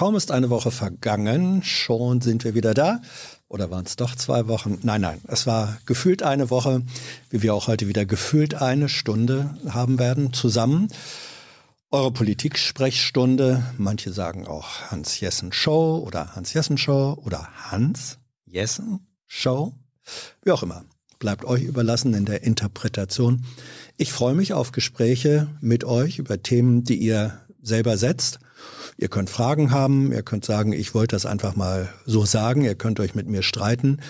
Kaum ist eine Woche vergangen, schon sind wir wieder da. Oder waren es doch zwei Wochen? Nein, nein, es war gefühlt eine Woche, wie wir auch heute wieder gefühlt eine Stunde haben werden zusammen. Eure Politik-Sprechstunde, manche sagen auch Hans-Jessen-Show oder Hans-Jessen-Show oder Hans-Jessen-Show, wie auch immer. Bleibt euch überlassen in der Interpretation. Ich freue mich auf Gespräche mit euch über Themen, die ihr selber setzt. Ihr könnt Fragen haben, ihr könnt sagen, ich wollte das einfach mal so sagen, ihr könnt euch mit mir streiten,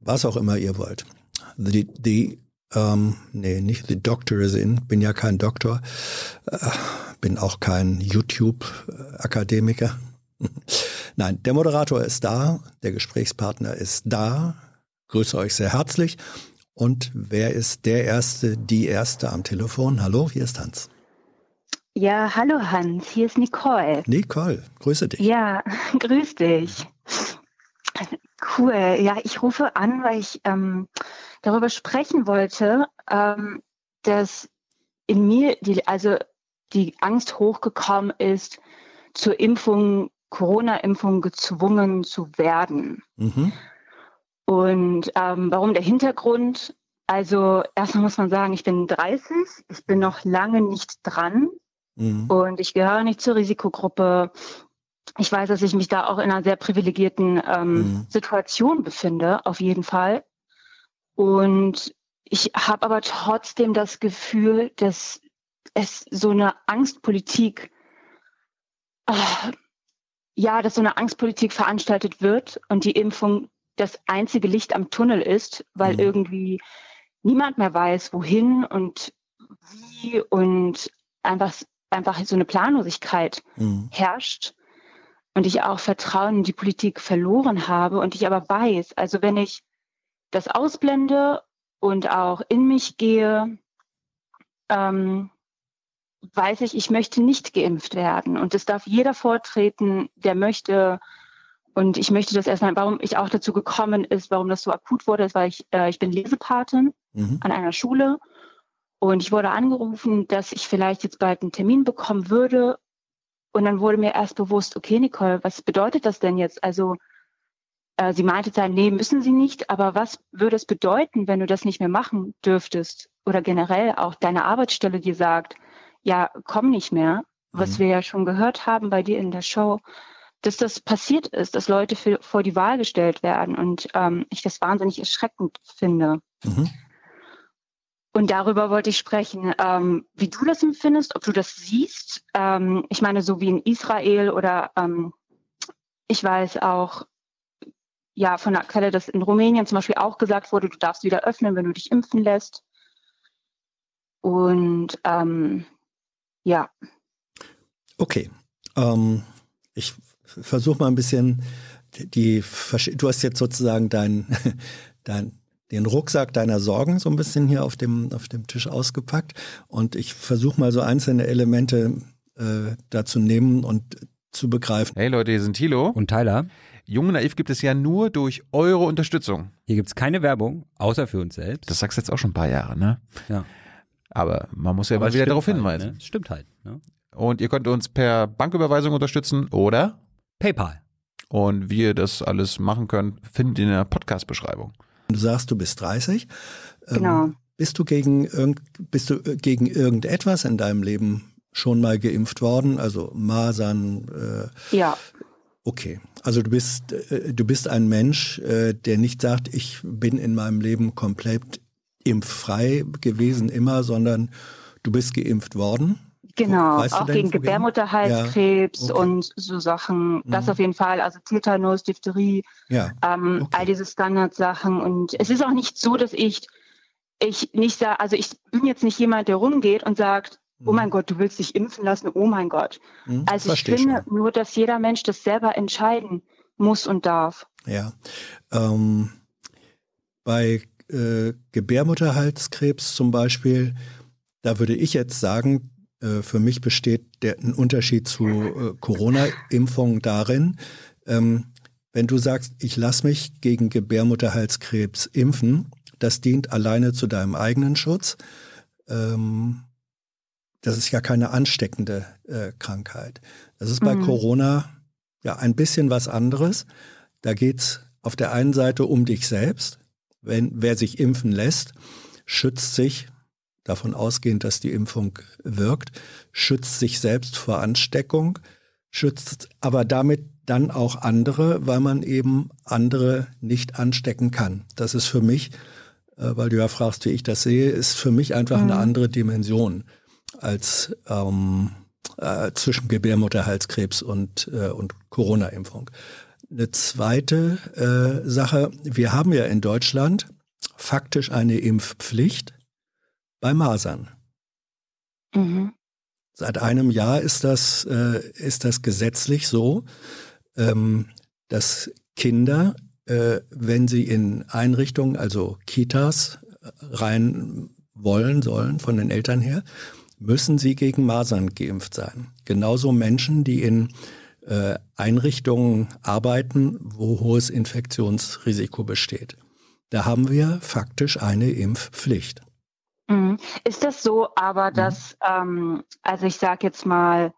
was auch immer ihr wollt. The, the ähm, nee, nicht The Doctor is in, bin ja kein Doktor, äh, bin auch kein YouTube-Akademiker. Nein, der Moderator ist da, der Gesprächspartner ist da. Grüße euch sehr herzlich. Und wer ist der Erste, die Erste am Telefon? Hallo, hier ist Hans. Ja, hallo Hans, hier ist Nicole. Nicole, grüße dich. Ja, grüß dich. Cool. Ja, ich rufe an, weil ich ähm, darüber sprechen wollte, ähm, dass in mir die, also die Angst hochgekommen ist, zur Impfung, Corona-Impfung gezwungen zu werden. Mhm. Und ähm, warum der Hintergrund? Also erstmal muss man sagen, ich bin 30, ich bin noch lange nicht dran mhm. und ich gehöre nicht zur Risikogruppe. Ich weiß, dass ich mich da auch in einer sehr privilegierten ähm, mhm. Situation befinde, auf jeden Fall. Und ich habe aber trotzdem das Gefühl, dass es so eine Angstpolitik, äh, ja, dass so eine Angstpolitik veranstaltet wird und die Impfung das einzige Licht am Tunnel ist, weil mhm. irgendwie niemand mehr weiß, wohin und wie und einfach, einfach so eine Planlosigkeit mhm. herrscht und ich auch Vertrauen in die Politik verloren habe und ich aber weiß, also wenn ich das ausblende und auch in mich gehe, ähm, weiß ich, ich möchte nicht geimpft werden. Und es darf jeder vortreten, der möchte. Und ich möchte das erstmal, warum ich auch dazu gekommen ist, warum das so akut wurde, ist, weil ich, äh, ich bin Lesepatin mhm. an einer Schule und ich wurde angerufen, dass ich vielleicht jetzt bald einen Termin bekommen würde. Und dann wurde mir erst bewusst, okay, Nicole, was bedeutet das denn jetzt? Also äh, sie meinte dann, nee, müssen Sie nicht, aber was würde es bedeuten, wenn du das nicht mehr machen dürftest? Oder generell auch deine Arbeitsstelle dir sagt, ja, komm nicht mehr, was mhm. wir ja schon gehört haben bei dir in der Show, dass das passiert ist, dass Leute für, vor die Wahl gestellt werden und ähm, ich das wahnsinnig erschreckend finde. Mhm. Und darüber wollte ich sprechen, ähm, wie du das empfindest, ob du das siehst. Ähm, ich meine, so wie in Israel oder ähm, ich weiß auch, ja von der Quelle, dass in Rumänien zum Beispiel auch gesagt wurde, du darfst wieder öffnen, wenn du dich impfen lässt. Und ähm, ja. Okay. Ähm, ich versuche mal ein bisschen die, du hast jetzt sozusagen dein, dein, den Rucksack deiner Sorgen so ein bisschen hier auf dem, auf dem Tisch ausgepackt und ich versuche mal so einzelne Elemente äh, da zu nehmen und zu begreifen. Hey Leute, hier sind Thilo und Tyler. Jung und Naiv gibt es ja nur durch eure Unterstützung. Hier gibt es keine Werbung, außer für uns selbst. Das sagst du jetzt auch schon ein paar Jahre, ne? Ja. Aber man muss ja Aber mal wieder darauf halt, hinweisen. Ne? Stimmt halt. Ne? Und ihr könnt uns per Banküberweisung unterstützen oder PayPal. Und wie ihr das alles machen könnt, findet ihr in der Podcast-Beschreibung. Du sagst, du bist 30. Ähm, genau. Ähm, bist du gegen irgend, bist du äh, gegen irgendetwas in deinem Leben schon mal geimpft worden? Also Masern? Äh, ja. Okay, also du bist äh, du bist ein Mensch, äh, der nicht sagt, ich bin in meinem Leben komplett impffrei gewesen immer, sondern du bist geimpft worden. Genau, weißt auch gegen Gebärmutterhalskrebs ja. okay. und so Sachen. Das mhm. auf jeden Fall. Also Tetanus, Diphtherie, ja. ähm, okay. all diese Standardsachen. Und es ist auch nicht so, dass ich ich nicht sage, also ich bin jetzt nicht jemand, der rumgeht und sagt, oh mein mhm. Gott, du willst dich impfen lassen, oh mein Gott. Mhm, also ich finde schon. nur, dass jeder Mensch das selber entscheiden muss und darf. Ja. Ähm, bei äh, Gebärmutterhalskrebs zum Beispiel, da würde ich jetzt sagen, äh, für mich besteht der, ein Unterschied zu äh, Corona-Impfungen darin, ähm, wenn du sagst, ich lasse mich gegen Gebärmutterhalskrebs impfen, das dient alleine zu deinem eigenen Schutz. Ähm, das ist ja keine ansteckende äh, Krankheit. Das ist bei mhm. Corona ja ein bisschen was anderes. Da geht's auf der einen Seite um dich selbst. Wenn, wer sich impfen lässt, schützt sich, davon ausgehend, dass die Impfung wirkt, schützt sich selbst vor Ansteckung, schützt aber damit dann auch andere, weil man eben andere nicht anstecken kann. Das ist für mich, äh, weil du ja fragst, wie ich das sehe, ist für mich einfach mhm. eine andere Dimension als ähm, äh, zwischen Gebärmutterhalskrebs und, äh, und Corona-Impfung. Eine zweite äh, Sache, wir haben ja in Deutschland faktisch eine Impfpflicht bei Masern. Mhm. Seit einem Jahr ist das, äh, ist das gesetzlich so, ähm, dass Kinder, äh, wenn sie in Einrichtungen, also Kitas, äh, rein wollen, sollen von den Eltern her, müssen sie gegen Masern geimpft sein. Genauso Menschen, die in äh, Einrichtungen arbeiten, wo hohes Infektionsrisiko besteht. Da haben wir faktisch eine Impfpflicht. Mhm. Ist das so, aber mhm. dass, ähm, also ich sage jetzt mal,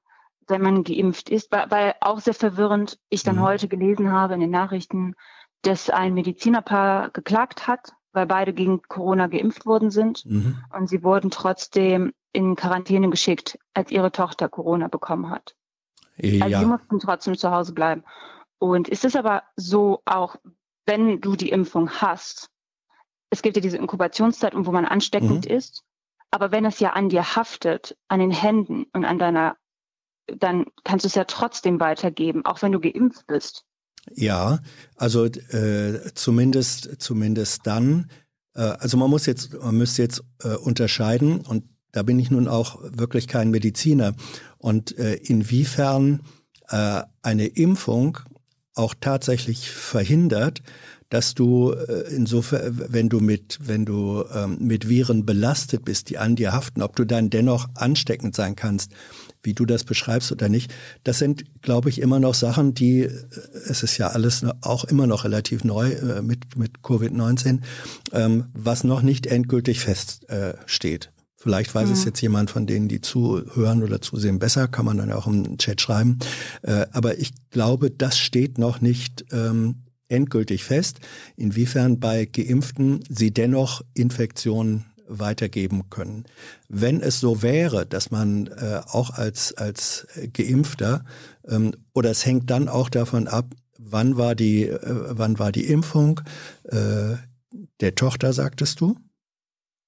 wenn man geimpft ist, weil, weil auch sehr verwirrend ich dann mhm. heute gelesen habe in den Nachrichten, dass ein Medizinerpaar geklagt hat, weil beide gegen Corona geimpft worden sind mhm. und sie wurden trotzdem in Quarantäne geschickt, als ihre Tochter Corona bekommen hat. Ja. Also sie mussten trotzdem zu Hause bleiben. Und ist es aber so auch, wenn du die Impfung hast, es gibt ja diese Inkubationszeit, wo man ansteckend mhm. ist, aber wenn es ja an dir haftet, an den Händen und an deiner dann kannst du es ja trotzdem weitergeben, auch wenn du geimpft bist. Ja, also äh, zumindest zumindest dann. Äh, also man muss jetzt man müsste jetzt äh, unterscheiden und da bin ich nun auch wirklich kein Mediziner und äh, inwiefern äh, eine Impfung auch tatsächlich verhindert, dass du äh, insofern, wenn du mit, wenn du ähm, mit Viren belastet bist, die an dir haften, ob du dann dennoch ansteckend sein kannst wie du das beschreibst oder nicht. Das sind, glaube ich, immer noch Sachen, die, äh, es ist ja alles auch immer noch relativ neu äh, mit, mit Covid-19, ähm, was noch nicht endgültig feststeht. Äh, Vielleicht weiß mhm. es jetzt jemand von denen, die zuhören oder zusehen, besser, kann man dann auch im Chat schreiben. Äh, aber ich glaube, das steht noch nicht ähm, endgültig fest, inwiefern bei Geimpften sie dennoch Infektionen weitergeben können. Wenn es so wäre, dass man äh, auch als, als Geimpfter, ähm, oder es hängt dann auch davon ab, wann war die, äh, wann war die Impfung äh, der Tochter, sagtest du?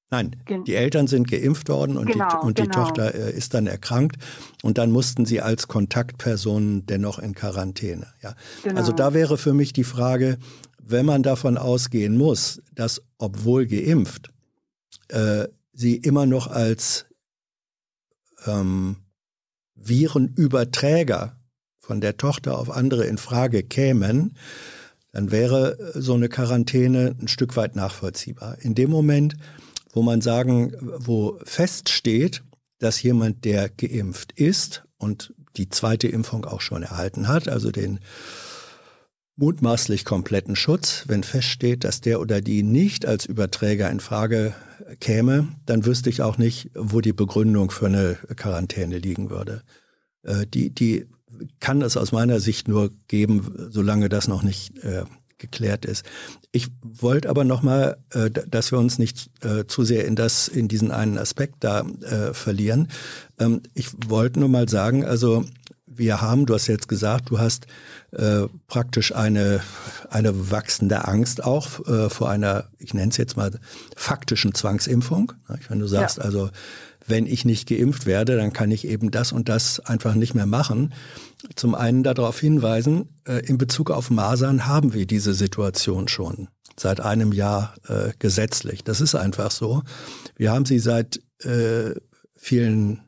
Nein, die Eltern sind geimpft worden und, genau, die, und genau. die Tochter äh, ist dann erkrankt und dann mussten sie als Kontaktpersonen dennoch in Quarantäne. Ja. Genau. Also da wäre für mich die Frage, wenn man davon ausgehen muss, dass obwohl geimpft, äh, sie immer noch als ähm, Virenüberträger von der Tochter auf andere in Frage kämen, dann wäre so eine Quarantäne ein Stück weit nachvollziehbar. In dem Moment, wo man sagen, wo feststeht, dass jemand, der geimpft ist und die zweite Impfung auch schon erhalten hat, also den mutmaßlich kompletten Schutz, wenn feststeht, dass der oder die nicht als Überträger in Frage käme, dann wüsste ich auch nicht, wo die Begründung für eine Quarantäne liegen würde. Äh, die, die kann es aus meiner Sicht nur geben, solange das noch nicht äh, geklärt ist. Ich wollte aber nochmal, äh, dass wir uns nicht äh, zu sehr in das, in diesen einen Aspekt da äh, verlieren. Ähm, ich wollte nur mal sagen, also wir haben, du hast jetzt gesagt, du hast äh, praktisch eine, eine wachsende Angst auch äh, vor einer, ich nenne es jetzt mal, faktischen Zwangsimpfung. Wenn du sagst, ja. also wenn ich nicht geimpft werde, dann kann ich eben das und das einfach nicht mehr machen. Zum einen darauf hinweisen, äh, in Bezug auf Masern haben wir diese Situation schon seit einem Jahr äh, gesetzlich. Das ist einfach so. Wir haben sie seit äh, vielen,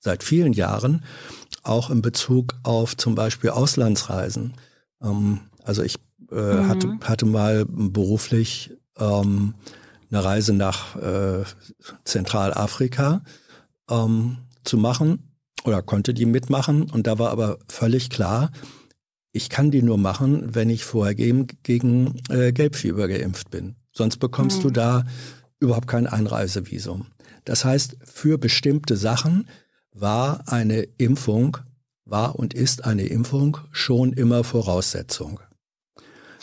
seit vielen Jahren auch in Bezug auf zum Beispiel Auslandsreisen. Ähm, also ich äh, mhm. hatte, hatte mal beruflich ähm, eine Reise nach äh, Zentralafrika ähm, zu machen oder konnte die mitmachen. Und da war aber völlig klar, ich kann die nur machen, wenn ich vorher gegen, gegen äh, Gelbfieber geimpft bin. Sonst bekommst mhm. du da überhaupt kein Einreisevisum. Das heißt, für bestimmte Sachen war eine Impfung war und ist eine Impfung schon immer Voraussetzung.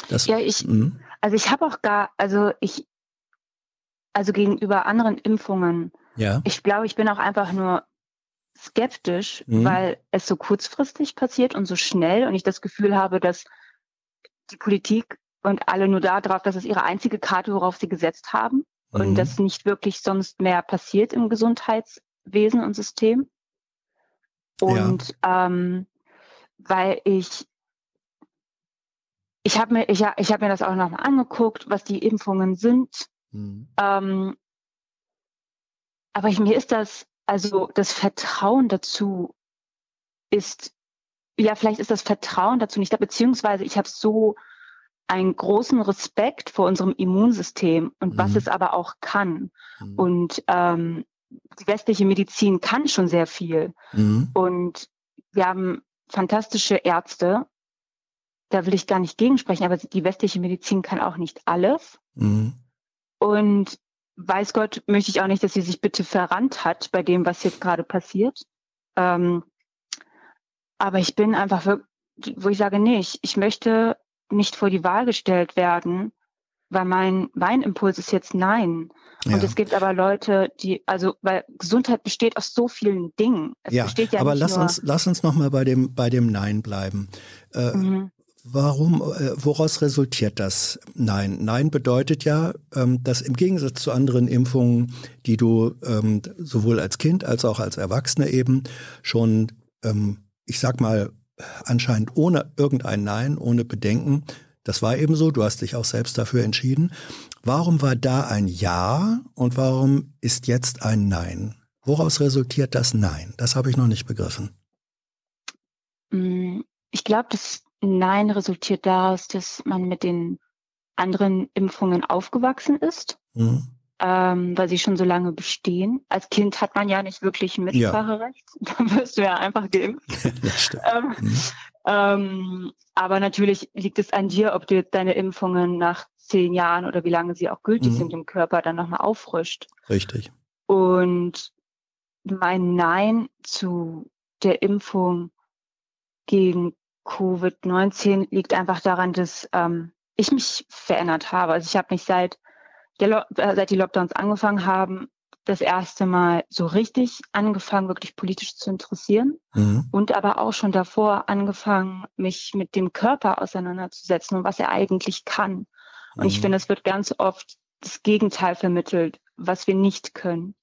Das, ja, ich, mh. also ich habe auch gar, also ich, also gegenüber anderen Impfungen, ja. ich glaube, ich bin auch einfach nur skeptisch, mhm. weil es so kurzfristig passiert und so schnell und ich das Gefühl habe, dass die Politik und alle nur darauf, dass es ihre einzige Karte, worauf sie gesetzt haben mhm. und dass nicht wirklich sonst mehr passiert im Gesundheitswesen und System. Und ja. ähm, weil ich ich habe mir ich, ich habe mir das auch nochmal angeguckt, was die Impfungen sind. Mhm. Ähm, aber ich, mir ist das also das Vertrauen dazu ist ja vielleicht ist das Vertrauen dazu nicht da beziehungsweise ich habe so einen großen Respekt vor unserem Immunsystem und mhm. was es aber auch kann. Mhm. Und ähm, die westliche Medizin kann schon sehr viel. Mhm. Und wir haben fantastische Ärzte. Da will ich gar nicht gegensprechen, aber die westliche Medizin kann auch nicht alles. Und weiß Gott, möchte ich auch nicht, dass sie sich bitte verrannt hat bei dem, was jetzt gerade passiert. Ähm, aber ich bin einfach wo ich sage, nee, ich, ich möchte nicht vor die Wahl gestellt werden, weil mein, mein Impuls ist jetzt nein. Ja. Und es gibt aber Leute, die, also, weil Gesundheit besteht aus so vielen Dingen. Es ja, ja aber lass uns, lass uns nochmal bei dem, bei dem Nein bleiben. Äh, mhm. Warum, äh, woraus resultiert das Nein? Nein bedeutet ja, ähm, dass im Gegensatz zu anderen Impfungen, die du ähm, sowohl als Kind als auch als Erwachsene eben schon, ähm, ich sag mal, anscheinend ohne irgendein Nein, ohne Bedenken. Das war eben so, du hast dich auch selbst dafür entschieden. Warum war da ein Ja und warum ist jetzt ein Nein? Woraus resultiert das Nein? Das habe ich noch nicht begriffen. Mm, ich glaube, das Nein resultiert daraus, dass man mit den anderen Impfungen aufgewachsen ist. Mhm ähm, weil sie schon so lange bestehen. Als Kind hat man ja nicht wirklich ein Mitspracherecht. Ja. Da wirst du ja einfach geimpft. ähm, mhm. ähm, aber natürlich liegt es an dir, ob du jetzt deine Impfungen nach zehn Jahren oder wie lange sie auch gültig mhm. sind im Körper dann nochmal auffrischt. Richtig. Und mein Nein zu der Impfung gegen Covid-19 liegt einfach daran, dass ähm, ich mich verändert habe. Also ich habe mich seit der, äh, seit die Lockdowns angefangen haben, das erste Mal so richtig angefangen, wirklich politisch zu interessieren mhm. und aber auch schon davor angefangen, mich mit dem Körper auseinanderzusetzen und was er eigentlich kann. Und mhm. ich finde, es wird ganz oft das Gegenteil vermittelt, was wir nicht können.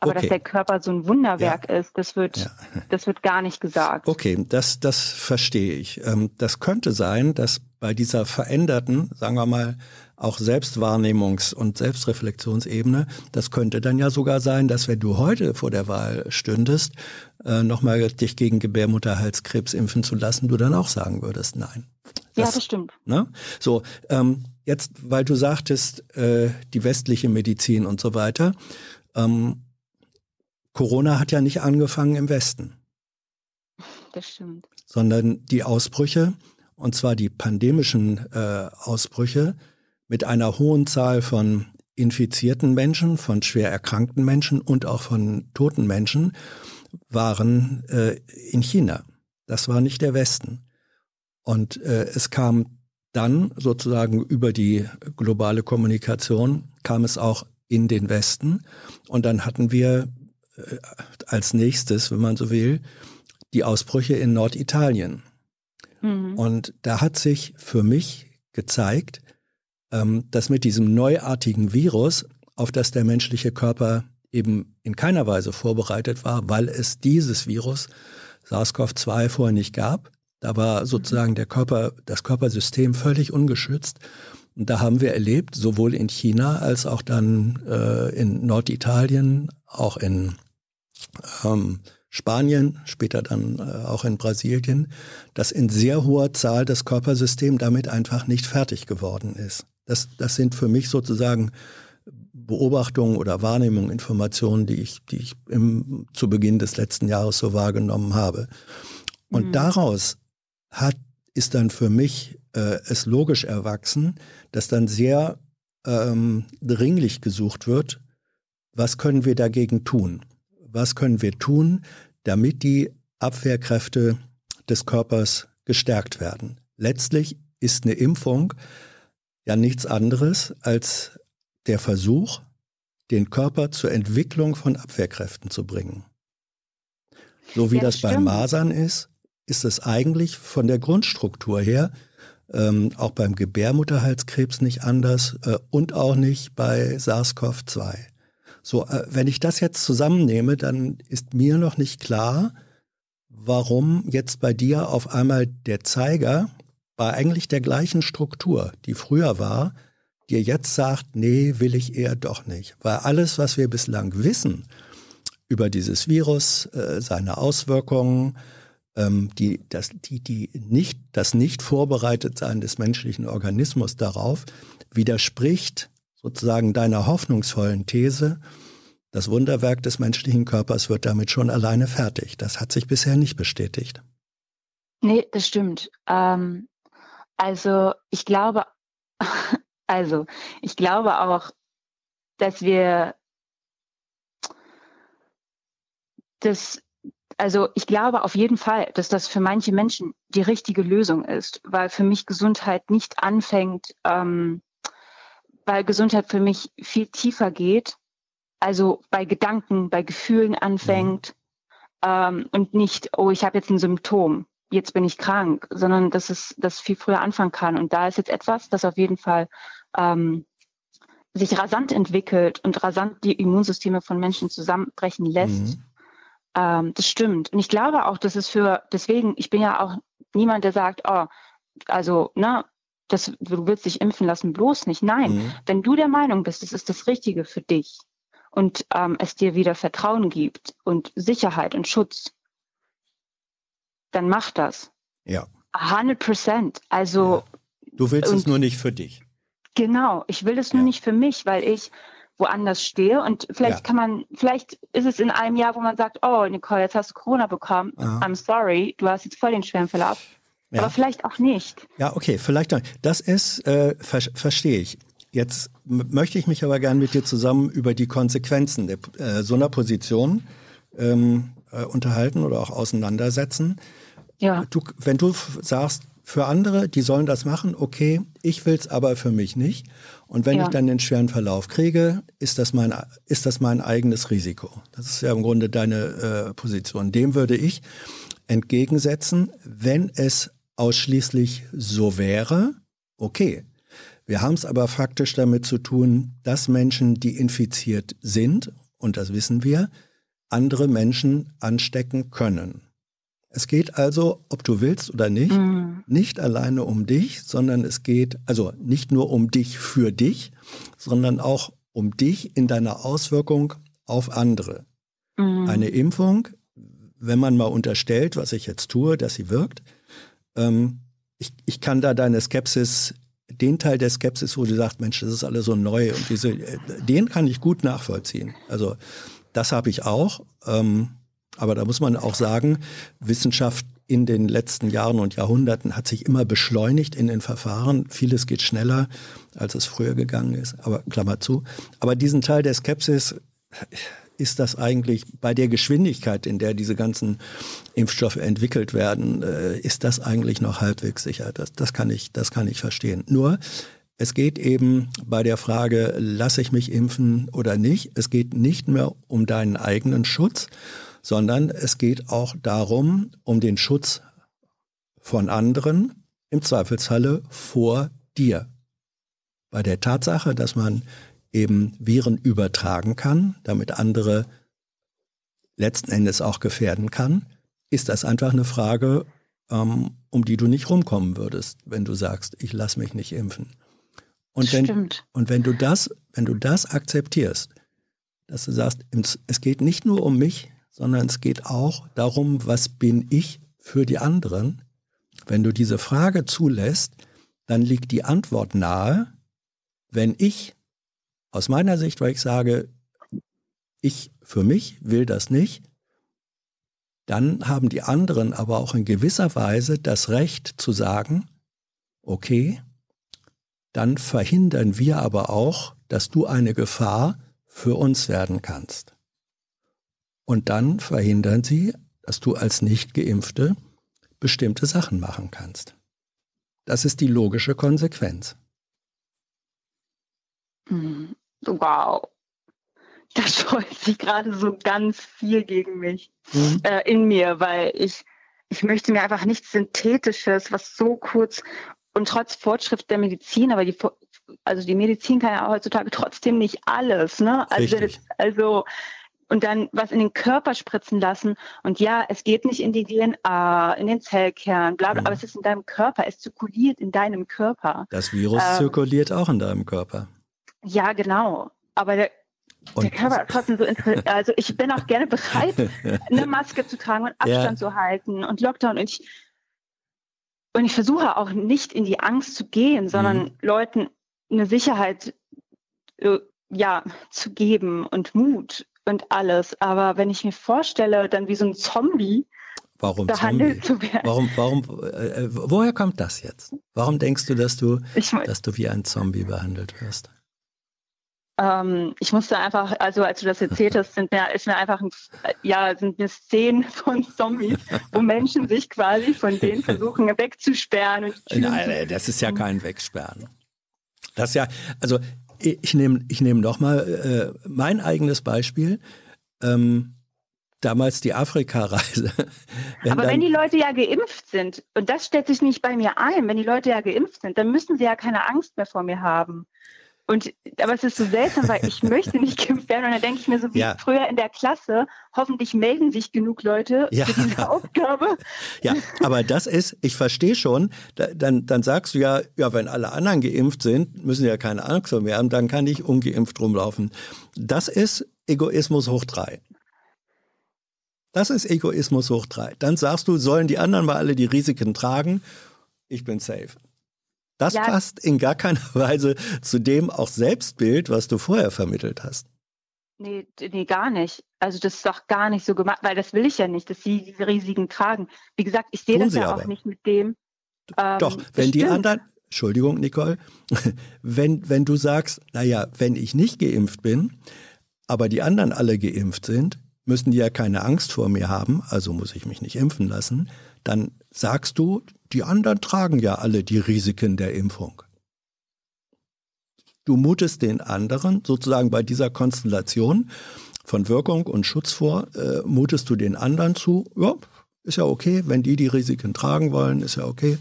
Aber okay. dass der Körper so ein Wunderwerk ja. ist, das wird, ja. das wird gar nicht gesagt. Okay, das, das verstehe ich. Ähm, das könnte sein, dass bei dieser veränderten, sagen wir mal, auch Selbstwahrnehmungs- und Selbstreflexionsebene. Das könnte dann ja sogar sein, dass wenn du heute vor der Wahl stündest, äh, nochmal dich gegen Gebärmutterhalskrebs impfen zu lassen, du dann auch sagen würdest, nein. Das, ja, das stimmt. Ne? So, ähm, jetzt, weil du sagtest, äh, die westliche Medizin und so weiter, ähm, Corona hat ja nicht angefangen im Westen. Das stimmt. Sondern die Ausbrüche, und zwar die pandemischen äh, Ausbrüche, mit einer hohen Zahl von infizierten Menschen, von schwer erkrankten Menschen und auch von toten Menschen waren äh, in China. Das war nicht der Westen. Und äh, es kam dann sozusagen über die globale Kommunikation, kam es auch in den Westen. Und dann hatten wir äh, als nächstes, wenn man so will, die Ausbrüche in Norditalien. Mhm. Und da hat sich für mich gezeigt, ähm, dass mit diesem neuartigen Virus, auf das der menschliche Körper eben in keiner Weise vorbereitet war, weil es dieses Virus SARS-CoV-2 vorher nicht gab. Da war sozusagen der Körper, das Körpersystem völlig ungeschützt. Und da haben wir erlebt, sowohl in China als auch dann äh, in Norditalien, auch in ähm, Spanien, später dann äh, auch in Brasilien, dass in sehr hoher Zahl das Körpersystem damit einfach nicht fertig geworden ist. Das, das sind für mich sozusagen Beobachtungen oder Wahrnehmungen, Informationen, die ich, die ich im, zu Beginn des letzten Jahres so wahrgenommen habe. Und mhm. daraus hat, ist dann für mich äh, es logisch erwachsen, dass dann sehr ähm, dringlich gesucht wird, was können wir dagegen tun? Was können wir tun, damit die Abwehrkräfte des Körpers gestärkt werden. Letztlich ist eine Impfung ja nichts anderes als der Versuch, den Körper zur Entwicklung von Abwehrkräften zu bringen. So wie ja, das, das bei Masern ist, ist es eigentlich von der Grundstruktur her ähm, auch beim Gebärmutterhalskrebs nicht anders äh, und auch nicht bei SARS-CoV-2. So, äh, wenn ich das jetzt zusammennehme, dann ist mir noch nicht klar, warum jetzt bei dir auf einmal der Zeiger bei eigentlich der gleichen Struktur, die früher war, dir jetzt sagt, nee, will ich eher doch nicht. Weil alles, was wir bislang wissen über dieses Virus, äh, seine Auswirkungen, ähm, die, das, die, die nicht, das nicht vorbereitet sein des menschlichen Organismus darauf, widerspricht sozusagen deiner hoffnungsvollen These, das Wunderwerk des menschlichen Körpers wird damit schon alleine fertig. Das hat sich bisher nicht bestätigt. Nee, das stimmt. Ähm, also ich glaube, also ich glaube auch, dass wir das, also ich glaube auf jeden Fall, dass das für manche Menschen die richtige Lösung ist, weil für mich Gesundheit nicht anfängt, ähm, weil Gesundheit für mich viel tiefer geht, also bei Gedanken, bei Gefühlen anfängt ähm, und nicht, oh, ich habe jetzt ein Symptom jetzt bin ich krank, sondern dass es das viel früher anfangen kann. Und da ist jetzt etwas, das auf jeden Fall ähm, sich rasant entwickelt und rasant die Immunsysteme von Menschen zusammenbrechen lässt. Mhm. Ähm, das stimmt. Und ich glaube auch, dass es für, deswegen, ich bin ja auch niemand, der sagt, oh, also, ne, das, du willst dich impfen lassen, bloß nicht. Nein, mhm. wenn du der Meinung bist, es ist das Richtige für dich und ähm, es dir wieder Vertrauen gibt und Sicherheit und Schutz, dann mach das. Ja. 100 Prozent. Also. Ja. Du willst es nur nicht für dich. Genau. Ich will es nur nicht für mich, weil ich woanders stehe und vielleicht ja. kann man, vielleicht ist es in einem Jahr, wo man sagt, oh Nicole, jetzt hast du Corona bekommen. Aha. I'm sorry, du hast jetzt voll den schweren Verlauf. Ja. Aber vielleicht auch nicht. Ja, okay, vielleicht auch. Das ist, äh, ver verstehe ich. Jetzt möchte ich mich aber gern mit dir zusammen über die Konsequenzen der, äh, so einer Position ähm, äh, unterhalten oder auch auseinandersetzen. Ja. Du, wenn du sagst, für andere, die sollen das machen, okay, ich will es aber für mich nicht. Und wenn ja. ich dann den schweren Verlauf kriege, ist das mein, ist das mein eigenes Risiko. Das ist ja im Grunde deine äh, Position. Dem würde ich entgegensetzen, wenn es ausschließlich so wäre, okay. Wir haben es aber faktisch damit zu tun, dass Menschen, die infiziert sind, und das wissen wir, andere Menschen anstecken können. Es geht also, ob du willst oder nicht, mhm. nicht alleine um dich, sondern es geht also nicht nur um dich für dich, sondern auch um dich in deiner Auswirkung auf andere. Mhm. Eine Impfung, wenn man mal unterstellt, was ich jetzt tue, dass sie wirkt, ähm, ich, ich kann da deine Skepsis, den Teil der Skepsis, wo du sagst, Mensch, das ist alles so neu und diese, äh, den kann ich gut nachvollziehen. Also das habe ich auch. Ähm, aber da muss man auch sagen, Wissenschaft in den letzten Jahren und Jahrhunderten hat sich immer beschleunigt in den Verfahren. Vieles geht schneller, als es früher gegangen ist. Aber Klammer zu. Aber diesen Teil der Skepsis ist das eigentlich bei der Geschwindigkeit, in der diese ganzen Impfstoffe entwickelt werden, äh, ist das eigentlich noch halbwegs sicher. Das, das kann ich, das kann ich verstehen. Nur es geht eben bei der Frage, lasse ich mich impfen oder nicht. Es geht nicht mehr um deinen eigenen Schutz, sondern es geht auch darum, um den Schutz von anderen, im Zweifelsfalle vor dir. Bei der Tatsache, dass man eben Viren übertragen kann, damit andere letzten Endes auch gefährden kann, ist das einfach eine Frage, ähm, um die du nicht rumkommen würdest, wenn du sagst, ich lasse mich nicht impfen. Und wenn, Stimmt. und wenn du das, wenn du das akzeptierst, dass du sagst, es geht nicht nur um mich, sondern es geht auch darum, was bin ich für die anderen. Wenn du diese Frage zulässt, dann liegt die Antwort nahe, wenn ich aus meiner Sicht, weil ich sage, ich für mich will das nicht, dann haben die anderen aber auch in gewisser Weise das Recht zu sagen, okay, dann verhindern wir aber auch, dass du eine Gefahr für uns werden kannst. Und dann verhindern sie, dass du als Nicht-Geimpfte bestimmte Sachen machen kannst. Das ist die logische Konsequenz. Hm, Wow. Da scheut sich gerade so ganz viel gegen mich Mhm. äh, in mir, weil ich, ich möchte mir einfach nichts Synthetisches, was so kurz und trotz Fortschritt der Medizin, aber die, also die Medizin kann ja heutzutage trotzdem nicht alles, ne? Also, das, also und dann was in den Körper spritzen lassen. Und ja, es geht nicht in die DNA, in den Zellkern, bla bla, Mhm. aber es ist in deinem Körper, es zirkuliert in deinem Körper. Das Virus Ähm, zirkuliert auch in deinem Körper. Ja, genau. Aber der, der Und Körper ist trotzdem so interessant. Also ich bin auch gerne bereit, eine Maske zu tragen und Ja. Abstand zu halten und Lockdown. Und ich, und ich versuche auch nicht in die Angst zu gehen, sondern Mhm. Leuten eine Sicherheit äh, ja, zu geben und Mut und alles. Aber wenn ich mir vorstelle, dann wie so ein Zombie warum Zombie? behandelt zu werden. Warum, warum, äh, woher kommt das jetzt? Warum denkst du, dass du, Ich, dass du wie ein Zombie behandelt wirst? Ähm, ich musste einfach, also als du das erzählt hast, sind mir, ist mir einfach, ein, ja, sind mir Szenen von Zombies, wo Menschen sich quasi von denen versuchen wegzusperren Nein, das ist ja kein Wegsperren. Das ist ja, also ich nehme ich nehm noch mal äh, mein eigenes Beispiel. Ähm, damals die Afrika-Reise. Aber dann- wenn die Leute ja geimpft sind, und das stellt sich nicht bei mir ein, wenn die Leute ja geimpft sind, dann müssen sie ja keine Angst mehr vor mir haben. Und aber es ist so seltsam, weil ich möchte nicht geimpft werden. Und dann denke ich mir so wie Ja. früher in der Klasse, hoffentlich melden sich genug Leute Ja. für diese Aufgabe. Ja, aber das ist, ich verstehe schon, da, dann, dann sagst du ja, ja, wenn alle anderen geimpft sind, müssen ja keine Angst mir haben, dann kann ich ungeimpft rumlaufen. Das ist Egoismus hoch drei. Das ist Egoismus hoch drei. Dann sagst du, sollen die anderen mal alle die Risiken tragen? Ich bin safe. Das Ja. passt in gar keiner Weise zu dem auch Selbstbild, was du vorher vermittelt hast. Nee, nee, gar nicht. Also das ist doch gar nicht so gemacht, weil das will ich ja nicht, dass sie diese Risiken tragen. Wie gesagt, ich sehe das ja aber. auch nicht mit dem. Ähm, Doch, wenn die anderen, Entschuldigung, Nicole, wenn, wenn du sagst, naja, wenn ich nicht geimpft bin, aber die anderen alle geimpft sind, müssen die ja keine Angst vor mir haben, also muss ich mich nicht impfen lassen, dann sagst du, die anderen tragen ja alle die Risiken der Impfung. Du mutest den anderen sozusagen bei dieser Konstellation von Wirkung und Schutz vor, äh, mutest du den anderen zu, ja, ist ja okay, wenn die die Risiken tragen wollen, ist ja okay,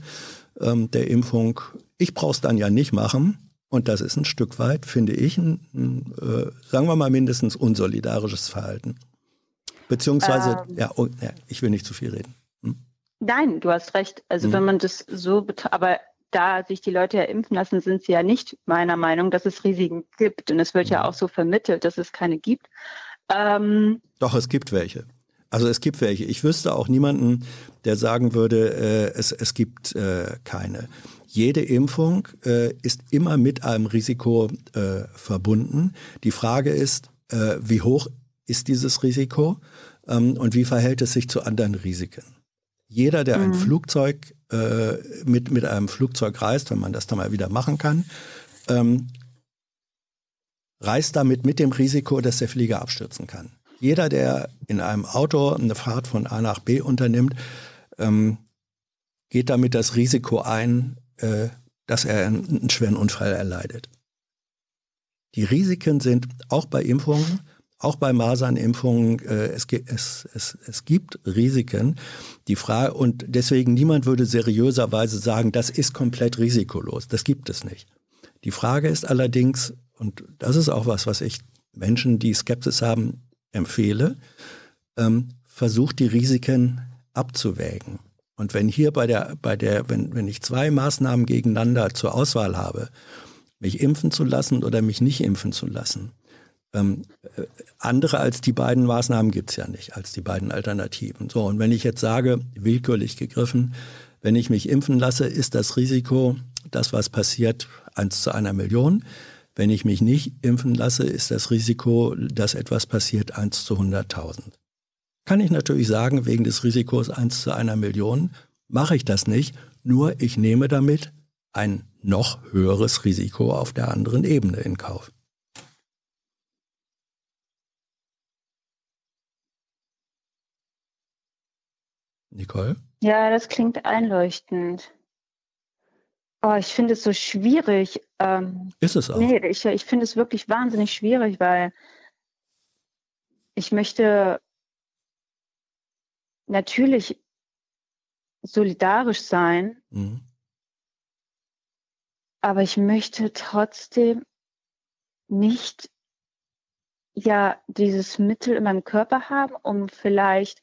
ähm, der Impfung. Ich brauch's dann ja nicht machen. Und das ist ein Stück weit, finde ich, ein, ein äh, sagen wir mal mindestens unsolidarisches Verhalten. Beziehungsweise, Ähm. ja, oh, ja, ich will nicht zu viel reden. Nein, du hast recht. Also Mhm. wenn man das so, aber da sich die Leute ja impfen lassen, sind sie ja nicht meiner Meinung, dass es Risiken gibt. Und es wird ja Mhm. auch so vermittelt, dass es keine gibt. Ähm, Doch, es gibt welche. Also es gibt welche. Ich wüsste auch niemanden, der sagen würde, äh, es, es gibt äh, keine. Jede Impfung äh, ist immer mit einem Risiko äh, verbunden. Die Frage ist, äh, wie hoch ist dieses Risiko ähm, und wie verhält es sich zu anderen Risiken? Jeder, der ein Mhm. Flugzeug äh, mit, mit einem Flugzeug reist, wenn man das dann mal wieder machen kann, ähm, reist damit mit dem Risiko, dass der Flieger abstürzen kann. Jeder, der in einem Auto eine Fahrt von A nach B unternimmt, ähm, geht damit das Risiko ein, äh, dass er einen, einen schweren Unfall erleidet. Die Risiken sind auch bei Impfungen, auch bei Masernimpfungen, äh, es, es, es, es gibt Risiken. Die Frage, und deswegen niemand würde seriöserweise sagen, das ist komplett risikolos. Das gibt es nicht. Die Frage ist allerdings, und das ist auch was, was ich Menschen, die Skepsis haben, empfehle, ähm, versucht die Risiken abzuwägen. Und wenn hier bei der, bei der, wenn, wenn ich zwei Maßnahmen gegeneinander zur Auswahl habe, mich impfen zu lassen oder mich nicht impfen zu lassen, ähm, äh, andere als die beiden Maßnahmen gibt's ja nicht, als die beiden Alternativen. So, und wenn ich jetzt sage, willkürlich gegriffen, wenn ich mich impfen lasse, ist das Risiko, das was passiert, eins zu einer Million. Wenn ich mich nicht impfen lasse, ist das Risiko, dass etwas passiert, eins zu 100.000. Kann ich natürlich sagen, wegen des Risikos eins zu einer Million mache ich das nicht, nur ich nehme damit ein noch höheres Risiko auf der anderen Ebene in Kauf. Nicole? Ja, das klingt einleuchtend. Oh, ich finde es so schwierig. Ähm, Ist es auch. nee, ich, ich finde es wirklich wahnsinnig schwierig, weil ich möchte natürlich solidarisch sein, Mhm. aber ich möchte trotzdem nicht ja dieses Mittel in meinem Körper haben, um vielleicht,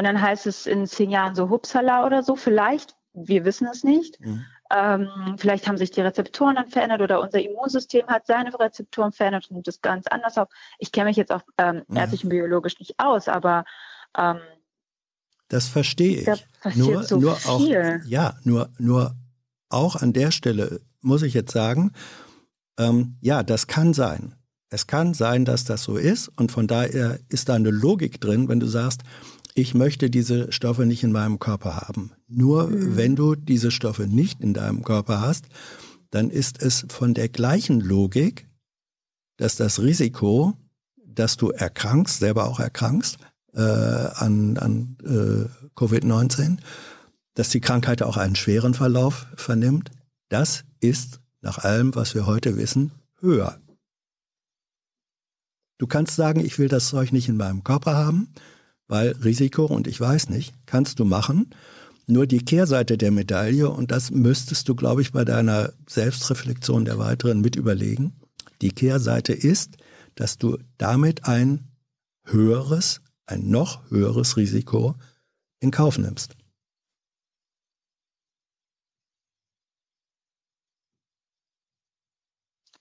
und dann heißt es in zehn Jahren so Hupsala oder so, vielleicht, wir wissen es nicht, Mhm. ähm, vielleicht haben sich die Rezeptoren dann verändert oder unser Immunsystem hat seine Rezeptoren verändert und nimmt es ganz anders auf. Ich kenne mich jetzt auch ähm, Ja. ärztlich und biologisch nicht aus, aber ähm, Das verstehe ich. da nur, so nur viel. auch, ja, nur, nur auch an der Stelle muss ich jetzt sagen, ähm, ja, das kann sein. Es kann sein, dass das so ist und von daher ist da eine Logik drin, wenn du sagst, ich möchte diese Stoffe nicht in meinem Körper haben. Nur Mhm. wenn du diese Stoffe nicht in deinem Körper hast, dann ist es von der gleichen Logik, dass das Risiko, dass du erkrankst, selber auch erkrankst, äh, an, an äh, Covid-19, dass die Krankheit auch einen schweren Verlauf vernimmt, das ist nach allem, was wir heute wissen, höher. Du kannst sagen, ich will das Zeug nicht in meinem Körper haben, weil Risiko und ich weiß nicht, kannst du machen. Nur die Kehrseite der Medaille, und das müsstest du, glaube ich, bei deiner Selbstreflexion der weiteren mit überlegen, die Kehrseite ist, dass du damit ein höheres, ein noch höheres Risiko in Kauf nimmst.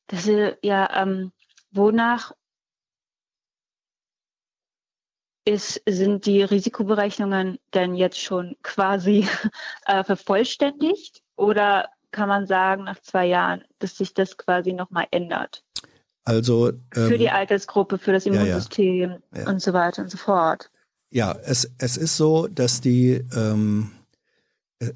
Das ist ja, ähm, wonach ist, sind die Risikoberechnungen denn jetzt schon quasi äh, vervollständigt? Oder kann man sagen, nach zwei Jahren, dass sich das quasi nochmal ändert? Also Für die ähm, Altersgruppe, für das ja, ja. Immunsystem Ja. und so weiter und so fort. Ja, es, es ist so, dass die ähm,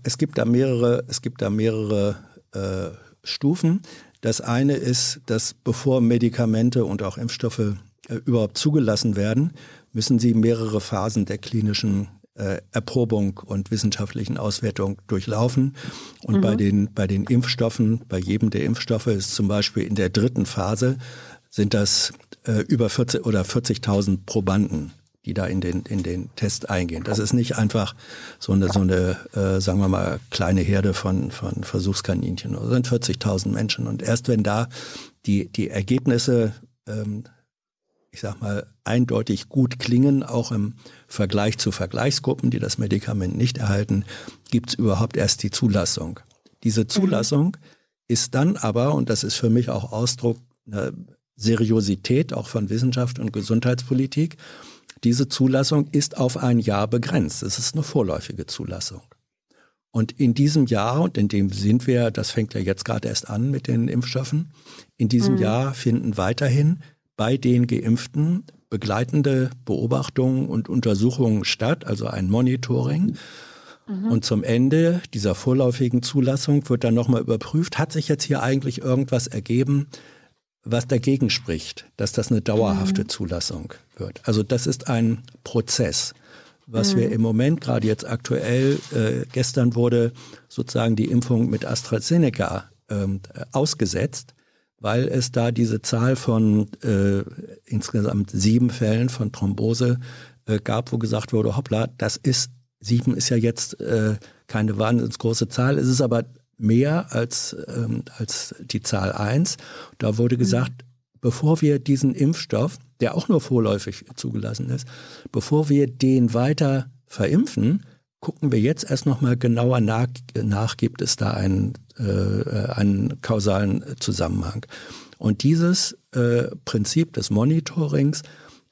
es gibt da mehrere, es gibt da mehrere äh, Stufen. Das eine ist, dass bevor Medikamente und auch Impfstoffe äh, überhaupt zugelassen werden, müssen sie mehrere Phasen der klinischen äh, Erprobung und wissenschaftlichen Auswertung durchlaufen. Und bei den bei den Impfstoffen, bei jedem der Impfstoffe ist zum Beispiel in der dritten Phase sind das äh, über 40 oder 40.000 Probanden, die da in den, in den Test eingehen. Das ist nicht einfach so eine, so eine äh, sagen wir mal, kleine Herde von, von Versuchskaninchen. Das sind 40.000 Menschen. Und erst wenn da die, die Ergebnisse, ähm, ich sag mal, eindeutig gut klingen, auch im Vergleich zu Vergleichsgruppen, die das Medikament nicht erhalten, gibt's überhaupt erst die Zulassung. Diese Zulassung ist dann aber, und das ist für mich auch Ausdruck einer Seriosität auch von Wissenschaft und Gesundheitspolitik, diese Zulassung ist auf ein Jahr begrenzt. Es ist eine vorläufige Zulassung. Und in diesem Jahr, und in dem sind wir, das fängt ja jetzt gerade erst an mit den Impfstoffen, in diesem Mhm. Jahr finden weiterhin bei den Geimpften begleitende Beobachtungen und Untersuchungen statt, also ein Monitoring. Und zum Ende dieser vorläufigen Zulassung wird dann nochmal überprüft, hat sich jetzt hier eigentlich irgendwas ergeben, was dagegen spricht, dass das eine dauerhafte Zulassung wird. Also das ist ein Prozess. Was wir im Moment gerade jetzt aktuell, äh, gestern wurde sozusagen die Impfung mit AstraZeneca äh, ausgesetzt, weil es da diese Zahl von äh, insgesamt sieben Fällen von Thrombose äh, gab, wo gesagt wurde, hoppla, das ist, sieben ist ja jetzt äh, keine wahnsinnig große Zahl, es ist aber mehr als, ähm, als die Zahl eins. Da wurde gesagt, bevor wir diesen Impfstoff, der auch nur vorläufig zugelassen ist, bevor wir den weiter verimpfen, gucken wir jetzt erst nochmal genauer nach, nach, gibt es da einen, äh, einen kausalen Zusammenhang. Und dieses äh, Prinzip des Monitorings,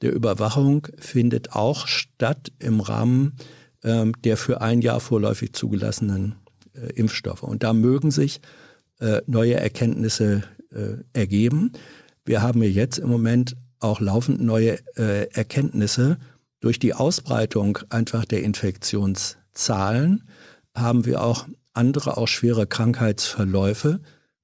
der Überwachung findet auch statt im Rahmen ähm, der für ein Jahr vorläufig zugelassenen äh, Impfstoffe. Und da mögen sich äh, neue Erkenntnisse äh, ergeben. Wir haben ja jetzt im Moment auch laufend neue äh, Erkenntnisse. Durch die Ausbreitung einfach der Infektionszahlen haben wir auch andere, auch schwere Krankheitsverläufe,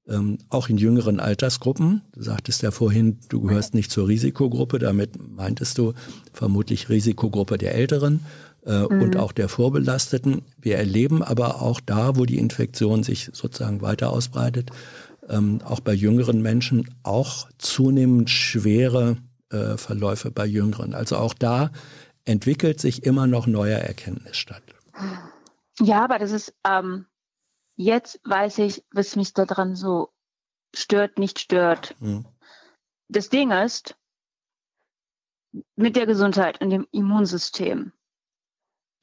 ähm, auch in jüngeren Altersgruppen. Du sagtest ja vorhin, du gehörst nicht zur Risikogruppe, damit meintest du vermutlich Risikogruppe der Älteren. äh, mhm. und auch der Vorbelasteten. Wir erleben aber auch da, wo die Infektion sich sozusagen weiter ausbreitet, ähm, auch bei jüngeren Menschen auch zunehmend schwere äh, Verläufe bei Jüngeren. Also auch da entwickelt sich immer noch neuer Erkenntnis statt. Ja, aber das ist, ähm, jetzt weiß ich, was mich daran so stört, nicht stört. Mhm. Das Ding ist, mit der Gesundheit und dem Immunsystem,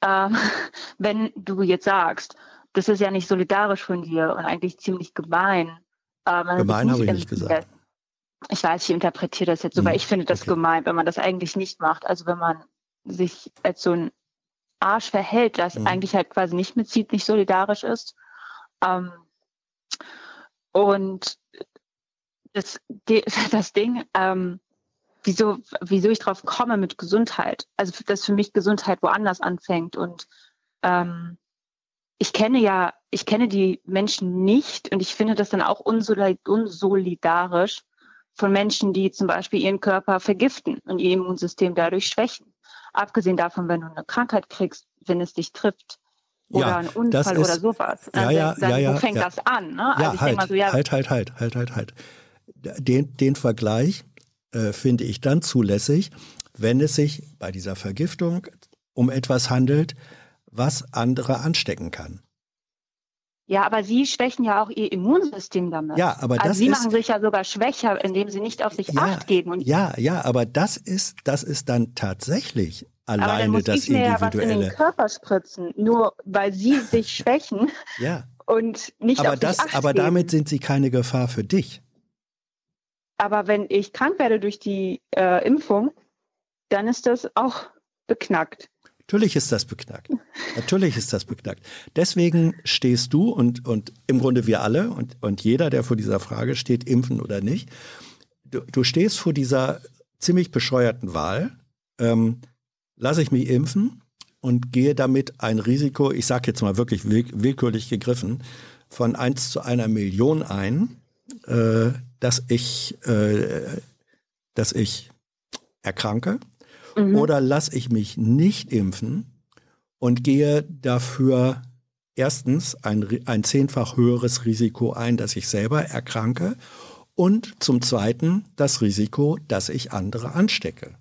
äh, wenn du jetzt sagst, das ist ja nicht solidarisch von dir und eigentlich ziemlich gemein. Äh, gemein habe ich nicht gesagt. Ich weiß, ich interpretiere das jetzt so, mhm. weil ich finde das okay. gemein, wenn man das eigentlich nicht macht. Also wenn man sich als so ein Arsch verhält, das mhm. eigentlich halt quasi nicht mitzieht, nicht solidarisch ist. Ähm, und das, das Ding, ähm, wieso, wieso ich drauf komme mit Gesundheit. Also, dass für mich Gesundheit woanders anfängt. Und ähm, ich kenne ja, ich kenne die Menschen nicht und ich finde das dann auch unsolidarisch von Menschen, die zum Beispiel ihren Körper vergiften und ihr Immunsystem dadurch schwächen. Abgesehen davon, wenn du eine Krankheit kriegst, wenn es dich trifft, oder ja, ein Unfall ist, oder sowas. Ja, ja, dann, ja, ja, wo fängt ja. das an? Ne? Also ja, halt, so, ja, halt, halt, halt, halt, halt, halt. Den, den Vergleich äh, finde ich dann zulässig, wenn es sich bei dieser Vergiftung um etwas handelt, was andere anstecken kann. Ja, aber Sie schwächen ja auch Ihr Immunsystem damit. Ja, aber also das Sie ist, machen sich ja sogar schwächer, indem Sie nicht auf sich ja, Acht geben. Und ja, ja, aber das ist, das ist dann tatsächlich alleine aber dann muss das ich mir Individuelle. Ja was in den Körper spritzen, nur weil Sie sich schwächen ja. und nicht aber auf das, sich Acht Aber geben. damit sind Sie keine Gefahr für dich. Aber wenn ich krank werde durch die äh, Impfung, dann ist das auch beknackt. Natürlich ist das beknackt. Natürlich ist das beknackt. Deswegen stehst du und, und im Grunde wir alle und, und jeder, der vor dieser Frage steht, impfen oder nicht, du, du stehst vor dieser ziemlich bescheuerten Wahl. Ähm, lasse ich mich impfen und gehe damit ein Risiko, ich sage jetzt mal wirklich willkürlich gegriffen, von 1 zu einer Million ein, äh, dass ich, äh, dass ich erkranke? Mhm. Oder lasse ich mich nicht impfen und gehe dafür erstens ein, ein zehnfach höheres Risiko ein, dass ich selber erkranke und zum Zweiten das Risiko, dass ich andere anstecke.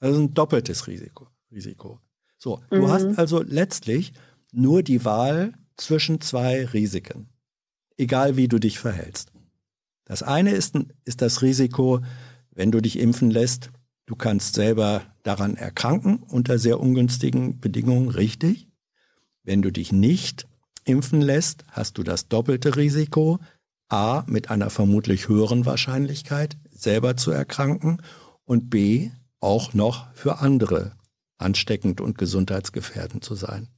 Also ein doppeltes Risiko. Risiko. So, du hast mhm. also letztlich nur die Wahl zwischen zwei Risiken, egal wie du dich verhältst. Das eine ist, ist das Risiko, wenn du dich impfen lässt, du kannst selber daran erkranken unter sehr ungünstigen Bedingungen, richtig. Wenn du dich nicht impfen lässt, hast du das doppelte Risiko, a, mit einer vermutlich höheren Wahrscheinlichkeit selber zu erkranken und b, auch noch für andere ansteckend und gesundheitsgefährdend zu sein.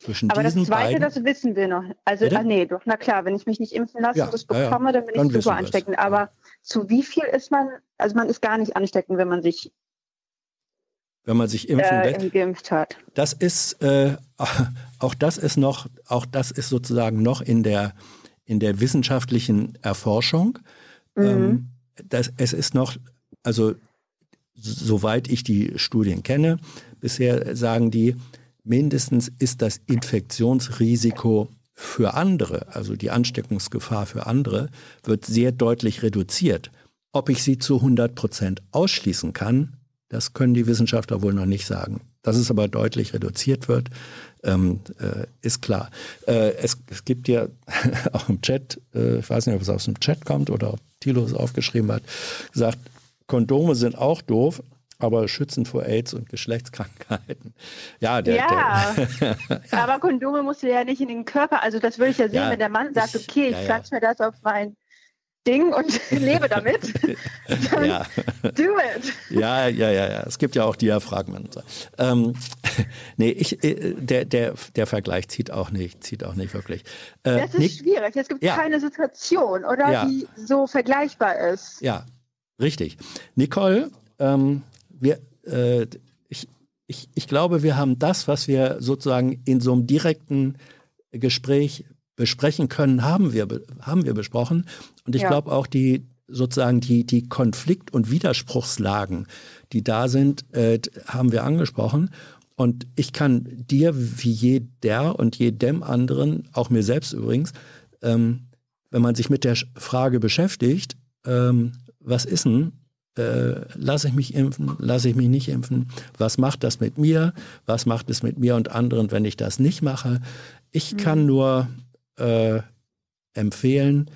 Zwischen Aber das Zweite, beiden, das wissen wir noch. Also, ach nee, doch, na klar, wenn ich mich nicht impfen lasse ja, und das bekomme, ja, dann bin dann ich super ansteckend. Aber zu wie viel ist man, also man ist gar nicht ansteckend, wenn man sich wenn man sich impfen äh, lässt. geimpft hat. Das ist äh, auch das ist noch, auch das ist sozusagen noch in der in der wissenschaftlichen Erforschung. Mhm. Ähm, das, es ist noch, also soweit ich die Studien kenne, bisher sagen die, mindestens ist das Infektionsrisiko für andere, also die Ansteckungsgefahr für andere, wird sehr deutlich reduziert. Ob ich sie zu 100 Prozent ausschließen kann, das können die Wissenschaftler wohl noch nicht sagen. Dass es aber deutlich reduziert wird, ähm, äh, ist klar. Äh, es, es, gibt ja auch im Chat, äh, ich weiß nicht, ob es aus dem Chat kommt oder ob Thilo es aufgeschrieben hat, gesagt, Kondome sind auch doof, aber schützen vor AIDS und Geschlechtskrankheiten. Ja, der, ja. Der, ja. aber Kondome musst du ja nicht in den Körper. Also das würde ich ja sehen, ja, wenn der Mann sagt, okay, ich ja, ja. mir das auf mein Ding und lebe damit. Ja. do it. Ja, ja, ja, ja. Es gibt ja auch Diaphragmen. Ähm, nee, ich, äh, der, der, der Vergleich zieht auch nicht, zieht auch nicht wirklich. Äh, das ist Nick, schwierig. Es gibt keine Situation, oder, die so vergleichbar ist. Ja, Richtig. Nicole, ähm, wir, äh, ich, ich, ich glaube, wir haben das, was wir sozusagen in so einem direkten Gespräch besprechen können, haben wir, haben wir besprochen. Und ich ja. glaube auch die sozusagen die, die Konflikt- und Widerspruchslagen, die da sind, äh, haben wir angesprochen. Und ich kann dir wie jeder und jedem anderen, auch mir selbst übrigens, ähm, wenn man sich mit der Frage beschäftigt, ähm, was ist denn, äh, lasse ich mich impfen, lasse ich mich nicht impfen, was macht das mit mir, was macht es mit mir und anderen, wenn ich das nicht mache. Ich kann nur äh, empfehlen,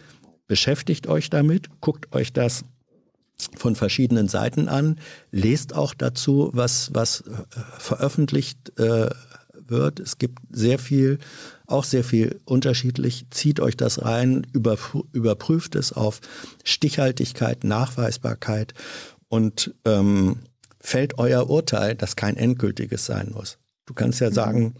beschäftigt euch damit, guckt euch das von verschiedenen Seiten an, lest auch dazu, was, was äh, veröffentlicht äh, wird. Es gibt sehr viel, auch sehr viel unterschiedlich. Zieht euch das rein, überprüft es auf Stichhaltigkeit, Nachweisbarkeit und ähm, fällt euer Urteil, das kein endgültiges sein muss. Du kannst ja sagen,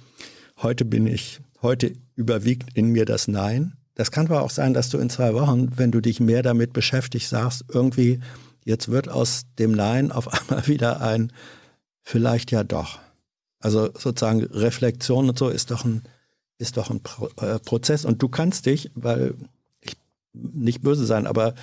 heute bin ich, heute überwiegt in mir das Nein. Das kann aber auch sein, dass du in zwei Wochen, wenn du dich mehr damit beschäftigst, sagst, irgendwie, jetzt wird aus dem Nein auf einmal wieder ein vielleicht ja doch. Also sozusagen Reflexion und so ist doch ein, ist doch ein Pro äh, Prozess. Und du kannst dich, weil ich nicht böse sein, aber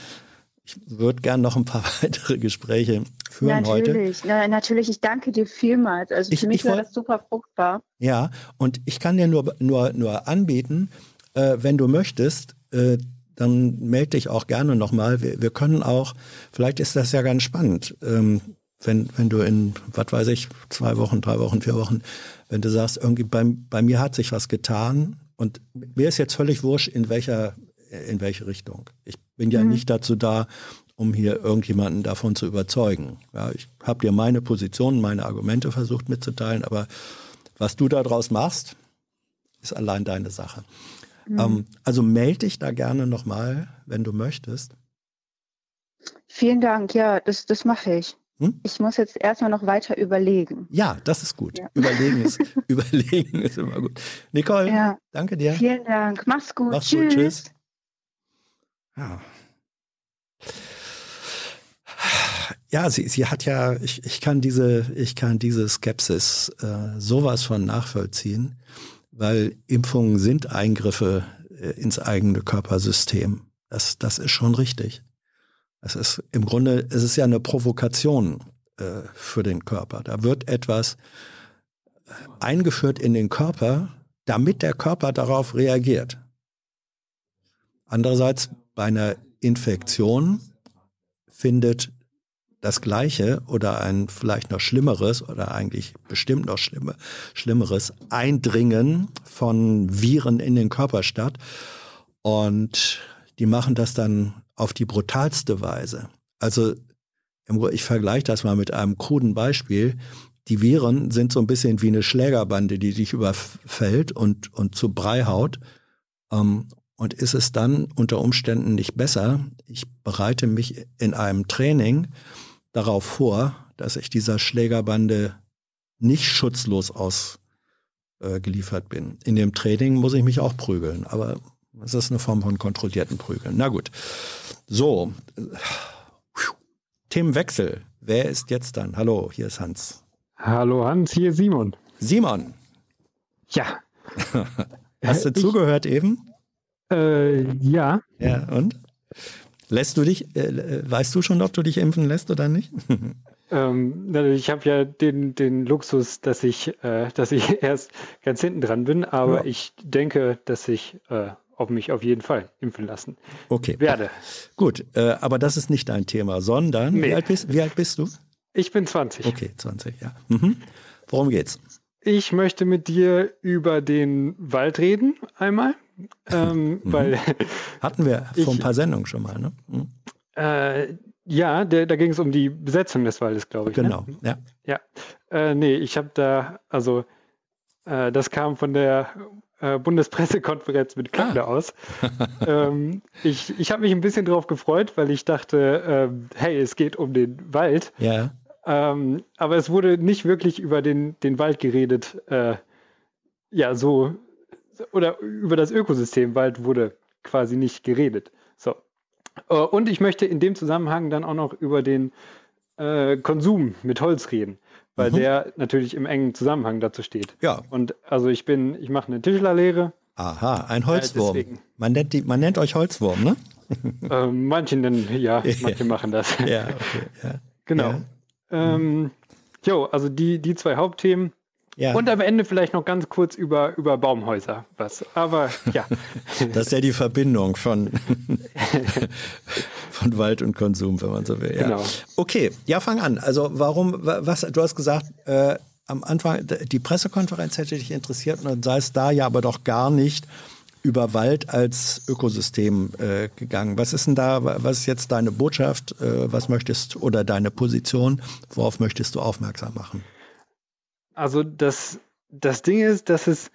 ich würde gern noch ein paar weitere Gespräche führen natürlich, heute. Na, natürlich, ich danke dir vielmals. Also ich, für mich war das super fruchtbar. Ja, und ich kann dir nur, nur, nur anbieten, äh, wenn du möchtest, äh, dann melde dich auch gerne nochmal. Wir, wir können auch, vielleicht ist das ja ganz spannend. Ähm, wenn, wenn du in, was weiß ich, zwei Wochen, drei Wochen, vier Wochen, wenn du sagst, irgendwie bei, bei mir hat sich was getan und mir ist jetzt völlig wurscht, in welcher, in welche Richtung. Ich bin ja mhm. nicht dazu da, um hier irgendjemanden davon zu überzeugen. Ja, ich habe dir meine Position, meine Argumente versucht mitzuteilen, aber was du daraus machst, ist allein deine Sache. Mhm. Ähm, also melde dich da gerne nochmal, wenn du möchtest. Vielen Dank, ja, das, das mache ich. Hm? Ich muss jetzt erstmal noch weiter überlegen. Ja, das ist gut. Ja. Überlegen, ist, überlegen ist immer gut. Nicole, ja. danke dir. Vielen Dank. Mach's gut. Mach's tschüss. gut. Tschüss. Ja. Ja, sie, sie hat ja, ich, ich kann diese, ich kann diese Skepsis äh, sowas von nachvollziehen, weil Impfungen sind Eingriffe äh, ins eigene Körpersystem. Das, das ist schon richtig. Es ist im Grunde, es ist ja eine Provokation äh, für den Körper. Da wird etwas äh, eingeführt in den Körper, damit der Körper darauf reagiert. Andererseits bei einer Infektion findet das Gleiche oder ein vielleicht noch Schlimmeres oder eigentlich bestimmt noch schlimme, Schlimmeres Eindringen von Viren in den Körper statt. Und die machen das dann auf die brutalste Weise. Also ich vergleiche das mal mit einem kruden Beispiel. Die Viren sind so ein bisschen wie eine Schlägerbande, die dich überfällt und, und zu Brei haut. Ähm, und ist es dann unter Umständen nicht besser? Ich bereite mich in einem Training darauf vor, dass ich dieser Schlägerbande nicht schutzlos ausgeliefert äh, bin. In dem Training muss ich mich auch prügeln, aber es ist eine Form von kontrollierten Prügeln. Na gut. So. Themenwechsel. Wer ist jetzt dann? Hallo, hier ist Hans. Hallo Hans, hier ist Simon. Simon. Ja. Hast du ich, zugehört eben? Äh, ja. Ja, und? Lässt du dich, äh, weißt du schon, ob du dich impfen lässt oder nicht? Ähm, ich habe ja den, den Luxus, dass ich, äh, dass ich erst ganz hinten dran bin, aber ja. ich denke, dass ich äh, auf mich auf jeden Fall impfen lassen okay. werde. Gut, äh, aber das ist nicht dein Thema, sondern nee. wie, alt bist, wie alt bist du? Ich bin 20. Okay, 20, ja. Mhm. Worum geht's? Ich möchte mit dir über den Wald reden einmal. Ähm, mhm. weil Hatten wir vor ein paar Sendungen schon mal, ne? Mhm. Äh, ja, der, da ging es um die Besetzung des Waldes, glaube ich. Ne? Genau, ne? ja. Ja, äh, nee, ich habe da, also äh, das kam von der äh, Bundespressekonferenz mit Klöckner ah. aus. ähm, ich ich habe mich ein bisschen drauf gefreut, weil ich dachte, äh, hey, es geht um den Wald. Ja. Ähm, aber es wurde nicht wirklich über den, den Wald geredet. Äh, ja, so, oder über das Ökosystem Wald wurde quasi nicht geredet. So. Äh, und ich möchte in dem Zusammenhang dann auch noch über den äh, Konsum mit Holz reden weil mhm. der natürlich im engen Zusammenhang dazu steht. Ja. Und also ich bin, ich mache eine Tischlerlehre. Aha, ein Holzwurm. Äh, man, nennt die, man nennt euch Holzwurm, ne? äh, manche nennen, ja, manche machen das. ja, okay, ja. Genau. Ja. Ähm, jo, also die, die zwei Hauptthemen. Ja. Und am Ende vielleicht noch ganz kurz über, über Baumhäuser was. Aber ja. Das ist ja die Verbindung von, von Wald und Konsum, wenn man so will. Ja. Genau. Okay, ja, fang an. Also warum, wa- was, du hast gesagt, äh, am Anfang, die Pressekonferenz hätte dich interessiert und dann sei es da ja aber doch gar nicht über Wald als Ökosystem äh, gegangen. Was ist denn da, wa- was ist jetzt deine Botschaft, äh, was möchtest oder deine Position, worauf möchtest du aufmerksam machen? Also das, das Ding ist, dass es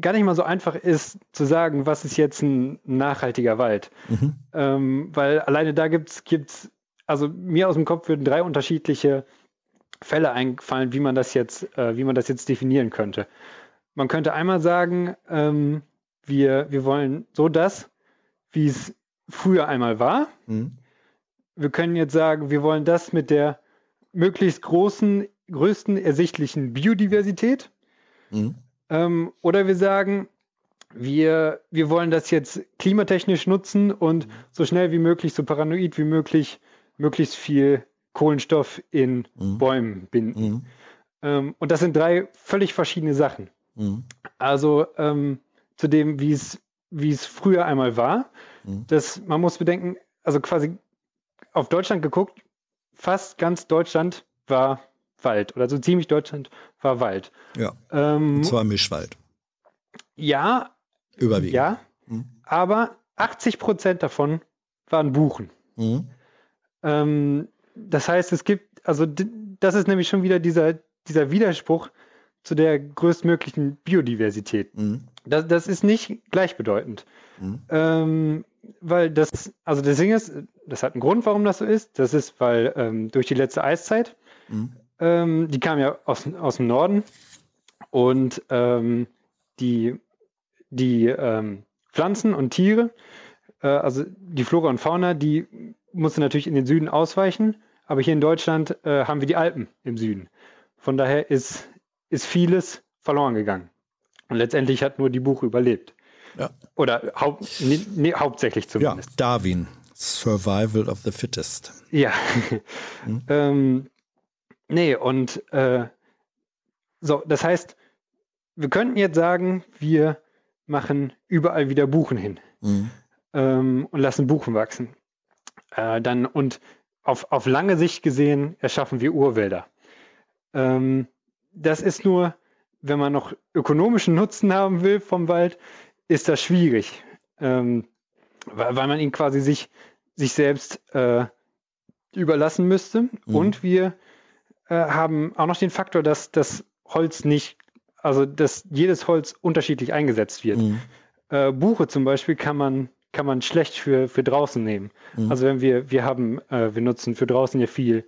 gar nicht mal so einfach ist zu sagen, was ist jetzt ein nachhaltiger Wald. Mhm. Ähm, weil alleine da gibt's gibt's, also mir aus dem Kopf würden drei unterschiedliche Fälle eingefallen, wie man das jetzt, äh, wie man das jetzt definieren könnte. Man könnte einmal sagen, ähm, wir, wir wollen so das, wie es früher einmal war. Mhm. Wir können jetzt sagen, wir wollen das mit der möglichst großen, größten ersichtlichen Biodiversität. Mhm. Ähm, oder wir sagen, wir, wir wollen das jetzt klimatechnisch nutzen und so schnell wie möglich, so paranoid wie möglich, möglichst viel Kohlenstoff in Mhm. Bäumen binden. Mhm. Ähm, und das sind drei völlig verschiedene Sachen. Mhm. Also ähm, zu dem, wie es wie es früher einmal war. Mhm. Das, man muss bedenken, also quasi auf Deutschland geguckt, fast ganz Deutschland war Wald oder so ziemlich Deutschland war Wald. Ja, Ähm, und zwar Mischwald, ja, überwiegend. ja, Mhm. aber 80 Prozent davon waren Buchen. Mhm. Ähm, das heißt, es gibt, also das ist nämlich schon wieder dieser, dieser Widerspruch zu der größtmöglichen Biodiversität. Mhm. Das, das ist nicht gleichbedeutend. Mhm. Ähm, weil das, also das Ding ist, das hat einen Grund, warum das so ist. Das ist, weil ähm, durch die letzte Eiszeit, Mhm. Ähm, die kam ja aus, aus dem Norden und ähm, die, die ähm, Pflanzen und Tiere, äh, also die Flora und Fauna, die musste natürlich in den Süden ausweichen, aber hier in Deutschland äh, haben wir die Alpen im Süden. Von daher ist, ist vieles verloren gegangen. Und letztendlich hat nur die Buche überlebt. Ja. Oder haupt, nee, nee, hauptsächlich ja, zumindest. Darwin, Survival of the Fittest. Ja. Mhm. ähm, nee, und äh, so, das heißt, wir könnten jetzt sagen, wir machen überall wieder Buchen hin Mhm. ähm, und lassen Buchen wachsen. Äh, dann und auf, auf lange Sicht gesehen erschaffen wir Urwälder. Ähm, das ist nur, wenn man noch ökonomischen Nutzen haben will vom Wald, ist das schwierig, ähm, weil, weil man ihn quasi sich, sich selbst äh, überlassen müsste. Mhm. Und wir äh, haben auch noch den Faktor, dass das Holz nicht, also dass jedes Holz unterschiedlich eingesetzt wird. Mhm. Äh, Buche zum Beispiel kann man, kann man schlecht für, für draußen nehmen. Mhm. Also wenn wir, wir haben, äh, wir nutzen für draußen ja viel,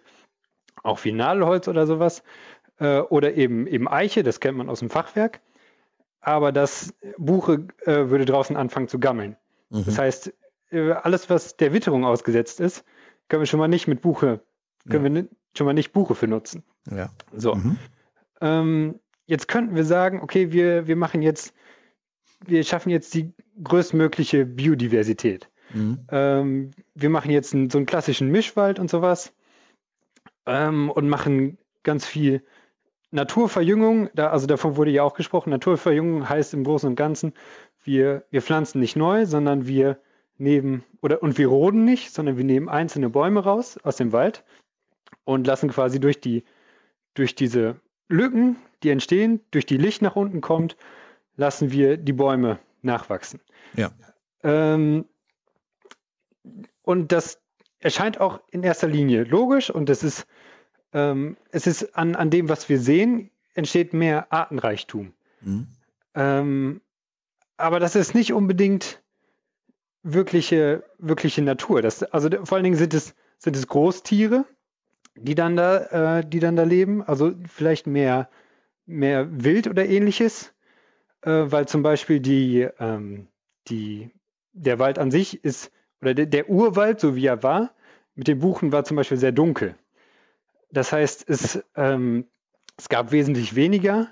auch viel Nadelholz oder sowas. Äh, oder eben, eben Eiche, das kennt man aus dem Fachwerk. Aber das Buche äh, würde draußen anfangen zu gammeln. Mhm. Das heißt, alles, was der Witterung ausgesetzt ist, können wir schon mal nicht mit Buche, können wir ni- schon mal nicht Buche für nutzen. ja. So. Mhm. Ähm, jetzt könnten wir sagen, okay, wir, wir machen jetzt, wir schaffen jetzt die größtmögliche Biodiversität. Mhm. Ähm, wir machen jetzt einen, so einen klassischen Mischwald und sowas ähm, und machen ganz viel Naturverjüngung. Da, also davon wurde ja auch gesprochen. Naturverjüngung heißt im Großen und Ganzen, wir, wir pflanzen nicht neu, sondern wir nehmen, oder und wir roden nicht, sondern wir nehmen einzelne Bäume raus aus dem Wald und lassen quasi durch die, durch diese Lücken, die entstehen, durch die Licht nach unten kommt, lassen wir die Bäume nachwachsen. Ja. Ähm, und das erscheint auch in erster Linie logisch und es ist, ähm, es ist an, an dem, was wir sehen, entsteht mehr Artenreichtum. Mhm. Ähm, aber das ist nicht unbedingt wirkliche, wirkliche Natur. Das, also vor allen Dingen sind es, sind es Großtiere, die dann da, äh, die dann da leben. Also vielleicht mehr, mehr Wild oder ähnliches, äh, weil zum Beispiel die, ähm, die, der Wald an sich ist, oder der, der Urwald, so wie er war, mit den Buchen war zum Beispiel sehr dunkel. Das heißt, es, ähm, es gab wesentlich weniger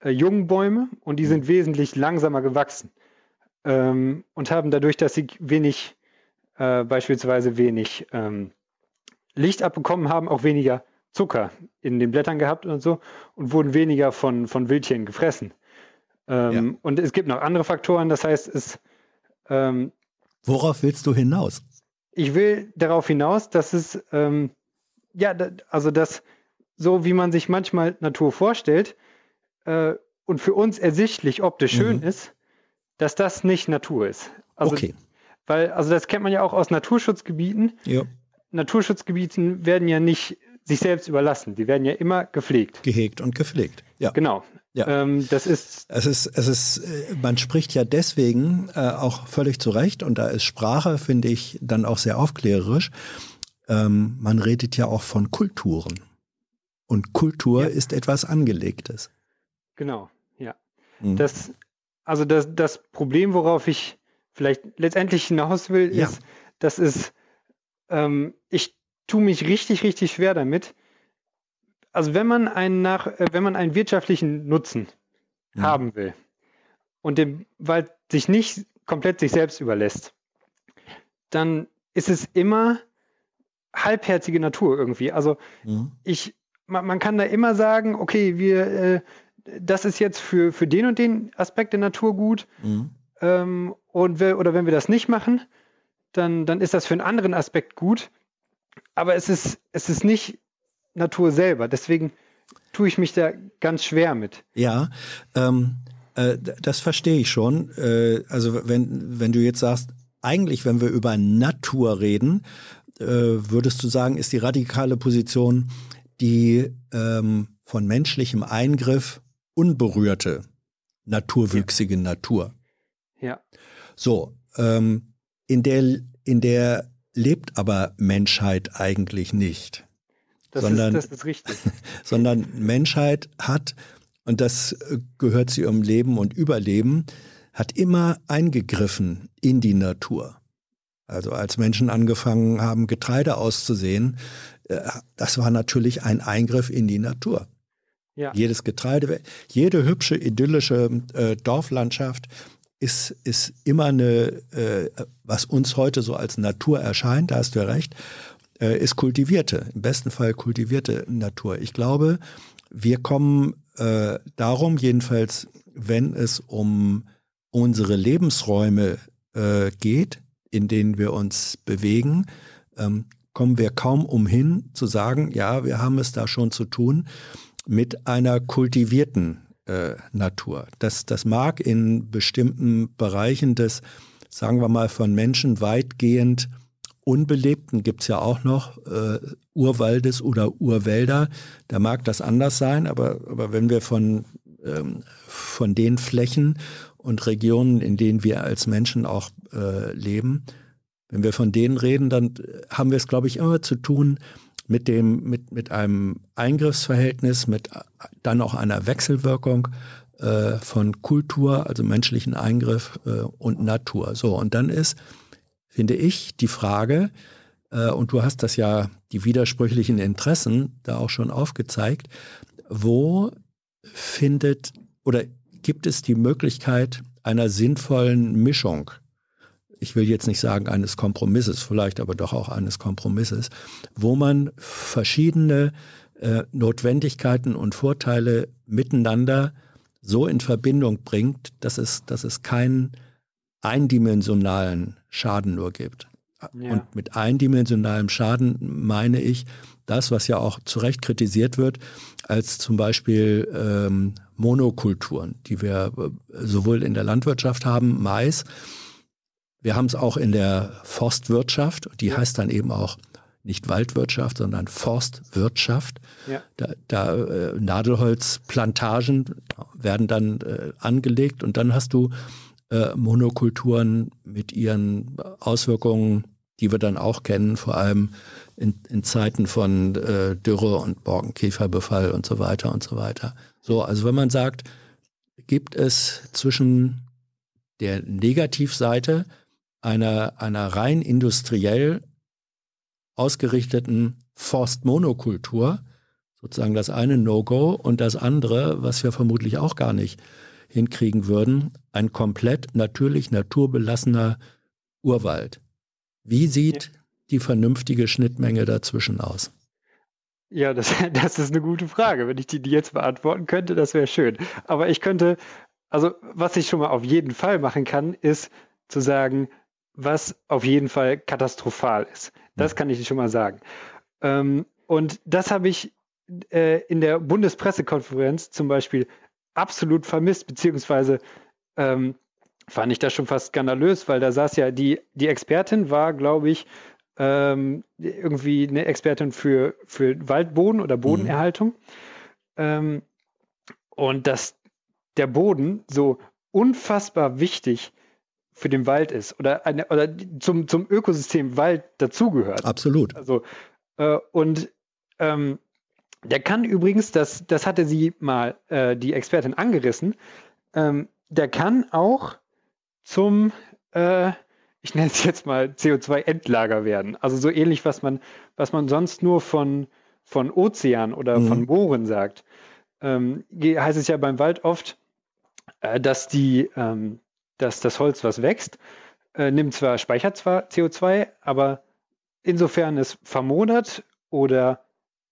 äh, Jungbäume und die sind wesentlich langsamer gewachsen ähm, und haben dadurch, dass sie wenig, äh, beispielsweise wenig ähm, Licht abbekommen haben, auch weniger Zucker in den Blättern gehabt und so und wurden weniger von, von Wildtieren gefressen. Ähm, ja. Und es gibt noch andere Faktoren, das heißt, es. Ähm, Worauf willst du hinaus? Ich will darauf hinaus, dass es, ähm, ja, also dass so wie man sich manchmal Natur vorstellt äh, und für uns ersichtlich optisch schön mhm. ist, dass das nicht Natur ist. Also, okay. Weil, also das kennt man ja auch aus Naturschutzgebieten. Ja. Naturschutzgebieten werden ja nicht sich selbst überlassen. Die werden ja immer gepflegt. Gehegt und gepflegt. Ja. Genau. Ja. Ähm, das ist. Es ist, es ist, äh, man spricht ja deswegen äh, auch völlig zu Recht und da ist Sprache, finde ich, dann auch sehr aufklärerisch. Ähm, man redet ja auch von Kulturen. Und Kultur ja. ist etwas Angelegtes. Genau, ja. Mhm. Das, also das, das Problem, worauf ich vielleicht letztendlich hinaus will, ja. ist, dass es, ähm, ich tue mich richtig, richtig schwer damit. Also wenn man einen nach, äh, wenn man einen wirtschaftlichen Nutzen ja. haben will und den Wald sich nicht komplett sich selbst überlässt, dann ist es immer halbherzige Natur irgendwie. Also mhm. ich, man, man, kann da immer sagen, okay, wir, äh, das ist jetzt für, für den und den Aspekt der Natur gut. Mhm. Ähm, und wir, oder wenn wir das nicht machen, dann, dann ist das für einen anderen Aspekt gut aber es ist, es ist nicht Natur selber. Deswegen tue ich mich da ganz schwer mit. Ja, ähm, äh, das verstehe ich schon. Äh, also wenn, wenn du jetzt sagst, eigentlich, wenn wir über Natur reden, äh, würdest du sagen, ist die radikale Position die ähm, von menschlichem Eingriff unberührte, naturwüchsige ja. Natur. Ja. So, ähm, in der, in der lebt aber Menschheit eigentlich nicht. Das, sondern, ist, das ist richtig. sondern Menschheit hat, und das äh, gehört zu ihrem Leben und Überleben, hat immer eingegriffen in die Natur. Also als Menschen angefangen haben, Getreide auszusehen, äh, das war natürlich ein Eingriff in die Natur. Ja. Jedes Getreide, jede hübsche, idyllische äh, Dorflandschaft ist, ist immer eine, äh, was uns heute so als Natur erscheint, da hast du ja recht, äh, ist kultivierte, im besten Fall kultivierte Natur. Ich glaube, wir kommen äh, darum, jedenfalls, wenn es um unsere Lebensräume äh, geht, in denen wir uns bewegen, ähm, kommen wir kaum umhin zu sagen, ja, wir haben es da schon zu tun mit einer kultivierten äh, Natur. Das, das mag in bestimmten Bereichen des, sagen wir mal, von Menschen weitgehend unbelebten, gibt es ja auch noch, äh, Urwaldes oder Urwälder, da mag das anders sein, aber, aber wenn wir von, ähm, von den Flächen und Regionen, in denen wir als Menschen auch äh, leben, wenn wir von denen reden, dann haben wir es, glaube ich, immer zu tun mit dem, mit, mit einem Eingriffsverhältnis, mit dann auch einer Wechselwirkung äh, von Kultur, also menschlichen Eingriff äh, und Natur. So, und dann ist, finde ich, die Frage, äh, und du hast das ja, die widersprüchlichen Interessen da auch schon aufgezeigt, wo findet oder gibt es die Möglichkeit einer sinnvollen Mischung ich will jetzt nicht sagen eines Kompromisses, vielleicht aber doch auch eines Kompromisses, wo man verschiedene äh, Notwendigkeiten und Vorteile miteinander so in Verbindung bringt, dass es, dass es keinen eindimensionalen Schaden nur gibt. Ja. Und mit eindimensionalem Schaden meine ich das, was ja auch zu Recht kritisiert wird, als zum Beispiel ähm, Monokulturen, die wir äh, sowohl in der Landwirtschaft haben, Mais, wir haben es auch in der Forstwirtschaft, die ja. heißt dann eben auch nicht Waldwirtschaft, sondern Forstwirtschaft. Ja. Da, da äh, Nadelholzplantagen werden dann äh, angelegt und dann hast du äh, Monokulturen mit ihren Auswirkungen, die wir dann auch kennen, vor allem in, in Zeiten von äh, Dürre und Borkenkäferbefall und so weiter und so weiter. So, also wenn man sagt, gibt es zwischen der Negativseite einer, einer rein industriell ausgerichteten Forstmonokultur, sozusagen das eine No-Go und das andere, was wir vermutlich auch gar nicht hinkriegen würden, ein komplett natürlich naturbelassener Urwald. Wie sieht ja. die vernünftige Schnittmenge dazwischen aus? Ja, das, das ist eine gute Frage. Wenn ich die, die jetzt beantworten könnte, das wäre schön. Aber ich könnte, also was ich schon mal auf jeden Fall machen kann, ist zu sagen, was auf jeden Fall katastrophal ist. Das kann ich schon mal sagen. Ähm, und das habe ich äh, in der Bundespressekonferenz zum Beispiel absolut vermisst, beziehungsweise ähm, fand ich das schon fast skandalös, weil da saß ja die, die Expertin war, glaube ich, ähm, irgendwie eine Expertin für, für Waldboden oder Bodenerhaltung. Mhm. Und dass der Boden so unfassbar wichtig für den Wald ist oder, eine, oder zum, zum Ökosystem Wald dazugehört. Absolut. Also, äh, und ähm, der kann übrigens, das, das hatte sie mal äh, die Expertin angerissen, ähm, der kann auch zum, äh, ich nenne es jetzt mal CO2-Endlager werden. Also so ähnlich, was man, was man sonst nur von, von Ozean oder mhm. von Mooren sagt. Ähm, heißt es ja beim Wald oft, äh, dass die, ähm, dass das Holz, was wächst, äh, nimmt zwar, speichert zwar CO2, aber insofern es vermodert oder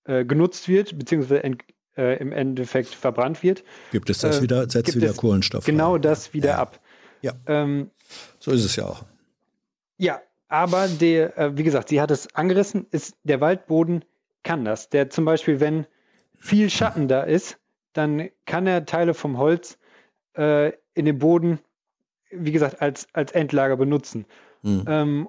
äh, genutzt wird, beziehungsweise ent, äh, im Endeffekt verbrannt wird, gibt es das äh, wieder, setzt wieder Kohlenstoff. Genau rein. das wieder ja. ab. Ja. Ähm, so ist es ja auch. Ja, aber der, äh, wie gesagt, sie hat es angerissen, ist der Waldboden kann das. Der zum Beispiel, wenn viel Schatten da ist, dann kann er Teile vom Holz äh, in den Boden, wie gesagt, als, als Endlager benutzen. Mhm. Ähm,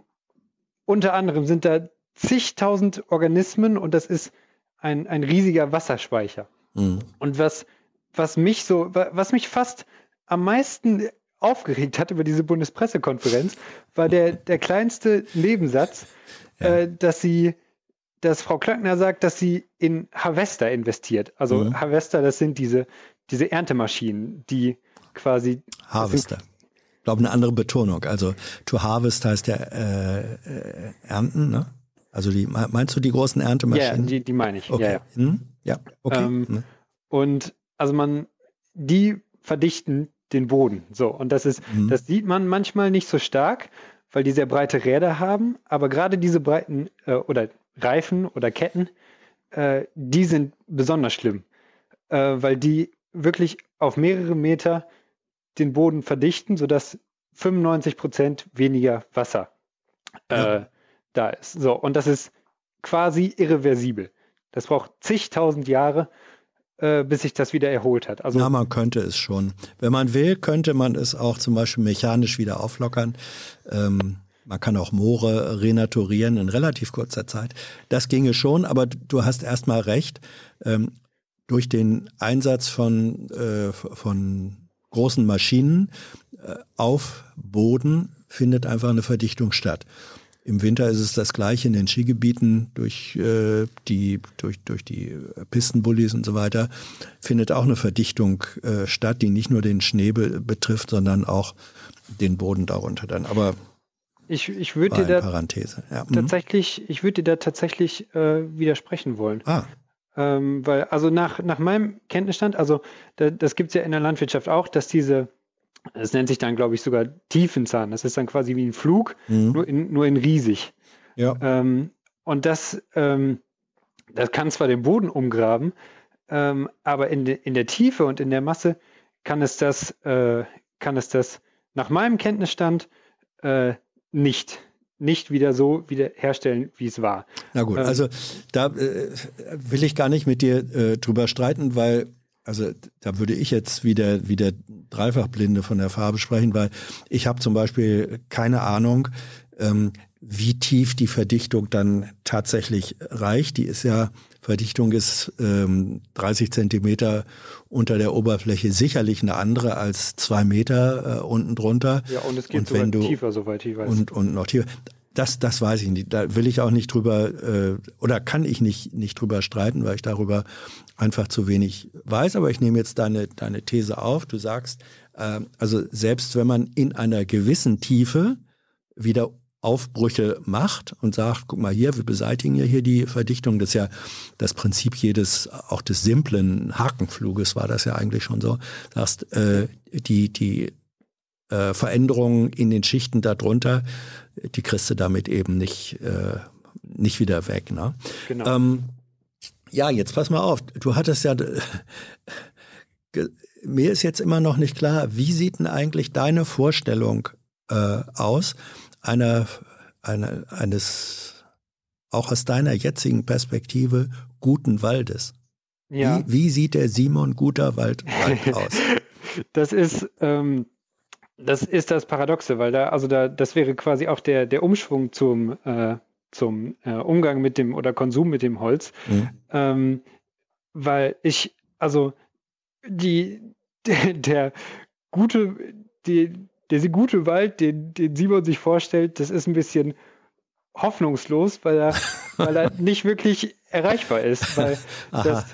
unter anderem sind da zigtausend Organismen und das ist ein, ein riesiger Wasserspeicher. Mhm. Und was, was mich so, was mich fast am meisten aufgeregt hat über diese Bundespressekonferenz, war der, der kleinste Nebensatz, ja. äh, dass sie, dass Frau Klöckner sagt, dass sie in Harvester investiert. Also mhm. Harvester, das sind diese, diese Erntemaschinen, die quasi. Harvester. Ich glaube, eine andere Betonung. Also to harvest heißt ja äh, äh, ernten, ne? Also die, meinst du die großen Erntemaschinen? Ja, die, die meine ich. Okay. Ja, ja. Hm? ja. okay. Ähm, hm. Und also man, die verdichten den Boden. So, und das ist, mhm. das sieht man manchmal nicht so stark, weil die sehr breite Räder haben, aber gerade diese breiten äh, oder Reifen oder Ketten, äh, die sind besonders schlimm, äh, weil die wirklich auf mehrere Meter den Boden verdichten, sodass 95 Prozent weniger Wasser äh, ja. da ist. So, und das ist quasi irreversibel. Das braucht zigtausend Jahre, äh, bis sich das wieder erholt hat. Also ja, man könnte es schon. Wenn man will, könnte man es auch zum Beispiel mechanisch wieder auflockern. Ähm, man kann auch Moore renaturieren in relativ kurzer Zeit. Das ginge schon, aber du hast erstmal recht. Ähm, durch den Einsatz von, äh, von großen Maschinen äh, auf Boden findet einfach eine Verdichtung statt. Im Winter ist es das gleiche in den Skigebieten durch äh, die durch durch die Pistenbullis und so weiter findet auch eine Verdichtung äh, statt, die nicht nur den Schnee be betrifft, sondern auch den Boden darunter dann. Aber ich, ich würde dir da. Ja. Mhm. tatsächlich, ich würde dir da tatsächlich äh, widersprechen wollen. Ah. Ähm, weil, also nach, nach meinem Kenntnisstand, also da, das gibt es ja in der Landwirtschaft auch, dass diese das nennt sich dann, glaube ich, sogar Tiefenzahn. Das ist dann quasi wie ein Flug, mhm. nur, in, nur in riesig. Ja. Ähm, und das, ähm, das kann zwar den Boden umgraben, ähm, aber in, de, in der Tiefe und in der Masse kann es das, äh, kann es das nach meinem Kenntnisstand äh, nicht nicht wieder so wiederherstellen, wie es war. Na gut, ähm, also da äh, will ich gar nicht mit dir äh, drüber streiten, weil also da würde ich jetzt wieder wieder Dreifachblinde von der Farbe sprechen, weil ich habe zum Beispiel keine Ahnung, ähm, wie tief die Verdichtung dann tatsächlich reicht. Die ist ja Verdichtung ist ähm, 30 Zentimeter unter der Oberfläche sicherlich eine andere als zwei Meter äh, unten drunter. Ja, und es geht und wenn du, tiefer, soweit ich weiß. Und, und noch tiefer. Das, das weiß ich nicht. Da will ich auch nicht drüber äh, oder kann ich nicht, nicht drüber streiten, weil ich darüber einfach zu wenig weiß. Aber ich nehme jetzt deine, deine These auf. Du sagst, äh, also selbst wenn man in einer gewissen Tiefe wieder Aufbrüche macht und sagt, guck mal hier, wir beseitigen ja hier die Verdichtung. Das ist ja das Prinzip jedes, auch des simplen Hakenfluges war das ja eigentlich schon so. Sagst, äh, die, die äh, Veränderungen in den Schichten darunter, die kriegst du damit eben nicht, äh, nicht wieder weg. Ne? Genau. Ähm, Ja, jetzt pass mal auf. Du hattest ja, mir ist jetzt immer noch nicht klar, wie sieht denn eigentlich deine Vorstellung äh, aus, einer, einer, eines, auch aus deiner jetzigen Perspektive, guten Waldes? Ja. Wie, wie sieht der Simon Guter Wald, Wald aus? das ist, ähm, das ist das Paradoxe, weil da, also da, das wäre quasi auch der, der Umschwung zum, äh, zum äh, Umgang mit dem oder Konsum mit dem Holz. Mhm. Ähm, weil ich, also die, der, der gute, die, der gute Wald, den, den Simon sich vorstellt, das ist ein bisschen hoffnungslos, weil er, weil er nicht wirklich erreichbar ist. Weil das,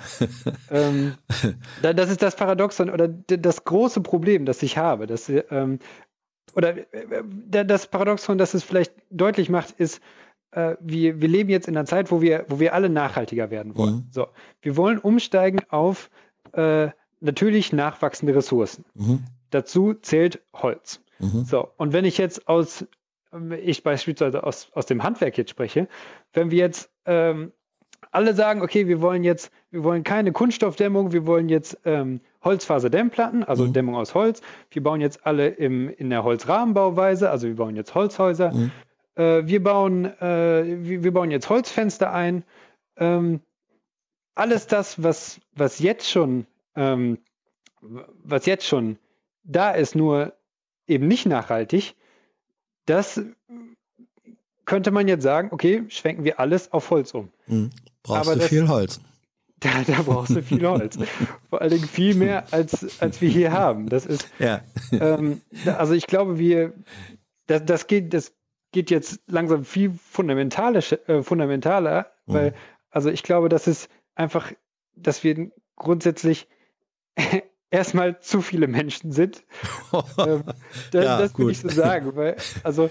ähm, das ist das Paradoxon oder das große Problem, das ich habe. Dass, ähm, oder äh, das Paradoxon, das es vielleicht deutlich macht, ist, äh, wir, wir leben jetzt in einer Zeit, wo wir, wo wir alle nachhaltiger werden wollen. Mhm. So, wir wollen umsteigen auf äh, natürlich nachwachsende Ressourcen. Mhm. Dazu zählt Holz. Mhm. So, und wenn ich jetzt aus, ich beispielsweise aus, aus dem Handwerk jetzt spreche, wenn wir jetzt ähm, alle sagen, okay, wir wollen jetzt, wir wollen keine Kunststoffdämmung, wir wollen jetzt ähm, Holzfaserdämmplatten, also Mhm. Dämmung aus Holz. Wir bauen jetzt alle im, in der Holzrahmenbauweise, also wir bauen jetzt Holzhäuser. Mhm. Äh, wir, bauen, äh, wir, wir bauen jetzt Holzfenster ein. Ähm, alles das, was, was jetzt schon, ähm, was jetzt schon da ist, nur eben nicht nachhaltig, das könnte man jetzt sagen, okay, schwenken wir alles auf Holz um. Mhm. Brauchst Aber du das- viel Holz. Da, da brauchst du viel Holz. Vor allen Dingen viel mehr, als, als wir hier haben. Das ist, Ja. ähm, also ich glaube, wir, das, das, geht, das geht jetzt langsam viel fundamentale, äh, fundamentaler, Mhm. weil, also ich glaube, das ist einfach, dass wir grundsätzlich erstmal zu viele Menschen sind. Ähm, das Ja, das will ich so sagen, weil, also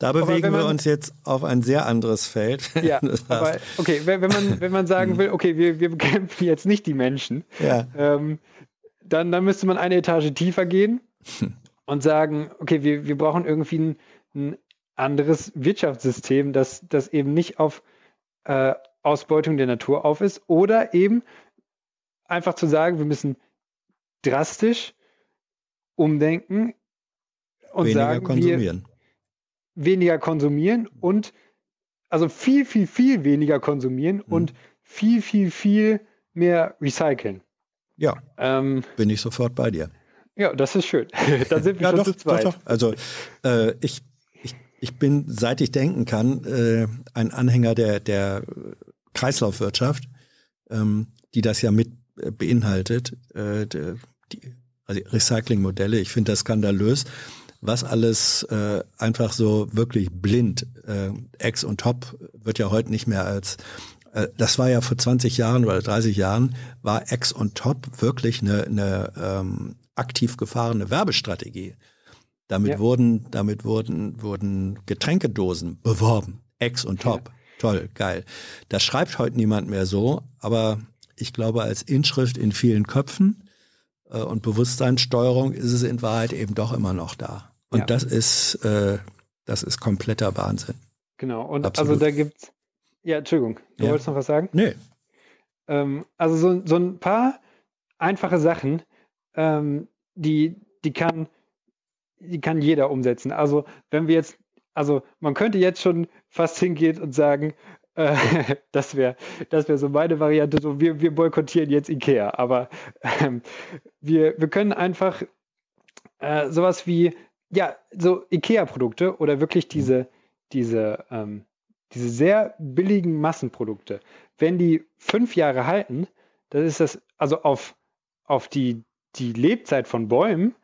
Da bewegen wenn wir man- uns jetzt auf ein sehr anderes Feld. ja, aber okay, wenn, wenn man, wenn man sagen will, okay, wir, wir bekämpfen jetzt nicht die Menschen, ja. ähm, dann, dann müsste man eine Etage tiefer gehen und sagen, okay, wir, wir brauchen irgendwie ein, ein anderes Wirtschaftssystem, das, das eben nicht auf äh, Ausbeutung der Natur auf ist oder eben einfach zu sagen, wir müssen drastisch umdenken und weniger sagen, wir konsumieren. weniger konsumieren und also viel, viel, viel weniger konsumieren Mhm. und viel, viel, viel mehr recyceln. Ja, Ähm, bin ich sofort bei dir. ja, das ist schön. Dann sind wir Ja, schon doch, zu doch, zweit. doch. Also äh, ich, ich, ich bin, seit ich denken kann, äh, ein Anhänger der, der Kreislaufwirtschaft, ähm, die das ja mit äh, beinhaltet. Äh, de- die, also Recyclingmodelle, ich finde das skandalös, was alles äh, einfach so wirklich blind, äh, Ex und Top wird ja heute nicht mehr als äh, das war ja vor 20 Jahren oder 30 Jahren, war Ex und Top wirklich eine, eine ähm, aktiv gefahrene Werbestrategie. Damit Ja. wurden, damit wurden, wurden Getränkedosen beworben. Ex und Top. Toll, geil. Das schreibt heute niemand mehr so, aber ich glaube, als Inschrift in vielen Köpfen äh, und Bewusstseinssteuerung ist es in Wahrheit eben doch immer noch da. Und Ja. das ist, äh, das ist kompletter Wahnsinn. Genau. Und Absolut. also da gibt's. Ja, Entschuldigung, du Ja. wolltest noch was sagen? Nee. Ähm, also so, so ein paar einfache Sachen, ähm, die, die kann, die kann jeder umsetzen. Also wenn wir jetzt, also man könnte jetzt schon fast hingehen und sagen, äh, das wäre das wäre so meine Variante, so wir, wir boykottieren jetzt Ikea, aber ähm, wir, wir können einfach äh, sowas wie, ja, so Ikea-Produkte oder wirklich diese, diese, ähm, diese sehr billigen Massenprodukte, wenn die fünf Jahre halten, dann ist das also auf, auf die, die Lebzeit von Bäumen,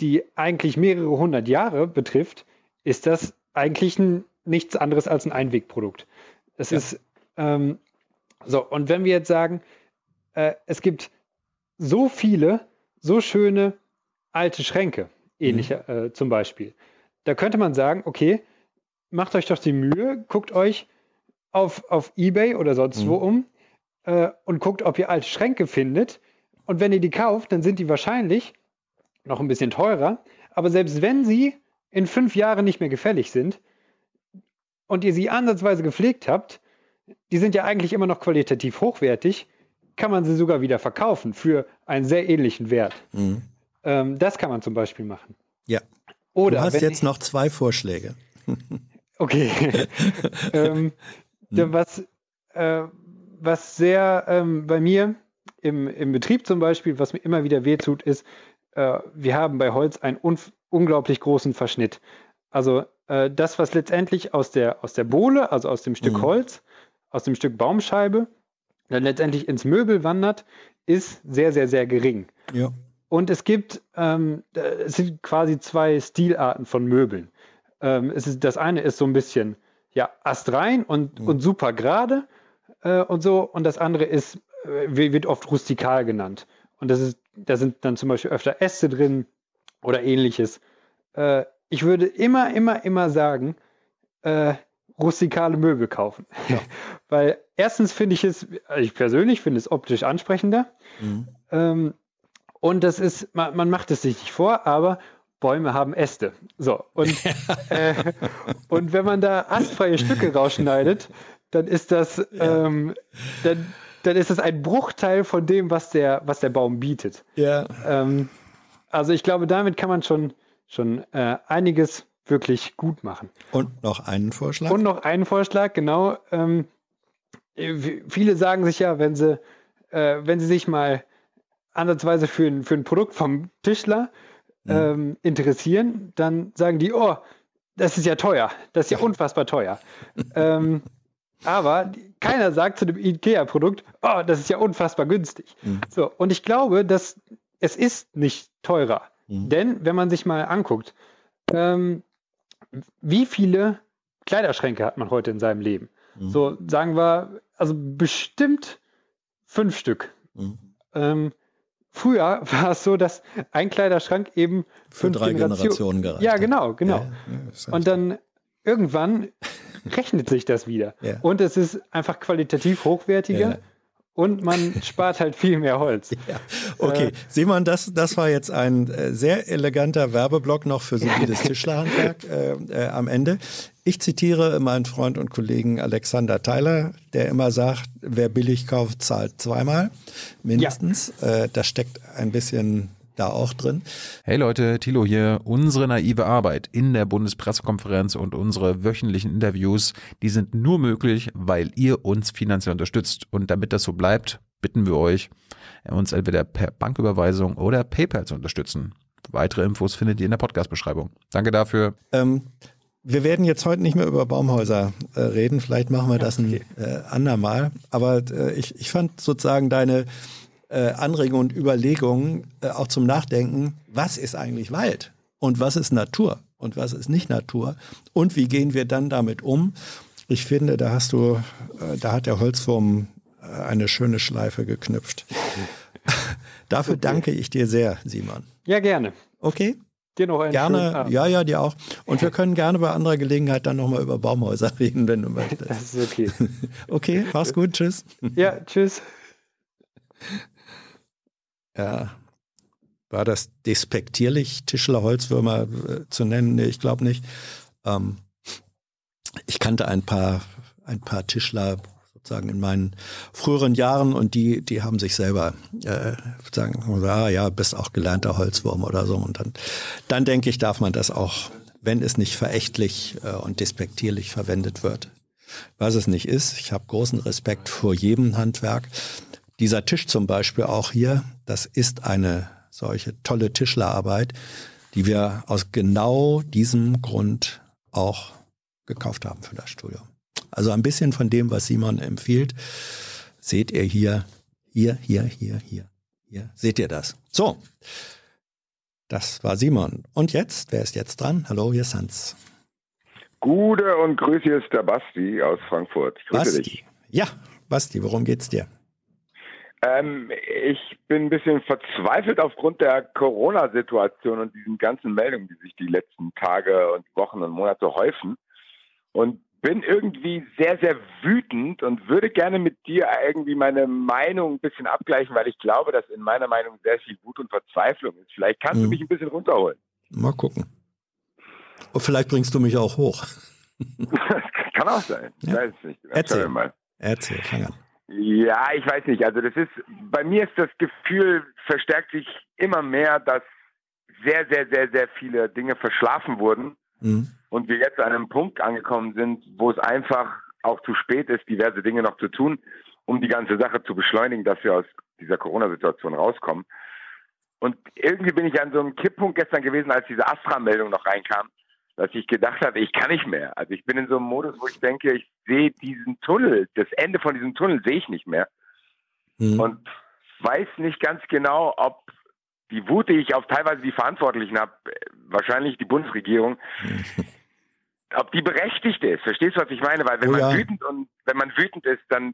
die eigentlich mehrere hundert Jahre betrifft, ist das eigentlich ein, nichts anderes als ein Einwegprodukt. Es Ja. ist ähm, so, und wenn wir jetzt sagen, äh, es gibt so viele, so schöne alte Schränke, ähnliche äh, zum Beispiel, da könnte man sagen, okay, macht euch doch die Mühe, guckt euch auf, auf Ebay oder sonst Mhm. wo um äh, und guckt, ob ihr alte Schränke findet. Und wenn ihr die kauft, dann sind die wahrscheinlich noch ein bisschen teurer. Aber selbst wenn sie in fünf Jahren nicht mehr gefällig sind und ihr sie ansatzweise gepflegt habt, die sind ja eigentlich immer noch qualitativ hochwertig, kann man sie sogar wieder verkaufen für einen sehr ähnlichen Wert. Mhm. Ähm, das kann man zum Beispiel machen. Ja. Oder du hast jetzt noch zwei Vorschläge. Okay. ähm, dann was, äh, was sehr ähm, bei mir im, im Betrieb zum Beispiel, was mir immer wieder wehtut, ist, äh, wir haben bei Holz einen unglaublich großen Verschnitt. Also äh, das, was letztendlich aus der, aus der Bohle, also aus dem Stück Mhm. Holz, aus dem Stück Baumscheibe, dann letztendlich ins Möbel wandert, ist sehr, sehr, sehr gering. Ja. Und es gibt, ähm, äh, es sind quasi zwei Stilarten von Möbeln. Ähm, es ist, das eine ist so ein bisschen ja, astrein und, Mhm. und super gerade äh, und so. Und das andere ist, äh, wird oft rustikal genannt. Und das ist, da sind dann zum Beispiel öfter Äste drin oder ähnliches. Äh, ich würde immer, immer, immer sagen, äh, rustikale Möbel kaufen. Ja. Weil erstens finde ich es, ich persönlich finde es optisch ansprechender. Mhm. Ähm, und das ist, man, man macht es sich nicht vor, aber Bäume haben Äste. So, und, äh, und wenn man da astfreie Stücke rausschneidet, dann ist das, ähm, dann, dann ist das ein Bruchteil von dem, was der, was der Baum bietet. Ja. Ähm, also ich glaube, damit kann man schon, schon äh, einiges wirklich gut machen. Und noch einen Vorschlag? Und noch einen Vorschlag, genau. Ähm, äh, viele sagen sich ja, wenn sie, äh, wenn sie sich mal ansatzweise für ein, für ein Produkt vom Tischler Mhm. ähm, interessieren, dann sagen die, oh, das ist ja teuer, das ist ja unfassbar teuer. ähm, aber keiner sagt zu dem IKEA-Produkt, oh, das ist ja unfassbar günstig. Mhm. So, und ich glaube, dass es ist nicht teurer. Mhm. Denn wenn man sich mal anguckt, ähm, wie viele Kleiderschränke hat man heute in seinem Leben? Mhm. So sagen wir, also bestimmt fünf Stück. Mhm. Ähm, früher war es so, dass ein Kleiderschrank eben Für fünf drei Generation- Generationen gereicht. Ja, genau, genau. Ja, ja, ist Und dann irgendwann rechnet sich das wieder. Ja. Und es ist einfach qualitativ hochwertiger Ja. Und man spart halt viel mehr Holz. Ja. Okay, Simon, das, das war jetzt ein äh, sehr eleganter Werbeblock noch für solides Tischlerhandwerk äh, äh, am Ende. Ich zitiere meinen Freund und Kollegen Alexander Theiler, der immer sagt, wer billig kauft, zahlt zweimal mindestens. Äh, da steckt ein bisschen da auch drin. Hey Leute, Thilo hier. Unsere naive Arbeit in der Bundespressekonferenz und unsere wöchentlichen Interviews, die sind nur möglich, weil ihr uns finanziell unterstützt. Und damit das so bleibt, bitten wir euch, uns entweder per Banküberweisung oder PayPal zu unterstützen. Weitere Infos findet ihr in der Podcast-Beschreibung. Danke dafür. Ähm, wir werden jetzt heute nicht mehr über Baumhäuser äh, reden. Vielleicht machen wir das ein äh, andermal. Aber äh, ich, ich fand sozusagen deine äh, Anregungen und Überlegungen äh, auch zum Nachdenken. Was ist eigentlich Wald? Und was ist Natur? Und was ist nicht Natur? Und wie gehen wir dann damit um? Ich finde, da hast du, äh, da hat der Holzwurm äh, eine schöne Schleife geknüpft. Dafür danke ich dir sehr, Simon. Ja, gerne. Okay? Dir noch einen Gerne, ja, ja, dir auch. Und wir können gerne bei anderer Gelegenheit dann nochmal über Baumhäuser reden, wenn du möchtest. Das ist okay. Okay, mach's gut, tschüss. Ja, tschüss. Ja, war das despektierlich, Tischler Holzwürmer äh, zu nennen? Nee, ich glaube nicht. Ähm, ich kannte ein paar, ein paar Tischler sozusagen in meinen früheren Jahren und die, die haben sich selber äh, sagen, ah, ja, bist auch gelernter Holzwurm oder so. Und dann, dann denke ich, darf man das auch, wenn es nicht verächtlich äh, und despektierlich verwendet wird. Was es nicht ist, ich habe großen Respekt vor jedem Handwerk. Dieser Tisch zum Beispiel auch hier, das ist eine solche tolle Tischlerarbeit, die wir aus genau diesem Grund auch gekauft haben für das Studio. Also ein bisschen von dem, was Simon empfiehlt, seht ihr hier, hier, hier, hier, hier, hier. Seht ihr das? So, das war Simon. Und jetzt, wer ist jetzt dran? Hallo, hier ist Hans. Gute und Grüße, hier ist der Basti aus Frankfurt. Ich grüße Basti. dich. Ja, Basti, worum geht's dir? Ähm, ich bin ein bisschen verzweifelt aufgrund der Corona-Situation und diesen ganzen Meldungen, die sich die letzten Tage und Wochen und Monate häufen. Und bin irgendwie sehr, sehr wütend und würde gerne mit dir irgendwie meine Meinung ein bisschen abgleichen, weil ich glaube, dass in meiner Meinung sehr viel Wut und Verzweiflung ist. Vielleicht kannst Mhm. du mich ein bisschen runterholen. Mal gucken. Und vielleicht bringst du mich auch hoch. Kann auch sein. Ich Ja. weiß es nicht. Erzähl. Erzähl, fang an. Ja, ich weiß nicht. Also das ist, bei mir ist das Gefühl, verstärkt sich immer mehr, dass sehr, sehr, sehr, sehr viele Dinge verschlafen wurden mhm. und wir jetzt an einem Punkt angekommen sind, wo es einfach auch zu spät ist, diverse Dinge noch zu tun, um die ganze Sache zu beschleunigen, dass wir aus dieser Corona-Situation rauskommen. Und irgendwie bin ich an so einem Kipppunkt gestern gewesen, als diese Astra-Meldung noch reinkam, dass ich gedacht habe, ich kann nicht mehr. Also ich bin in so einem Modus, wo ich denke, ich sehe diesen Tunnel, das Ende von diesem Tunnel sehe ich nicht mehr. Mhm. Und weiß nicht ganz genau, ob die Wut, die ich auf teilweise die Verantwortlichen habe, wahrscheinlich die Bundesregierung, ob die berechtigt ist. Verstehst du, was ich meine? Weil wenn oh, man ja. wütend und wenn man wütend ist, dann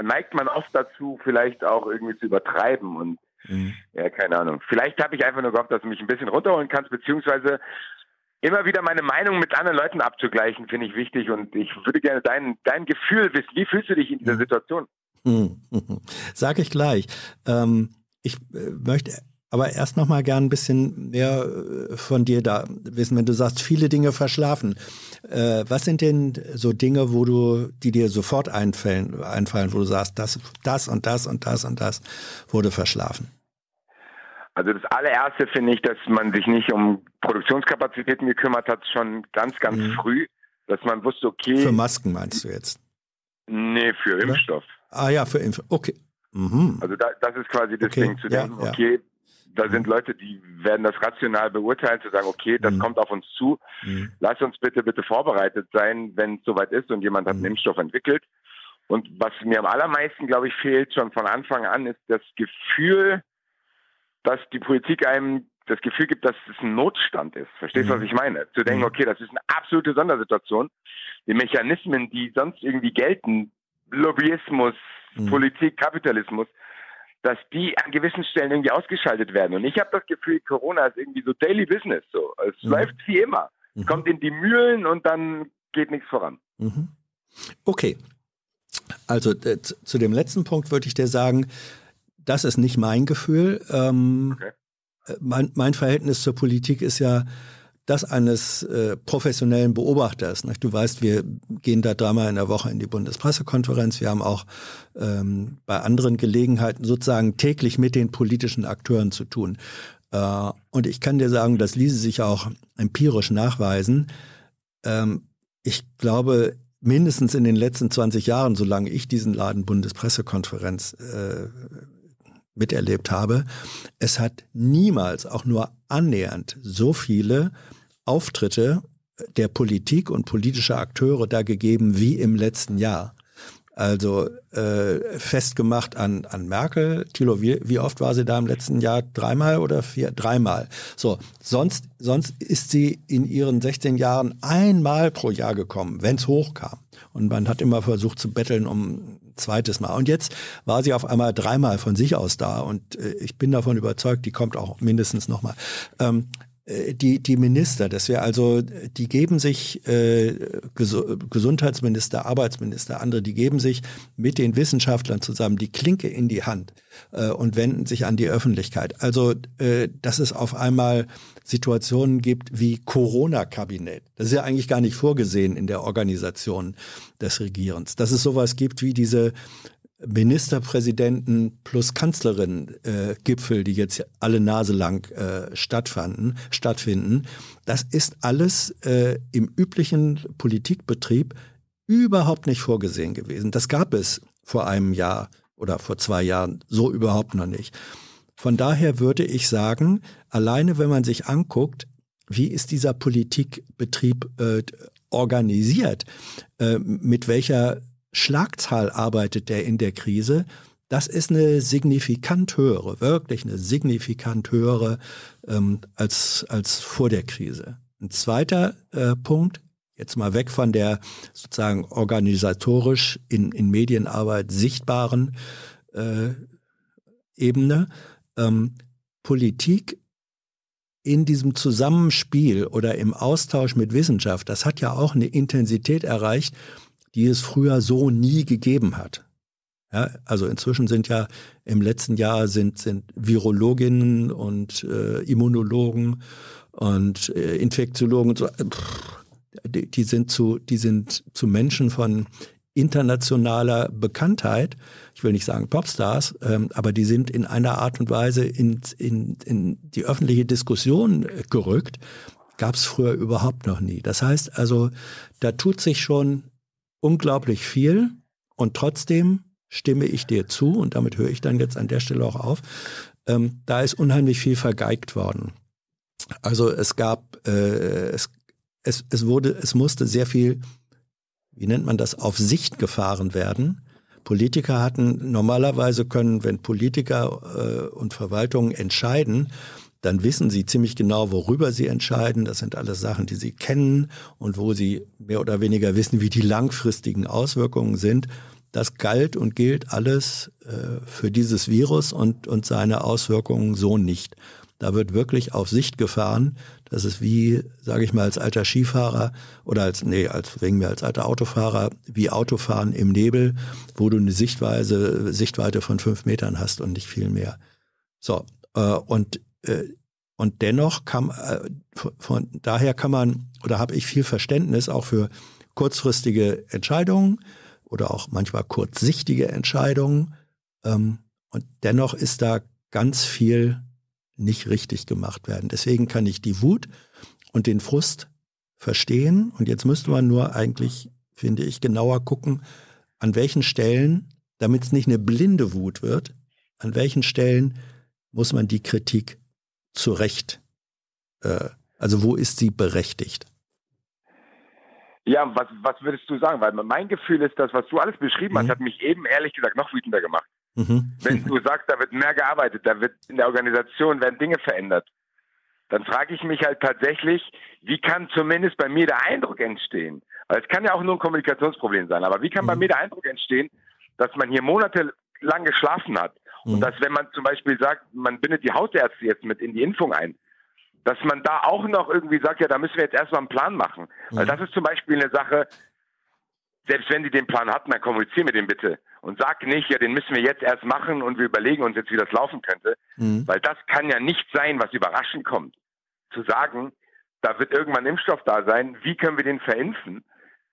neigt man oft dazu, vielleicht auch irgendwie zu übertreiben und mhm. ja, keine Ahnung. Vielleicht habe ich einfach nur gehofft, dass du mich ein bisschen runterholen kannst, beziehungsweise immer wieder meine Meinung mit anderen Leuten abzugleichen, finde ich wichtig und ich würde gerne dein, dein Gefühl wissen. Wie fühlst du dich in dieser mhm. Situation? Mhm. Sag ich gleich. Ähm, ich äh, möchte aber erst noch mal gern ein bisschen mehr äh, von dir da wissen, wenn du sagst, viele Dinge verschlafen. Äh, was sind denn so Dinge, wo du, die dir sofort einfallen, einfallen, wo du sagst, das, das und das und das und das wurde verschlafen? Also das allererste finde ich, dass man sich nicht um Produktionskapazitäten gekümmert hat, schon ganz, ganz mhm. früh, dass man wusste, okay. Für Masken meinst du jetzt? Nee, für Oder? Impfstoff. Ah ja, für Impfstoff. Okay. Mhm. Also da, das ist quasi das okay. Ding zu denken, ja, okay, da sind mhm. Leute, die werden das rational beurteilen, zu sagen, okay, das mhm. kommt auf uns zu. Mhm. Lass uns bitte, bitte vorbereitet sein, wenn es soweit ist und jemand hat einen mhm. Impfstoff entwickelt. Und was mir am allermeisten, glaube ich, fehlt schon von Anfang an, ist das Gefühl, dass die Politik einem das Gefühl gibt, dass es ein Notstand ist. Verstehst du, was mhm. ich meine? Zu denken, mhm. okay, das ist eine absolute Sondersituation. Die Mechanismen, die sonst irgendwie gelten, Lobbyismus, Politik, Kapitalismus, dass die an gewissen Stellen irgendwie ausgeschaltet werden. Und ich habe das Gefühl, Corona ist irgendwie so Daily Business. So. Es mhm. läuft wie immer. Mhm. Es kommt in die Mühlen und dann geht nichts voran. Mhm. Okay. Also äh, zu dem letzten Punkt würde ich dir sagen, das ist nicht mein Gefühl. Ähm, okay. Äh, mein, mein Verhältnis zur Politik ist ja das eines äh, professionellen Beobachters. Nicht? Du weißt, wir gehen da dreimal in der Woche in die Bundespressekonferenz. Wir haben auch ähm, bei anderen Gelegenheiten sozusagen täglich mit den politischen Akteuren zu tun. Äh, und ich kann dir sagen, das ließe sich auch empirisch nachweisen. Ähm, ich glaube, mindestens in den letzten 20 Jahren, solange ich diesen Laden Bundespressekonferenz äh, miterlebt habe, es hat niemals auch nur annähernd so viele Auftritte der Politik und politischer Akteure da gegeben wie im letzten Jahr. Also äh, festgemacht an, an Merkel. Thilo, wie, wie oft war sie da im letzten Jahr? Dreimal oder vier? Dreimal. So, sonst, sonst ist sie in ihren 16 Jahren einmal pro Jahr gekommen, wenn es hochkam. Und man hat immer versucht zu betteln um ein zweites Mal. Und jetzt war sie auf einmal dreimal von sich aus da. Und äh, ich bin davon überzeugt, die kommt auch mindestens nochmal. Ähm, äh, die, die Minister, dass wir also, die geben sich, äh, Gesundheitsminister, Arbeitsminister, andere, die geben sich mit den Wissenschaftlern zusammen die Klinke in die Hand äh, und wenden sich an die Öffentlichkeit. Also, äh, dass es auf einmal Situationen gibt wie Corona-Kabinett. Das ist ja eigentlich gar nicht vorgesehen in der Organisation des Regierens. Dass es sowas gibt wie diese Ministerpräsidenten plus Kanzlerin äh, die jetzt alle Nase lang äh, stattfanden, stattfinden, das ist alles äh, im üblichen Politikbetrieb überhaupt nicht vorgesehen gewesen. Das gab es vor einem Jahr oder vor zwei Jahren so überhaupt noch nicht. Von daher würde ich sagen, alleine wenn man sich anguckt, wie ist dieser Politikbetrieb äh, organisiert, äh, mit welcher Schlagzahl arbeitet der in der Krise, das ist eine signifikant höhere, wirklich eine signifikant höhere ähm, als, als vor der Krise. Ein zweiter äh, Punkt, jetzt mal weg von der sozusagen organisatorisch in, in Medienarbeit sichtbaren äh, Ebene, ähm, Politik in diesem Zusammenspiel oder im Austausch mit Wissenschaft, das hat ja auch eine Intensität erreicht, die es früher so nie gegeben hat. Ja, also inzwischen sind ja im letzten Jahr sind, sind Virologinnen und äh, Immunologen und äh, Infektiologen und so, pff, die, die, sind zu, die sind zu Menschen von internationaler Bekanntheit, ich will nicht sagen Popstars, ähm, aber die sind in einer Art und Weise in, in, in die öffentliche Diskussion gerückt, gab es früher überhaupt noch nie. Das heißt also, da tut sich schon unglaublich viel und trotzdem stimme ich dir zu und damit höre ich dann jetzt an der Stelle auch auf. Ähm, da ist unheimlich viel vergeigt worden. Also es gab, äh, es, es, es wurde, es musste sehr viel wie nennt man das, auf Sicht gefahren werden. Politiker hatten normalerweise können, wenn Politiker äh, und Verwaltungen entscheiden, dann wissen sie ziemlich genau, worüber sie entscheiden. Das sind alles Sachen, die sie kennen und wo sie mehr oder weniger wissen, wie die langfristigen Auswirkungen sind. Das galt und gilt alles äh, für dieses Virus und, und seine Auswirkungen so nicht. Da wird wirklich auf Sicht gefahren. Das ist wie, sage ich mal, als alter Skifahrer oder als, nee, als wegen mir als alter Autofahrer, wie Autofahren im Nebel, wo du eine Sichtweise, Sichtweite von fünf Metern hast und nicht viel mehr. So, äh, und, äh, und dennoch kann, äh, von daher kann man, oder habe ich viel Verständnis auch für kurzfristige Entscheidungen oder auch manchmal kurzsichtige Entscheidungen. Ähm, und dennoch ist da ganz viel nicht richtig gemacht werden. Deswegen kann ich die Wut und den Frust verstehen. Und jetzt müsste man nur eigentlich, finde ich, genauer gucken, an welchen Stellen, damit es nicht eine blinde Wut wird, an welchen Stellen muss man die Kritik zurecht, äh, also wo ist sie berechtigt? Ja, was, was würdest du sagen? Weil mein Gefühl ist, das, was du alles beschrieben mhm. hast, hat mich eben ehrlich gesagt noch wütender gemacht. Mhm. Wenn du sagst, da wird mehr gearbeitet, da wird in der Organisation werden Dinge verändert, dann frage ich mich halt tatsächlich, wie kann zumindest bei mir der Eindruck entstehen? Weil es kann ja auch nur ein Kommunikationsproblem sein, aber wie kann mhm. bei mir der Eindruck entstehen, dass man hier monatelang geschlafen hat mhm. und dass wenn man zum Beispiel sagt, man bindet die Hausärzte jetzt mit in die Impfung ein, dass man da auch noch irgendwie sagt, ja, da müssen wir jetzt erstmal einen Plan machen. Weil mhm. das ist zum Beispiel eine Sache, selbst wenn die den Plan hatten, dann kommunizieren wir den bitte und sag nicht, ja, den müssen wir jetzt erst machen und wir überlegen uns jetzt, wie das laufen könnte. Mhm. Weil das kann ja nicht sein, was überraschend kommt. Zu sagen, da wird irgendwann Impfstoff da sein, wie können wir den verimpfen?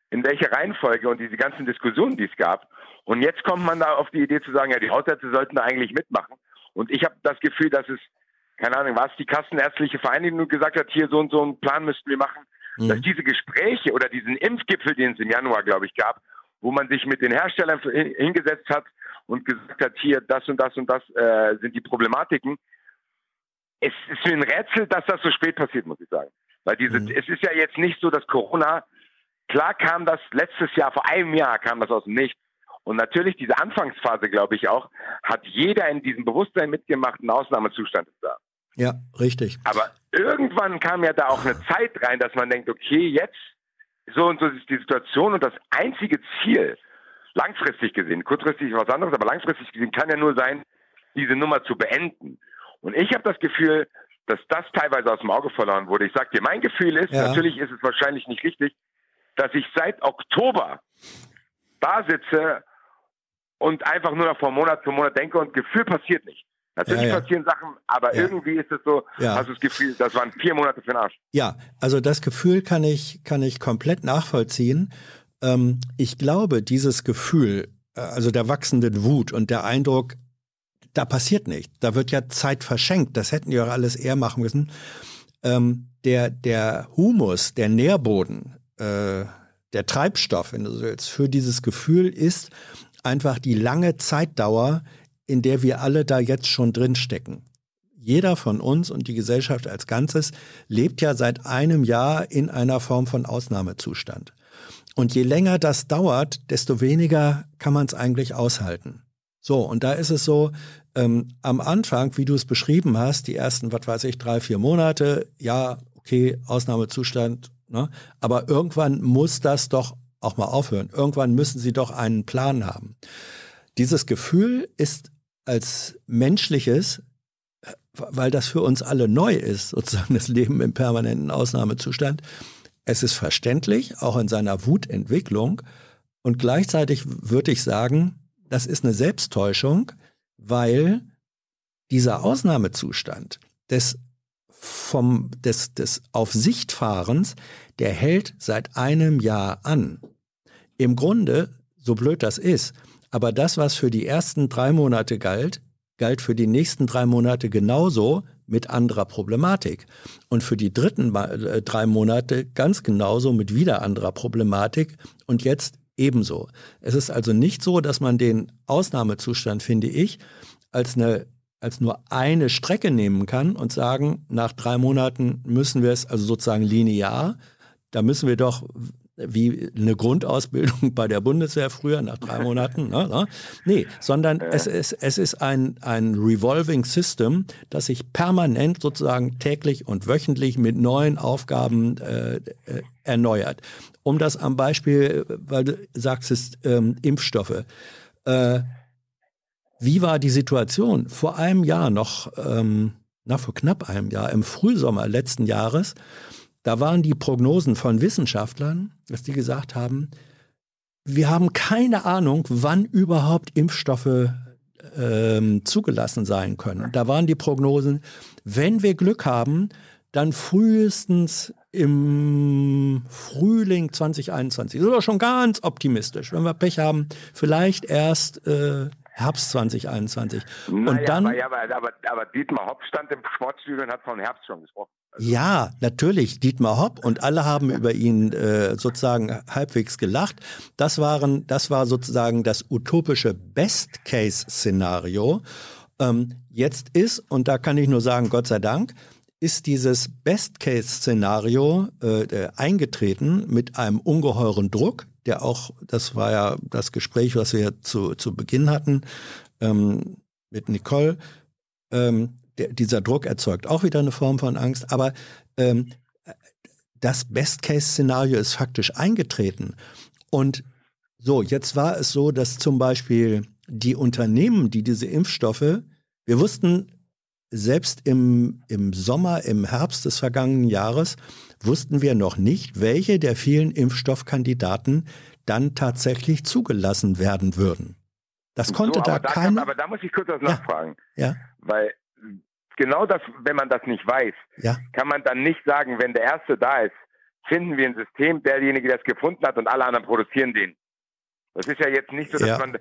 In welcher Reihenfolge und diese ganzen Diskussionen, die es gab. Und jetzt kommt man da auf die Idee zu sagen, ja, die Hausärzte sollten da eigentlich mitmachen. Und ich habe das Gefühl, dass es, keine Ahnung, was die Kassenärztliche Vereinigung gesagt hat, hier so und so einen Plan müssten wir machen, mhm. dass diese Gespräche oder diesen Impfgipfel, den es im Januar, glaube ich, gab, wo man sich mit den Herstellern hingesetzt hat und gesagt hat, hier, das und das und das äh, sind die Problematiken. Es ist mir ein Rätsel, dass das so spät passiert, muss ich sagen. Weil diese, mhm. es ist ja jetzt nicht so, dass Corona, klar kam das letztes Jahr, vor einem Jahr kam das aus dem Nichts. Und natürlich diese Anfangsphase, glaube ich auch, hat jeder in diesem Bewusstsein mitgemacht, ein Ausnahmezustand ist da. Ja, richtig. Aber irgendwann kam ja da auch eine Zeit rein, dass man denkt, okay, jetzt so und so ist die Situation und das einzige Ziel, langfristig gesehen, kurzfristig was anderes, aber langfristig gesehen kann ja nur sein, diese Nummer zu beenden. Und ich habe das Gefühl, dass das teilweise aus dem Auge verloren wurde. Ich sage dir, mein Gefühl ist, ja. natürlich ist es wahrscheinlich nicht richtig, dass ich seit Oktober da sitze und einfach nur noch von Monat zu Monat denke und Gefühl passiert nicht. Natürlich ja, ja. passieren Sachen, aber ja. irgendwie ist es so, hast du das Gefühl, das waren vier Monate für den Arsch. Ja, also das Gefühl kann ich, kann ich komplett nachvollziehen. Ähm, ich glaube, dieses Gefühl, äh, also der wachsenden Wut und der Eindruck, da passiert nichts, da wird ja Zeit verschenkt, das hätten die auch alles eher machen müssen. Ähm, der, der Humus, der Nährboden, äh, der Treibstoff, wenn du so willst, für dieses Gefühl ist einfach die lange Zeitdauer, in der wir alle da jetzt schon drin stecken. Jeder von uns und die Gesellschaft als Ganzes lebt ja seit einem Jahr in einer Form von Ausnahmezustand. Und je länger das dauert, desto weniger kann man es eigentlich aushalten. So, und da ist es so, ähm, am Anfang, wie du es beschrieben hast, die ersten, was weiß ich, drei, vier Monate, ja, okay, Ausnahmezustand, ne? aber irgendwann muss das doch auch mal aufhören. Irgendwann müssen sie doch einen Plan haben. Dieses Gefühl ist als menschliches, weil das für uns alle neu ist, sozusagen das Leben im permanenten Ausnahmezustand. Es ist verständlich, auch in seiner Wutentwicklung. Und gleichzeitig würde ich sagen, das ist eine Selbsttäuschung, weil dieser Ausnahmezustand des vom, des, des Auf Sichtfahrens, der hält seit einem Jahr an. Im Grunde so blöd das ist. Aber das, was für die ersten drei Monate galt, galt für die nächsten drei Monate genauso mit anderer Problematik. Und für die dritten äh, drei Monate ganz genauso mit wieder anderer Problematik und jetzt ebenso. Es ist also nicht so, dass man den Ausnahmezustand, finde ich, als eine als nur eine Strecke nehmen kann und sagen, nach drei Monaten müssen wir es, also sozusagen linear, da müssen wir doch wie eine Grundausbildung bei der Bundeswehr früher nach drei Monaten. Ne, ne? Nee, sondern es ist, es ist ein, ein Revolving System, das sich permanent sozusagen täglich und wöchentlich mit neuen Aufgaben äh, äh, erneuert. Um das am Beispiel, weil du sagst, es ähm, Impfstoffe. Äh, wie war die Situation vor einem Jahr noch, ähm, na, vor knapp einem Jahr, im Frühsommer letzten Jahres? Da waren die Prognosen von Wissenschaftlern, dass die gesagt haben, wir haben keine Ahnung, wann überhaupt Impfstoffe ähm, zugelassen sein können. Da waren die Prognosen, wenn wir Glück haben, dann frühestens im Frühling 2021. Das ist doch schon ganz optimistisch. Wenn wir Pech haben, vielleicht erst äh, Herbst 2021. Naja, und dann, aber, ja, aber, aber, Dietmar Hopp stand im Sportstudio und hat von Herbst schon gesprochen. Also ja, natürlich, Dietmar Hopp und alle haben über ihn äh, sozusagen halbwegs gelacht. Das waren, das war sozusagen das utopische Best-Case-Szenario. Ähm, jetzt ist, und da kann ich nur sagen, Gott sei Dank, ist dieses Best-Case-Szenario äh, eingetreten mit einem ungeheuren Druck, der auch, das war ja das Gespräch, was wir zu, zu Beginn hatten ähm, mit Nicole, ähm, der, dieser Druck erzeugt auch wieder eine Form von Angst, aber ähm, das Best-Case-Szenario ist faktisch eingetreten. Und so, jetzt war es so, dass zum Beispiel die Unternehmen, die diese Impfstoffe, wir wussten selbst im, im Sommer, im Herbst des vergangenen Jahres, wussten wir noch nicht, welche der vielen Impfstoffkandidaten dann tatsächlich zugelassen werden würden. Das konnte so, da da keine. Kann, aber da muss ich kurz was Ja. nachfragen. Ja, Weil genau das, wenn man das nicht weiß, ja, kann man dann nicht sagen, wenn der Erste da ist, finden wir ein System, derjenige, der es gefunden hat und alle anderen produzieren den. Das ist ja jetzt nicht so, dass Ja. man.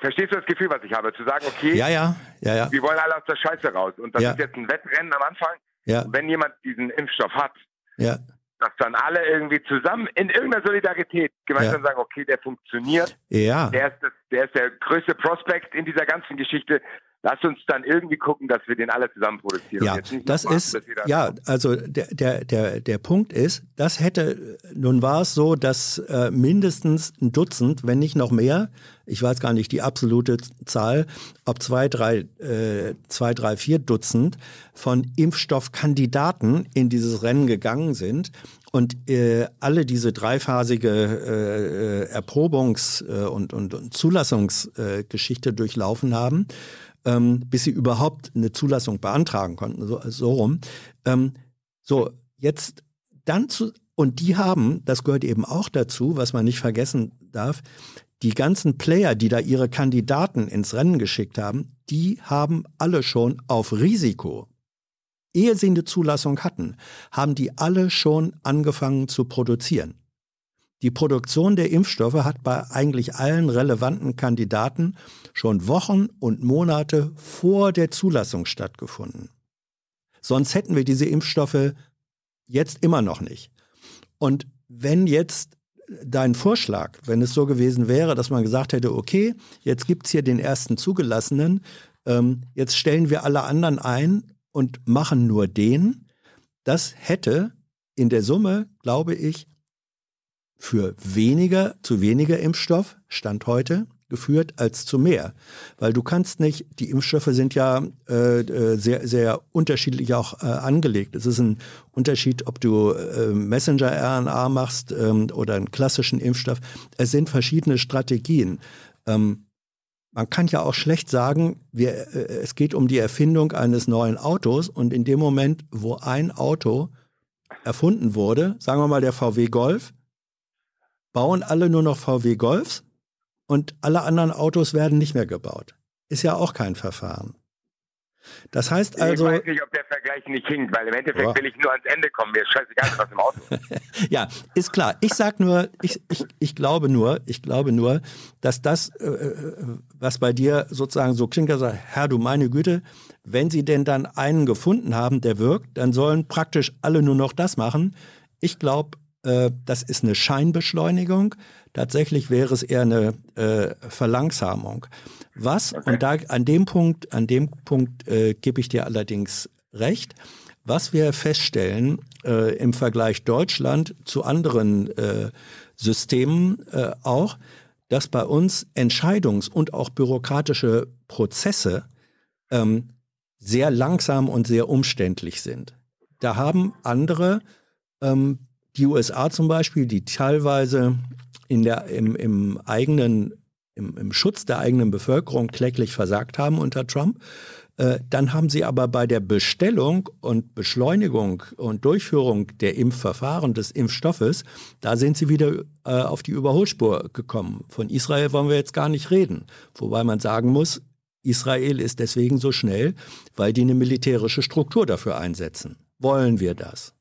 Verstehst du das Gefühl, was ich habe? Zu sagen, okay, ja, ja, ja, ja, wir wollen alle aus der Scheiße raus. Und das ist jetzt ein Wettrennen am Anfang. ja, Und wenn jemand diesen Impfstoff hat, ja, dass dann alle irgendwie zusammen in irgendeiner Solidarität gemeinsam sagen, okay, der funktioniert, ja. der ist, das, der ist der größte Prospect in dieser ganzen Geschichte. Lass uns dann irgendwie gucken, dass wir den alle zusammen produzieren. Ja, das warten, ist, jeder- ja, also der, der, der, der Punkt ist, das hätte, nun war es so, dass äh, mindestens ein Dutzend, wenn nicht noch mehr, ich weiß gar nicht die absolute Zahl, ob zwei, drei, äh, zwei, drei, vier Dutzend von Impfstoffkandidaten in dieses Rennen gegangen sind und äh, alle diese dreiphasige äh, äh, Erprobungs- äh, und, und, und Zulassungsgeschichte äh, durchlaufen haben ähm, bis sie überhaupt eine Zulassung beantragen konnten, so, so rum. Ähm, so, jetzt dann zu, und die haben, das gehört eben auch dazu, was man nicht vergessen darf, die ganzen Player, die da ihre Kandidaten ins Rennen geschickt haben, die haben alle schon auf Risiko, ehe sie eine Zulassung hatten, haben die alle schon angefangen zu produzieren. Die Produktion der Impfstoffe hat bei eigentlich allen relevanten Kandidaten schon Wochen und Monate vor der Zulassung stattgefunden. Sonst hätten wir diese Impfstoffe jetzt immer noch nicht. Und wenn jetzt dein Vorschlag, wenn es so gewesen wäre, dass man gesagt hätte, okay, jetzt gibt's hier den ersten Zugelassenen, ähm, jetzt stellen wir alle anderen ein und machen nur den, das hätte in der Summe, glaube ich, für weniger, zu weniger Impfstoff, Stand heute, geführt als zu mehr. Weil du kannst nicht, die Impfstoffe sind ja äh, äh, sehr, sehr unterschiedlich auch äh, angelegt. Es ist ein Unterschied, ob du äh, Messenger-RNA machst ähm, oder einen klassischen Impfstoff. Es sind verschiedene Strategien. Ähm, man kann ja auch schlecht sagen, wir, äh, es geht um die Erfindung eines neuen Autos und in dem Moment, wo ein Auto erfunden wurde, sagen wir mal der VW Golf, bauen alle nur noch VW Golfs und alle anderen Autos werden nicht mehr gebaut. Ist ja auch kein Verfahren. Das heißt also. Ich weiß nicht, ob der Vergleich nicht hinkt, weil im Endeffekt Ja. will ich nur ans Ende kommen. Mir ist scheißegal, was im Auto ist. Ja, ist klar. Ich sag nur, ich, ich, ich glaube nur, ich glaube nur, dass das, äh, äh, was bei dir sozusagen so klingt, also Herr, du meine Güte, wenn Sie denn dann einen gefunden haben, der wirkt, dann sollen praktisch alle nur noch das machen. Ich glaube, das ist eine Scheinbeschleunigung. Tatsächlich wäre es eher eine äh, Verlangsamung. Was, und da an dem Punkt, an dem Punkt äh, gebe ich dir allerdings recht, was wir feststellen äh, im Vergleich Deutschland zu anderen äh, Systemen äh, auch, dass bei uns Entscheidungs- und auch bürokratische Prozesse ähm, sehr langsam und sehr umständlich sind. Da haben andere, ähm, die USA zum Beispiel, die teilweise in der, im, im eigenen, im, im Schutz der eigenen Bevölkerung kläglich versagt haben unter Trump, äh, dann haben sie aber bei der Bestellung und Beschleunigung und Durchführung der Impfverfahren des Impfstoffes, da sind sie wieder äh, auf die Überholspur gekommen. Von Israel wollen wir jetzt gar nicht reden. Wobei man sagen muss, Israel ist deswegen so schnell, weil die eine militärische Struktur dafür einsetzen. Wollen wir das?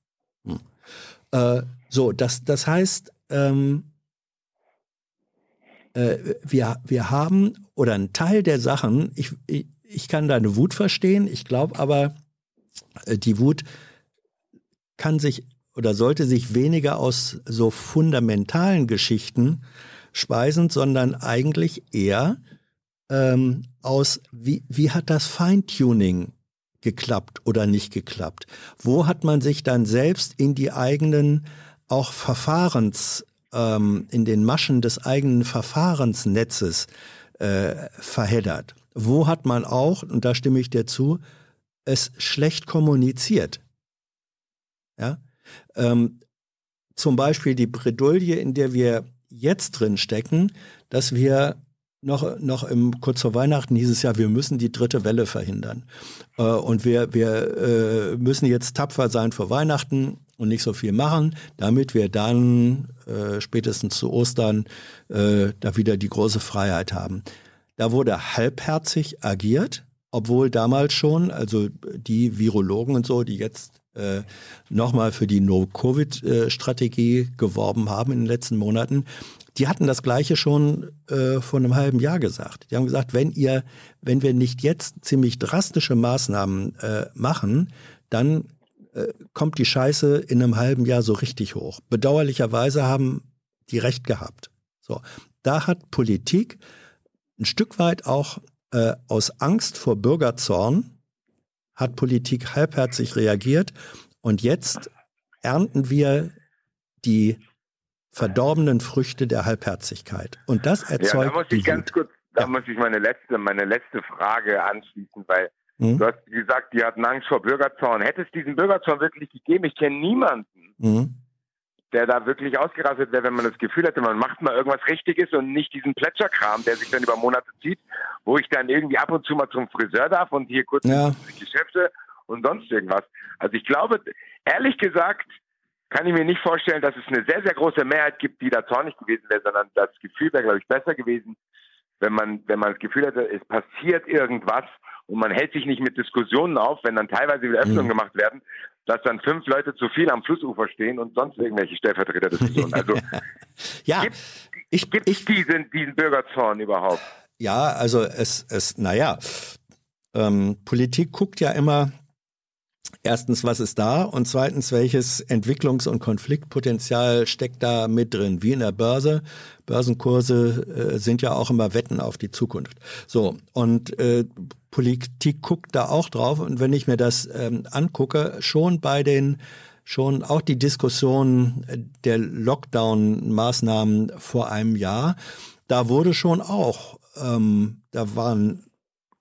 Äh, so, das, das heißt, ähm, äh, wir, wir haben, oder ein Teil der Sachen, ich, ich, ich kann deine Wut verstehen, ich glaube aber, äh, die Wut kann sich oder sollte sich weniger aus so fundamentalen Geschichten speisen, sondern eigentlich eher ähm, aus, wie, wie hat das Feintuning geklappt oder nicht geklappt? Wo hat man sich dann selbst in die eigenen auch Verfahrens, ähm, in den Maschen des eigenen Verfahrensnetzes äh, verheddert? Wo hat man auch, und da stimme ich dir zu, es schlecht kommuniziert? Ja? Ähm, zum Beispiel die Bredouille, in der wir jetzt drin stecken, dass wir noch, noch im, kurz vor Weihnachten hieß es ja, wir müssen die dritte Welle verhindern. Äh, und wir, wir äh, müssen jetzt tapfer sein vor Weihnachten und nicht so viel machen, damit wir dann äh, spätestens zu Ostern äh, da wieder die große Freiheit haben. Da wurde halbherzig agiert, obwohl damals schon, also die Virologen und so, die jetzt äh, nochmal für die No-Covid-Strategie geworben haben in den letzten Monaten, die hatten das Gleiche schon äh, vor einem halben Jahr gesagt. Die haben gesagt, wenn ihr, wenn wir nicht jetzt ziemlich drastische Maßnahmen äh, machen, dann äh, kommt die Scheiße in einem halben Jahr so richtig hoch. Bedauerlicherweise haben die recht gehabt. So, da hat Politik ein Stück weit auch äh, aus Angst vor Bürgerzorn hat Politik halbherzig reagiert und jetzt ernten wir die verdorbenen Früchte der Halbherzigkeit. Und das Ja, erzeugt da muss ich ganz Wut. kurz, da Ja. muss ich meine letzte, meine letzte Frage anschließen, weil Mhm. du hast gesagt, die hatten Angst vor Bürgerzorn. Hätte es diesen Bürgerzorn wirklich gegeben, ich kenne niemanden, Mhm. der da wirklich ausgerastet wäre, wenn man das Gefühl hätte, man macht mal irgendwas Richtiges und nicht diesen Plätscherkram, der sich dann über Monate zieht, wo ich dann irgendwie ab und zu mal zum Friseur darf und hier kurz Ja. Geschäfte und sonst irgendwas. Also ich glaube, ehrlich gesagt, kann ich mir nicht vorstellen, dass es eine sehr, sehr große Mehrheit gibt, die da zornig gewesen wäre, sondern das Gefühl wäre, glaube ich, besser gewesen, wenn man, wenn man das Gefühl hätte, es passiert irgendwas und man hält sich nicht mit Diskussionen auf, wenn dann teilweise wieder Öffnungen Mhm. gemacht werden, dass dann fünf Leute zu viel am Flussufer stehen und sonst irgendwelche Stellvertreterdiskussionen. Also Ja, Gibt- ich, gibt ich, es diesen, diesen Bürgerzorn überhaupt? ja, also es, es, naja, ähm, Politik guckt ja immer erstens, was ist da und zweitens, welches Entwicklungs- und Konfliktpotenzial steckt da mit drin, wie in der Börse. Börsenkurse äh, sind ja auch immer Wetten auf die Zukunft. So, und äh, Politik guckt da auch drauf und wenn ich mir das ähm, angucke, schon bei den schon auch die Diskussion der Lockdown-Maßnahmen vor einem Jahr, da wurde schon auch, ähm, da waren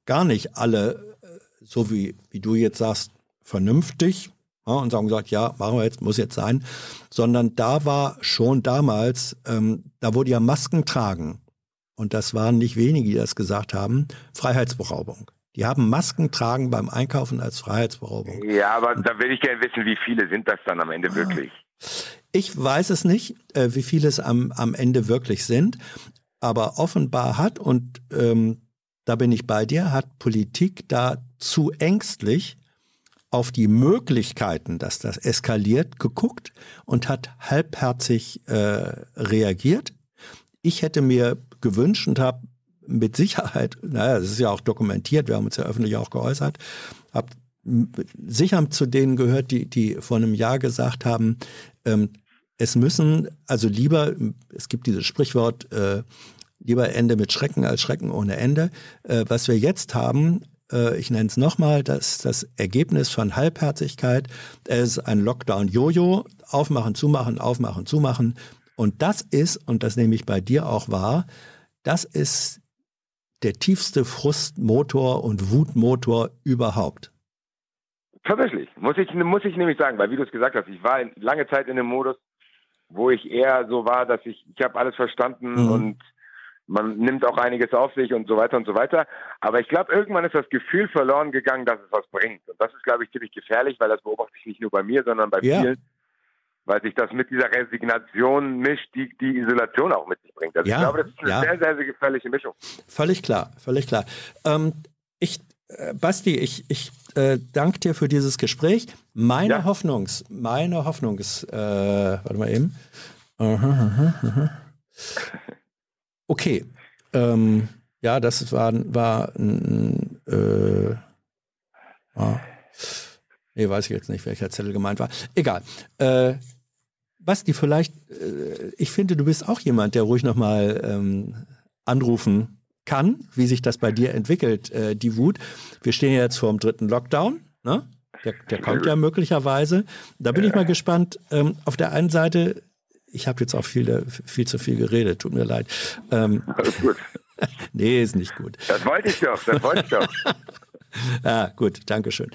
gar nicht alle, äh, so wie, wie du jetzt sagst, vernünftig ja, und haben gesagt, ja, machen wir jetzt, muss jetzt sein, sondern da war schon damals, ähm, da wurde ja Masken tragen und das waren nicht wenige, die das gesagt haben, Freiheitsberaubung. Die haben Masken tragen beim Einkaufen als Freiheitsberaubung. Ja, aber da will ich gerne wissen, wie viele sind das dann am Ende wirklich? Ich weiß es nicht, äh, wie viele es am, am Ende wirklich sind, aber offenbar hat, und ähm, da bin ich bei dir, hat Politik da zu ängstlich auf die Möglichkeiten, dass das eskaliert, geguckt und hat halbherzig äh, reagiert. Ich hätte mir gewünscht und habe mit Sicherheit, naja, das ist ja auch dokumentiert, wir haben uns ja öffentlich auch geäußert, habe sicher zu denen gehört, die, die vor einem Jahr gesagt haben, ähm, es müssen, also lieber, es gibt dieses Sprichwort, äh, lieber Ende mit Schrecken als Schrecken ohne Ende. Äh, was wir jetzt haben, äh, ich nenne es nochmal, das, das Ergebnis von Halbherzigkeit, es ist ein Lockdown-Jojo, aufmachen, zumachen, aufmachen, zumachen. Und das ist, und das nehme ich bei dir auch wahr, das ist der tiefste Frustmotor und Wutmotor überhaupt. Tatsächlich, muss ich, muss ich nämlich sagen, weil wie du es gesagt hast, ich war lange Zeit in dem Modus, wo ich eher so war, dass ich, ich habe alles verstanden mhm. und man nimmt auch einiges auf sich und so weiter und so weiter. Aber ich glaube, irgendwann ist das Gefühl verloren gegangen, dass es was bringt. Und das ist, glaube ich, ziemlich gefährlich, weil das beobachte ich nicht nur bei mir, sondern bei ja. vielen, weil sich das mit dieser Resignation mischt, die die Isolation auch mit sich bringt. Also ja, ich glaube, das ist eine ja. sehr, sehr, sehr gefährliche Mischung. Völlig klar, völlig klar. Ähm, ich, äh, Basti, ich, ich äh, danke dir für dieses Gespräch. Meine Ja. Hoffnungs, meine Hoffnungs, äh, warte mal eben. Aha, aha, aha. Okay. Ähm, ja, das war, war ein, äh, ah. nee, weiß ich jetzt nicht, welcher Zettel gemeint war. Egal. Äh, Basti, vielleicht, äh, ich finde, du bist auch jemand, der ruhig nochmal ähm, anrufen kann, wie sich das bei dir entwickelt, äh, die Wut. Wir stehen ja jetzt vor dem dritten Lockdown, ne? Der, der kommt ja möglicherweise. Da bin ich mal gespannt. Ähm, auf der einen Seite, ich habe jetzt auch viel, viel zu viel geredet, tut mir leid. Ähm, Alles gut. nee, ist nicht gut. Das wollte ich doch, das wollte ich doch. Ja, gut, danke schön.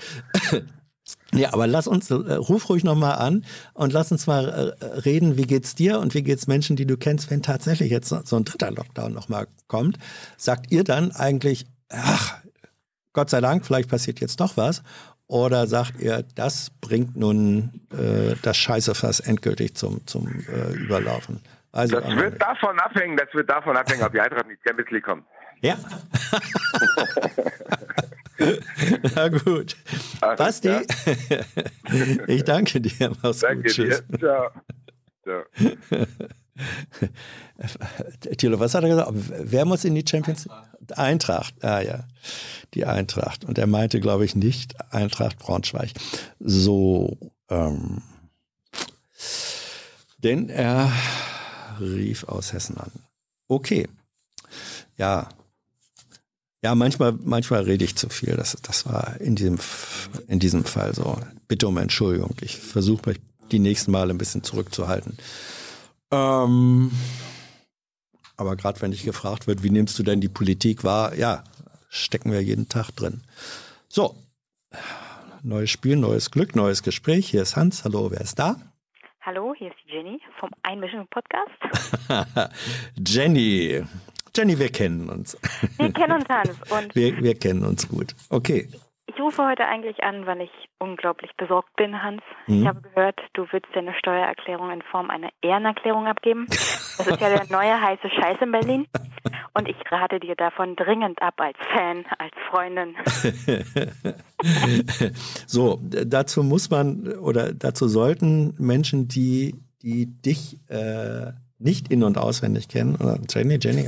Ja, aber lass uns, äh, ruf ruhig nochmal an und lass uns mal äh, reden, wie geht's dir und wie geht's Menschen, die du kennst, wenn tatsächlich jetzt so so ein dritter Lockdown nochmal kommt. Sagt ihr dann eigentlich, ach, Gott sei Dank, vielleicht passiert jetzt doch was? Oder sagt ihr, das bringt nun äh, das Scheißefass endgültig zum, zum äh, Überlaufen? Also, Das wird davon abhängen, das wird davon abhängen, ob die Eintracht in die Champions League kommt. ja. Na gut. Alles Basti, klar. ich danke dir. Mach's Danke gut. Tschüss. dir. Ciao. Ciao. Thilo, was hat er gesagt? Wer muss in die Champions League? Eintracht. Ah ja, die Eintracht. Und er meinte, glaube ich, nicht Eintracht Braunschweig. So, ähm, denn er rief aus Hessen an. Okay. Ja. Ja, manchmal, manchmal rede ich zu viel. Das, das war in diesem, in diesem Fall so. Bitte um Entschuldigung. Ich versuche mich die nächsten Male ein bisschen zurückzuhalten. Ähm, aber gerade wenn ich gefragt wird, wie nimmst du denn die Politik wahr? Ja, stecken wir jeden Tag drin. So, neues Spiel, neues Glück, neues Gespräch. Hier ist Hans. Hallo, wer ist da? Hallo, hier ist Jenny vom Einmischung-Podcast. Jenny. Jenny, wir kennen uns. Wir kennen uns, Hans. Und Wir, wir kennen uns gut. Okay. Ich rufe heute eigentlich an, weil ich unglaublich besorgt bin, Hans. Mhm. Ich habe gehört, du willst deine Steuererklärung in Form einer Ehrenerklärung abgeben. Das ist ja der neue heiße Scheiß in Berlin. Und ich rate dir davon dringend ab als Fan, als Freundin. so, dazu muss man oder dazu sollten Menschen, die, die dich äh, nicht in- und auswendig kennen, oder Jenny, Jenny,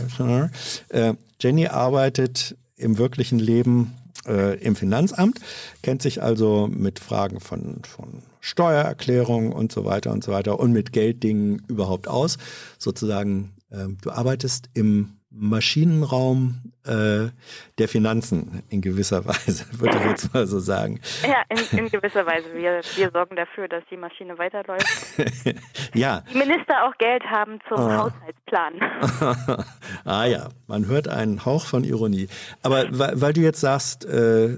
äh, Jenny arbeitet im wirklichen Leben äh, im Finanzamt, kennt sich also mit Fragen von, von Steuererklärung und so weiter und so weiter und mit Gelddingen überhaupt aus. Sozusagen, äh, du arbeitest im Maschinenraum äh, der Finanzen in gewisser Weise, würde ich jetzt mal so sagen. Ja, in, in gewisser Weise. Wir, wir sorgen dafür, dass die Maschine weiterläuft. ja, Die Minister auch Geld haben zum Ah. Haushaltsplan. ah ja, man hört einen Hauch von Ironie. Aber weil, weil du jetzt sagst, äh,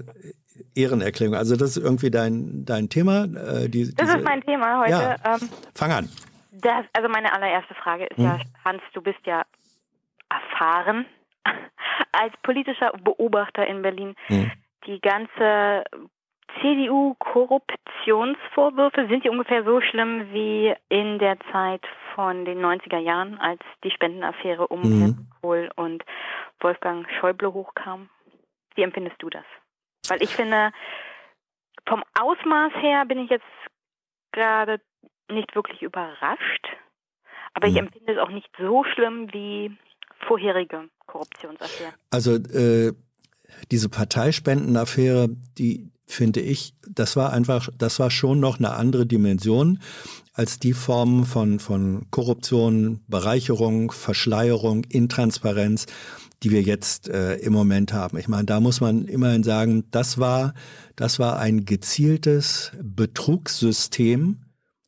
Ehrenerklärung, also das ist irgendwie dein, dein Thema. Äh, die, Das diese, ist mein Thema heute. Ja. Ähm, Fang an. Das, also meine allererste Frage ist Hm. ja, Hans, du bist ja erfahren als politischer Beobachter in Berlin. Hm. Die ganze CDU-Korruptionsvorwürfe, sind die ungefähr so schlimm wie in der Zeit von den 90er Jahren, als die Spendenaffäre um Mhm. Kohl und Wolfgang Schäuble hochkam? Wie empfindest du das? Weil ich finde, vom Ausmaß her bin ich jetzt gerade nicht wirklich überrascht, aber ich Mhm. empfinde es auch nicht so schlimm wie vorherige Korruptionsaffären. Also äh, diese Parteispendenaffäre, die finde ich, das war einfach, das war schon noch eine andere Dimension als die Formen von, von Korruption, Bereicherung, Verschleierung, Intransparenz, die wir jetzt äh, im Moment haben. Ich meine, da muss man immerhin sagen, das war, das war ein gezieltes Betrugssystem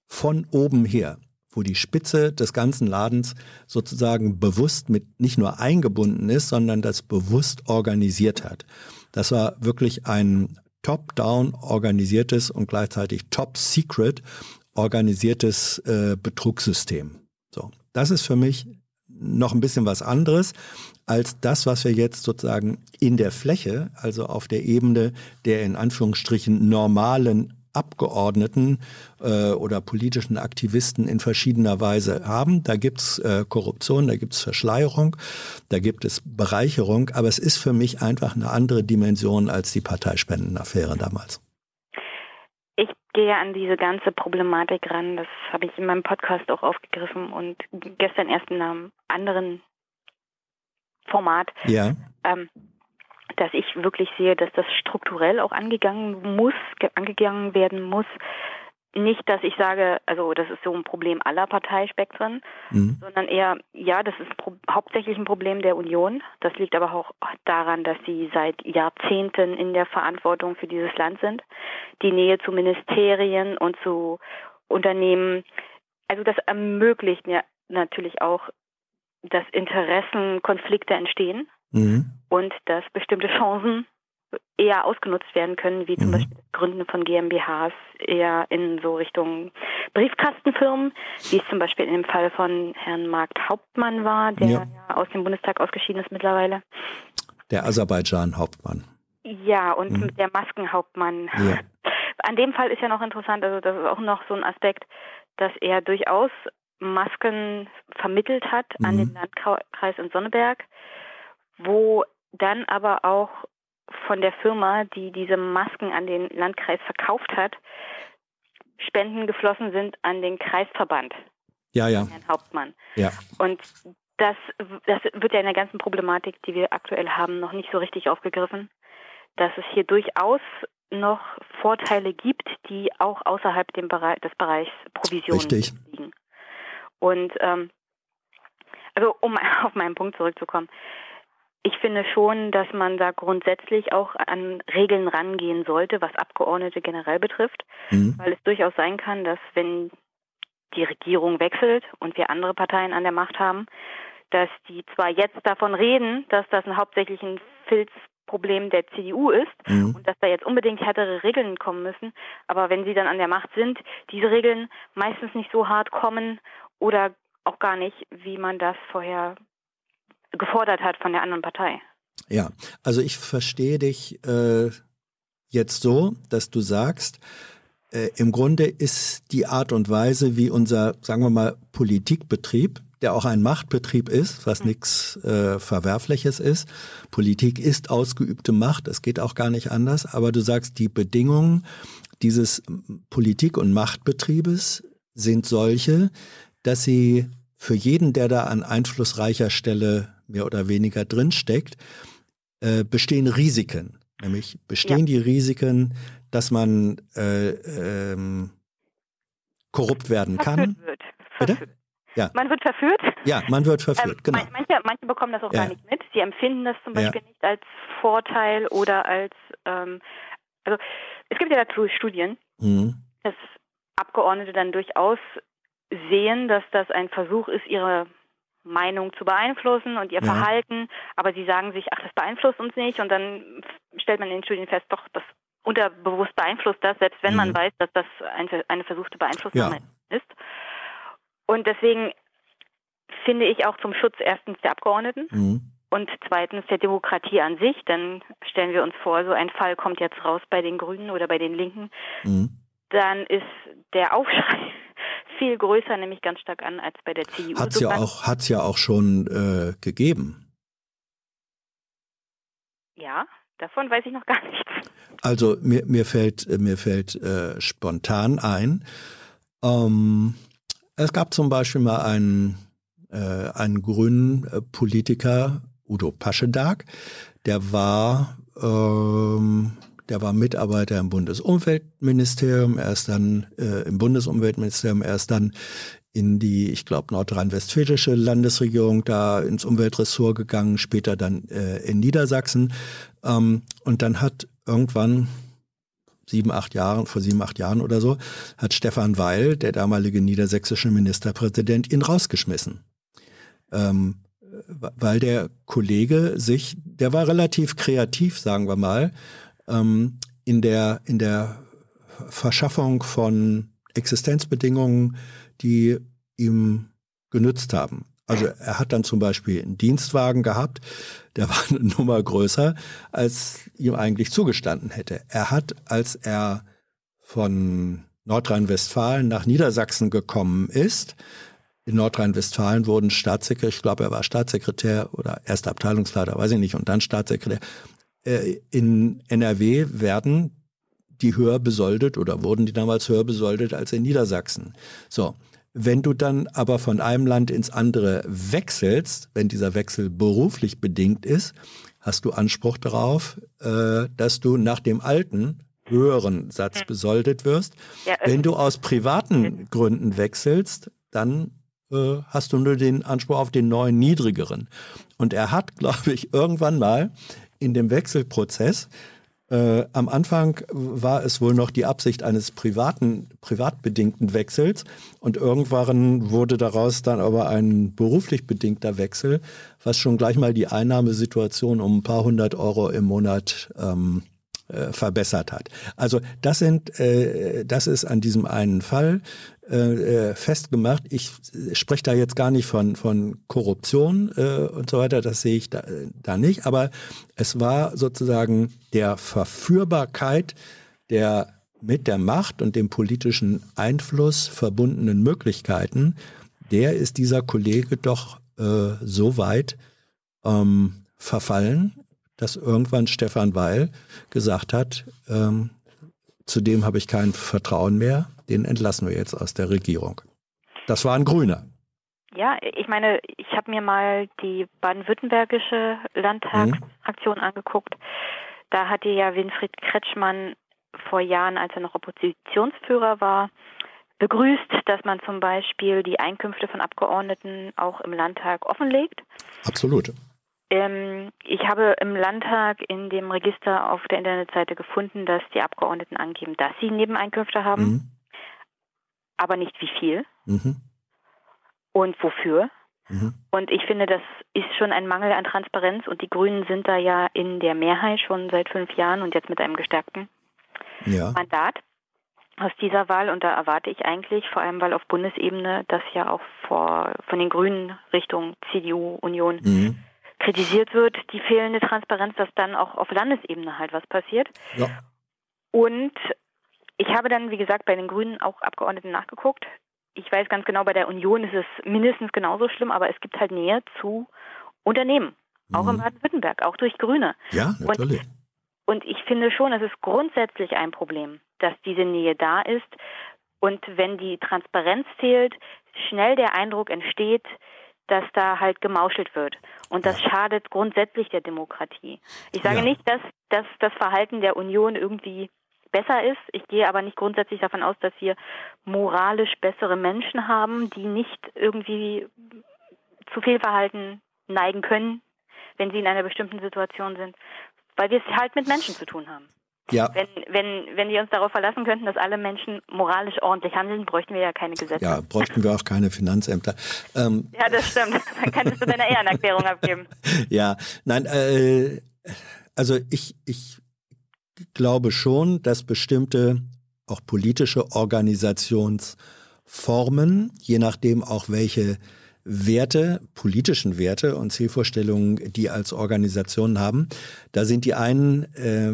von oben her, wo die Spitze des ganzen Ladens sozusagen bewusst mit nicht nur eingebunden ist, sondern das bewusst organisiert hat. Das war wirklich ein top-down organisiertes und gleichzeitig top-secret organisiertes äh, Betrugssystem. So, das ist für mich noch ein bisschen was anderes als das, was wir jetzt sozusagen in der Fläche, also auf der Ebene der in Anführungsstrichen normalen Abgeordneten äh, oder politischen Aktivisten in verschiedener Weise haben. Da gibt's äh, Korruption, da gibt's Verschleierung, da gibt es Bereicherung, aber es ist für mich einfach eine andere Dimension als die Parteispendenaffäre damals. Ich gehe an diese ganze Problematik ran. Das habe ich in meinem Podcast auch aufgegriffen und gestern erst in einem anderen Format, Ja, ähm, dass ich wirklich sehe, dass das strukturell auch angegangen muss, ge- angegangen werden muss. Nicht, dass ich sage, also das ist so ein Problem aller Parteispektren, mhm. sondern eher, ja, das ist hauptsächlich ein Problem der Union. Das liegt aber auch daran, dass sie seit Jahrzehnten in der Verantwortung für dieses Land sind. Die Nähe zu Ministerien und zu Unternehmen, also das ermöglicht mir natürlich auch, dass Interessenkonflikte entstehen Mhm. und dass bestimmte Chancen eher ausgenutzt werden können, wie zum Mhm. Beispiel das Gründen von GmbHs eher in so Richtung Briefkastenfirmen, wie es zum Beispiel in dem Fall von Herrn Markt Hauptmann war, der Ja. aus dem Bundestag ausgeschieden ist mittlerweile. Der Aserbaidschan-Hauptmann. Ja, und Mhm. der Maskenhauptmann. Ja. An dem Fall ist ja noch interessant, also das ist auch noch so ein Aspekt, dass er durchaus Masken vermittelt hat an Mhm. den Landkreis in Sonneberg, wo dann aber auch von der Firma, die diese Masken an den Landkreis verkauft hat, Spenden geflossen sind an den Kreisverband, Ja, ja, Herrn Hauptmann. ja. Und das, das wird ja in der ganzen Problematik, die wir aktuell haben, noch nicht so richtig aufgegriffen, dass es hier durchaus noch Vorteile gibt, die auch außerhalb dem Bereich, des Bereichs Provisionen Richtig. liegen. Und ähm, also um auf meinen Punkt zurückzukommen, ich finde schon, dass man da grundsätzlich auch an Regeln rangehen sollte, was Abgeordnete generell betrifft, Mhm. weil es durchaus sein kann, dass wenn die Regierung wechselt und wir andere Parteien an der Macht haben, dass die zwar jetzt davon reden, dass das ein hauptsächlich ein Filzproblem der CDU ist Mhm. und dass da jetzt unbedingt härtere Regeln kommen müssen, aber wenn sie dann an der Macht sind, diese Regeln meistens nicht so hart kommen oder auch gar nicht, wie man das vorher gefordert hat von der anderen Partei. Ja, also ich verstehe dich äh, jetzt so, dass du sagst, äh, im Grunde ist die Art und Weise, wie unser, sagen wir mal, Politikbetrieb, der auch ein Machtbetrieb ist, was nichts äh, Verwerfliches ist. Politik ist ausgeübte Macht, es geht auch gar nicht anders, aber du sagst, die Bedingungen dieses Politik- und Machtbetriebes sind solche, dass sie für jeden, der da an einflussreicher Stelle mehr oder weniger drinsteckt, äh, bestehen Risiken. Nämlich bestehen die Risiken, dass man äh, ähm, korrupt werden kann. Verführt wird. Bitte? Ja. Man wird verführt. Ja, man wird verführt, Ähm, genau. man- Manche, manche bekommen das auch Ja. gar nicht mit. Sie empfinden das zum Ja. Beispiel nicht als Vorteil oder als, ähm, also es gibt ja dazu Studien, Mhm. dass Abgeordnete dann durchaus sehen, dass das ein Versuch ist, ihre Meinung zu beeinflussen und ihr Ja. Verhalten, aber sie sagen sich, ach, das beeinflusst uns nicht und dann stellt man in den Studien fest, doch, das unterbewusst beeinflusst das, selbst wenn man Mhm. weiß, dass das ein, eine versuchte Beeinflussnahme ist. Und deswegen finde ich auch zum Schutz erstens der Abgeordneten Mhm. und zweitens der Demokratie an sich, dann stellen wir uns vor, so ein Fall kommt jetzt raus bei den Grünen oder bei den Linken, Mhm. Dann ist der Aufschrei viel größer, nämlich ganz stark an als bei der CDU. Hat's ja Sogar- auch, hat's ja auch schon äh, gegeben. Ja, Davon weiß ich noch gar nichts. Also mir, mir fällt, mir fällt äh, spontan ein, ähm, es gab zum Beispiel mal einen, äh, einen grünen äh, Politiker, Udo Paschedag, der war, ähm, der war Mitarbeiter im Bundesumweltministerium, er ist dann äh, im Bundesumweltministerium, er ist dann in die, ich glaube, nordrhein-westfälische Landesregierung da ins Umweltressort gegangen, später dann äh, in Niedersachsen. Ähm, und dann hat irgendwann sieben, acht Jahren, vor sieben, acht Jahren oder so, hat Stefan Weil, der damalige niedersächsische Ministerpräsident, ihn rausgeschmissen. Ähm, weil der Kollege sich, der war relativ kreativ, sagen wir mal, ähm, in der, in der Verschaffung von Existenzbedingungen, die ihm genützt haben. Also er hat dann zum Beispiel einen Dienstwagen gehabt, der war eine Nummer größer, als ihm eigentlich zugestanden hätte. Er hat, als er von Nordrhein-Westfalen nach Niedersachsen gekommen ist, in Nordrhein-Westfalen wurden Staatssekretär, ich glaube, er war Staatssekretär oder erster Abteilungsleiter, weiß ich nicht, und dann Staatssekretär. Äh, in NRW werden die höher besoldet oder wurden die damals höher besoldet als in Niedersachsen. So. Wenn du dann aber von einem Land ins andere wechselst, wenn dieser Wechsel beruflich bedingt ist, hast du Anspruch darauf, äh, dass du nach dem alten höheren Satz hm. besoldet wirst. Ja, wenn du aus privaten Gründen wechselst, dann äh, hast du nur den Anspruch auf den neuen niedrigeren. Und er hat, glaube ich, irgendwann mal in dem Wechselprozess. Äh, am Anfang war es wohl noch die Absicht eines privaten, privatbedingten Wechsels. Und irgendwann wurde daraus dann aber ein beruflich bedingter Wechsel, was schon gleich mal die Einnahmesituation um ein paar hundert Euro im Monat ähm, äh, verbessert hat. Also das sind, äh, das ist an diesem einen Fall äh, äh, festgemacht. Ich spreche da jetzt gar nicht von, von Korruption äh, und so weiter, das sehe ich da, da nicht, aber es war sozusagen der Verführbarkeit der mit der Macht und dem politischen Einfluss verbundenen Möglichkeiten, der ist dieser Kollege doch äh, so weit ähm, verfallen, dass irgendwann Stefan Weil gesagt hat, ähm, zudem habe ich kein Vertrauen mehr, den entlassen wir jetzt aus der Regierung. Das war ein Grüner. Ja, ich meine, ich habe mir mal die baden-württembergische Landtagsfraktion mhm. angeguckt. Da hatte ja Winfried Kretschmann vor Jahren, als er noch Oppositionsführer war, begrüßt, dass man zum Beispiel die Einkünfte von Abgeordneten auch im Landtag offenlegt. Absolut. Ähm, ich habe im Landtag in dem Register auf der Internetseite gefunden, dass die Abgeordneten angeben, dass sie Nebeneinkünfte haben, mhm. aber nicht wie viel mhm. und wofür. Mhm. Und ich finde, das ist schon ein Mangel an Transparenz und die Grünen sind da ja in der Mehrheit schon seit fünf Jahren und jetzt mit einem gestärkten ja. Mandat aus dieser Wahl und da erwarte ich eigentlich, vor allem weil auf Bundesebene das ja auch vor, von den Grünen Richtung CDU, Union mhm kritisiert wird, die fehlende Transparenz, dass dann auch auf Landesebene halt was passiert. Ja. Und ich habe dann, wie gesagt, bei den Grünen auch Abgeordneten nachgeguckt. Ich weiß ganz genau, bei der Union ist es mindestens genauso schlimm, aber es gibt halt Nähe zu Unternehmen, auch mhm. in Baden-Württemberg, auch durch Grüne. Ja, natürlich. Und, und ich finde schon, es ist grundsätzlich ein Problem, dass diese Nähe da ist. Und wenn die Transparenz fehlt, schnell der Eindruck entsteht, dass da halt gemauschelt wird. Und das schadet grundsätzlich der Demokratie. Ich sage ja. nicht, dass, dass das Verhalten der Union irgendwie besser ist. Ich gehe aber nicht grundsätzlich davon aus, dass wir moralisch bessere Menschen haben, die nicht irgendwie zu viel Verhalten neigen können, wenn sie in einer bestimmten Situation sind, weil wir es halt mit Menschen zu tun haben. Ja. Wenn, wenn, wenn wir uns darauf verlassen könnten, dass alle Menschen moralisch ordentlich handeln, bräuchten wir ja keine Gesetze. Ja, bräuchten wir auch keine Finanzämter. Ähm, ja, das stimmt. Dann könntest du deine Ehrenerklärung abgeben. Ja, nein, äh, also ich, ich glaube schon, dass bestimmte auch politische Organisationsformen, je nachdem auch welche Werte, politischen Werte und Zielvorstellungen, die als Organisationen haben. Da sind die einen äh,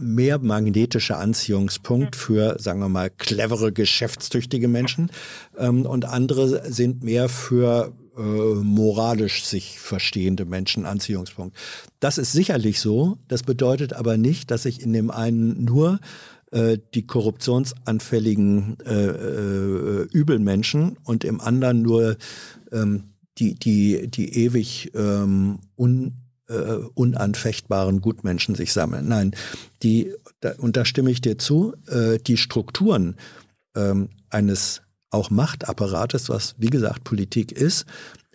mehr magnetischer Anziehungspunkt für, sagen wir mal, clevere, geschäftstüchtige Menschen ähm, und andere sind mehr für äh, moralisch sich verstehende Menschen Anziehungspunkt. Das ist sicherlich so. Das bedeutet aber nicht, dass ich in dem einen nur äh, die korruptionsanfälligen äh, äh, Übelmenschen und im anderen nur ähm, die, die, die ewig ähm, un, äh, unanfechtbaren Gutmenschen sich sammeln. Nein, die, da, und da stimme ich dir zu, äh, die Strukturen ähm, eines auch Machtapparates, was wie gesagt Politik ist,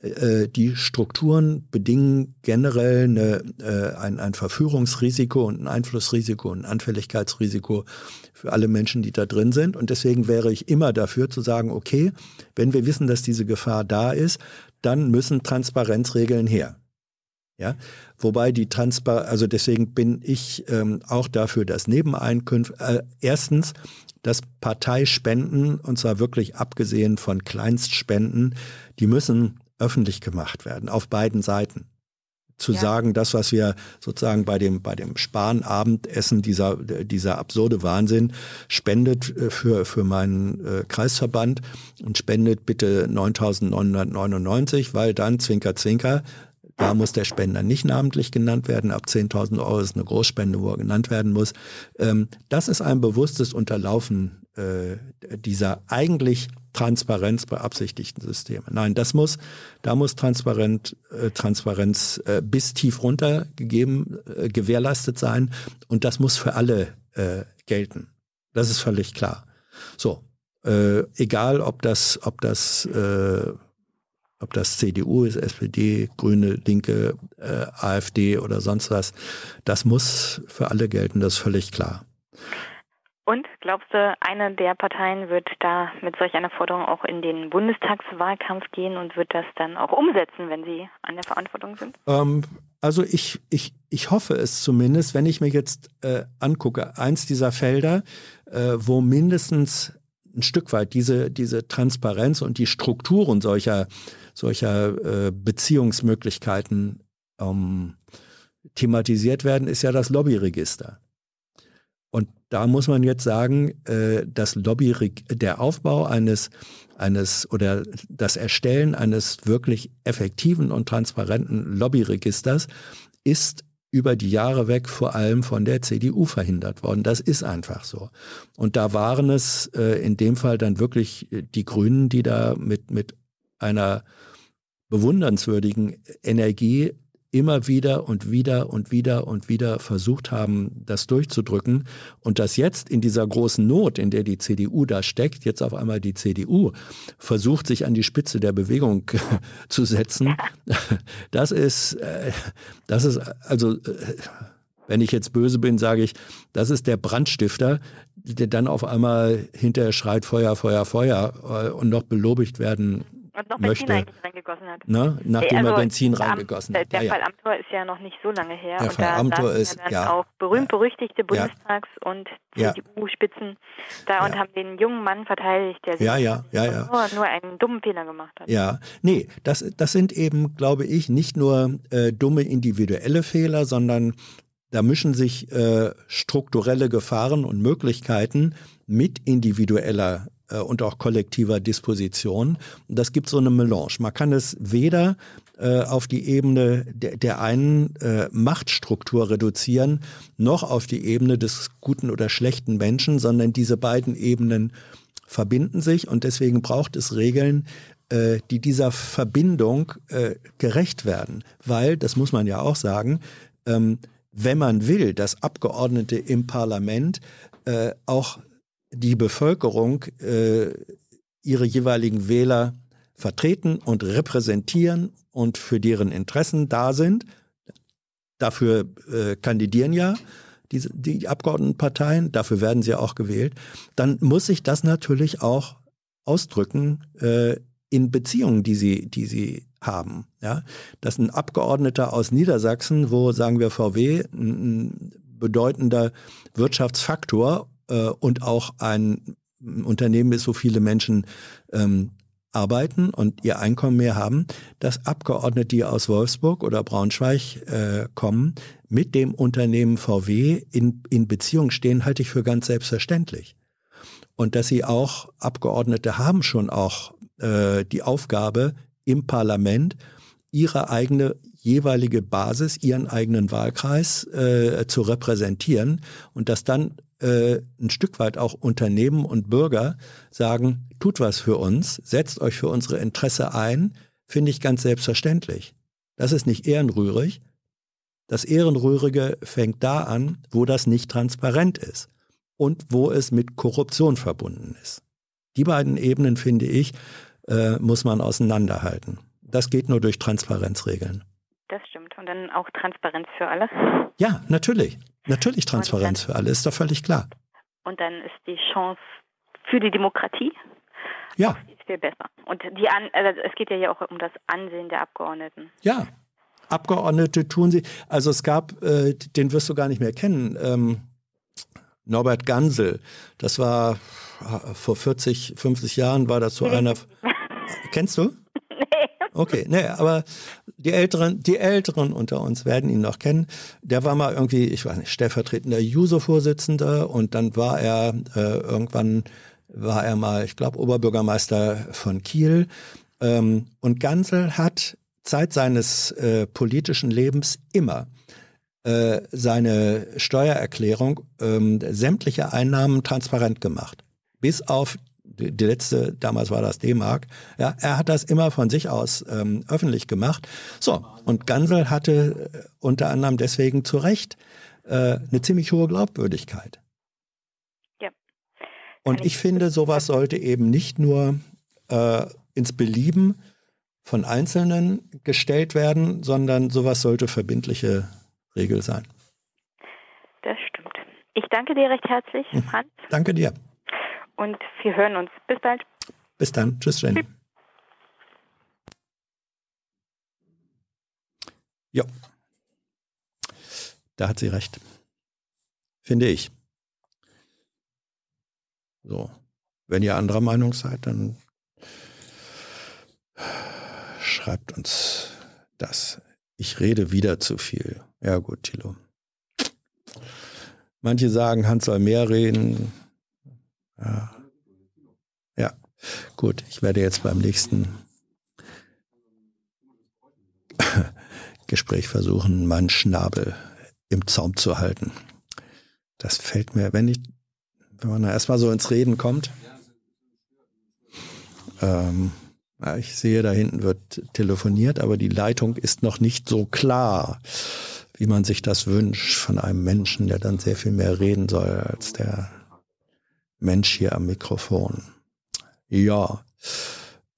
äh, die Strukturen bedingen generell eine, äh, ein, ein Verführungsrisiko und ein Einflussrisiko und ein Anfälligkeitsrisiko für alle Menschen, die da drin sind. Und deswegen wäre ich immer dafür zu sagen, okay, wenn wir wissen, dass diese Gefahr da ist, dann müssen Transparenzregeln her. Ja, wobei die Transparenz, also deswegen bin ich ähm, auch dafür, dass Nebeneinkünfte, äh, erstens, dass Parteispenden, und zwar wirklich abgesehen von Kleinstspenden, die müssen öffentlich gemacht werden, auf beiden Seiten. Zu ja. sagen, das, was wir sozusagen bei dem, bei dem Spahn-Abendessen, dieser, dieser absurde Wahnsinn, spendet äh, für, für meinen äh, Kreisverband und spendet bitte 9.999, weil dann, Zwinker, Zwinker, da muss der Spender nicht namentlich genannt werden. Ab 10.000 Euro ist eine Großspende, wo er genannt werden muss. Ähm, das ist ein bewusstes Unterlaufen äh, dieser eigentlich Transparenz beabsichtigten Systeme. Nein, das muss, da muss transparent, äh, Transparenz äh, bis tief runter gegeben, äh, gewährleistet sein und das muss für alle äh, gelten. Das ist völlig klar. So, äh, egal ob das, ob das äh, ob das CDU ist, SPD, Grüne, Linke, äh, AfD oder sonst was, das muss für alle gelten, das ist völlig klar. Und glaubst du, eine der Parteien wird da mit solch einer Forderung auch in den Bundestagswahlkampf gehen und wird das dann auch umsetzen, wenn sie an der Verantwortung sind? Ähm, also ich, ich, ich hoffe es zumindest, wenn ich mir jetzt äh, angucke, eins dieser Felder, äh, wo mindestens ein Stück weit diese, diese Transparenz und die Strukturen solcher solcher äh, Beziehungsmöglichkeiten ähm, thematisiert werden, ist ja das Lobbyregister. Da muss man jetzt sagen, äh, das Lobby, der Aufbau eines, eines oder das Erstellen eines wirklich effektiven und transparenten Lobbyregisters ist über die Jahre weg vor allem von der CDU verhindert worden. Das ist einfach so. Und da waren es äh, in dem Fall dann wirklich die Grünen, die da mit, mit einer bewundernswürdigen Energie immer wieder und wieder und wieder und wieder versucht haben, das durchzudrücken. Und dass jetzt in dieser großen Not, in der die CDU da steckt, jetzt auf einmal die CDU versucht, sich an die Spitze der Bewegung zu setzen, das ist, äh, das ist also, äh, wenn ich jetzt böse bin, sage ich, das ist der Brandstifter, der dann auf einmal hinterher schreit Feuer, Feuer, Feuer äh, und noch belobigt werden und noch Benzin möchte, reingegossen hat. Ne? Nachdem also, er Benzin reingegossen hat. Der ja, Fall ja. Amthor ist ja noch nicht so lange her. Der und Fall Amthor ist, ja. ja. auch berühmt-berüchtigte Bundestags- und CDU-Spitzen da und haben den jungen Mann verteidigt, der ja, ja, ja, ja. Nur, nur einen dummen Fehler gemacht hat. Ja, nee, das, das sind eben, glaube ich, nicht nur äh, dumme individuelle Fehler, sondern da mischen sich äh, strukturelle Gefahren und Möglichkeiten mit individueller äh, und auch kollektiver Disposition. Das gibt so eine Melange. Man kann es weder äh, auf die Ebene der, der einen äh, Machtstruktur reduzieren, noch auf die Ebene des guten oder schlechten Menschen, sondern diese beiden Ebenen verbinden sich und deswegen braucht es Regeln, äh, die dieser Verbindung äh, gerecht werden. Weil, das muss man ja auch sagen, ähm, wenn man will, dass Abgeordnete im Parlament äh, auch die Bevölkerung äh, ihre jeweiligen Wähler vertreten und repräsentieren und für deren Interessen da sind. Dafür äh, kandidieren ja die, die Abgeordnetenparteien, dafür werden sie auch gewählt. Dann muss sich das natürlich auch ausdrücken äh, in Beziehungen, die sie, die sie haben. Ja, dass ein Abgeordneter aus Niedersachsen, wo sagen wir VW ein bedeutender Wirtschaftsfaktor äh, und auch ein Unternehmen ist, wo viele Menschen ähm, arbeiten und ihr Einkommen mehr haben, dass Abgeordnete, die aus Wolfsburg oder Braunschweig äh, kommen, mit dem Unternehmen VW in, in Beziehung stehen, halte ich für ganz selbstverständlich. Und dass sie auch, Abgeordnete haben schon auch äh, die Aufgabe, im Parlament ihre eigene jeweilige Basis, ihren eigenen Wahlkreis äh, zu repräsentieren und dass dann äh, ein Stück weit auch Unternehmen und Bürger sagen, tut was für uns, setzt euch für unsere Interesse ein, finde ich ganz selbstverständlich. Das ist nicht ehrenrührig. Das Ehrenrührige fängt da an, wo das nicht transparent ist und wo es mit Korruption verbunden ist. Die beiden Ebenen, finde ich, äh, muss man auseinanderhalten. Das geht nur durch Transparenzregeln. Das stimmt. Und dann auch Transparenz für alle. Ja, natürlich. Natürlich Transparenz für alle, ist doch völlig klar. Und dann ist die Chance für die Demokratie ja. viel besser. Und die An also es geht ja hier auch um das Ansehen der Abgeordneten. Ja, Abgeordnete tun sie. Also es gab, äh, den wirst du gar nicht mehr kennen, ähm, Norbert Gansel. Das war äh, vor 40, 50 Jahren war das so nee. einer. Kennst du? Okay, nee, aber die Älteren, die Älteren unter uns werden ihn noch kennen. Der war mal irgendwie, ich weiß nicht, stellvertretender Juso-Vorsitzender und dann war er äh, irgendwann war er mal, ich glaube, Oberbürgermeister von Kiel. Ähm, und Gansel hat Zeit seines äh, politischen Lebens immer äh, seine Steuererklärung ähm, sämtliche Einnahmen transparent gemacht. Bis auf die letzte, damals war das D-Mark, ja, er hat das immer von sich aus ähm, öffentlich gemacht. So, und Gansel hatte äh, unter anderem deswegen zu Recht äh, eine ziemlich hohe Glaubwürdigkeit. Ja. Und ich finde, sowas sollte eben nicht nur äh, ins Belieben von Einzelnen gestellt werden, sondern sowas sollte verbindliche Regel sein. Das stimmt. Ich danke dir recht herzlich, Mhm. Franz. Danke dir. Und wir hören uns. Bis bald. Bis dann. Tschüss, Jenny. Ja. Da hat sie recht. Finde ich. So. Wenn ihr anderer Meinung seid, dann schreibt uns das. Ich rede wieder zu viel. Ja gut, Thilo. Manche sagen, Hans soll mehr reden. Ja. ja, gut. Ich werde jetzt beim nächsten Gespräch versuchen, meinen Schnabel im Zaum zu halten. Das fällt mir, wenn ich, wenn man erstmal so ins Reden kommt. Ähm, ich sehe, da hinten wird telefoniert, aber die Leitung ist noch nicht so klar, wie man sich das wünscht von einem Menschen, der dann sehr viel mehr reden soll als der Mensch hier am Mikrofon. Ja,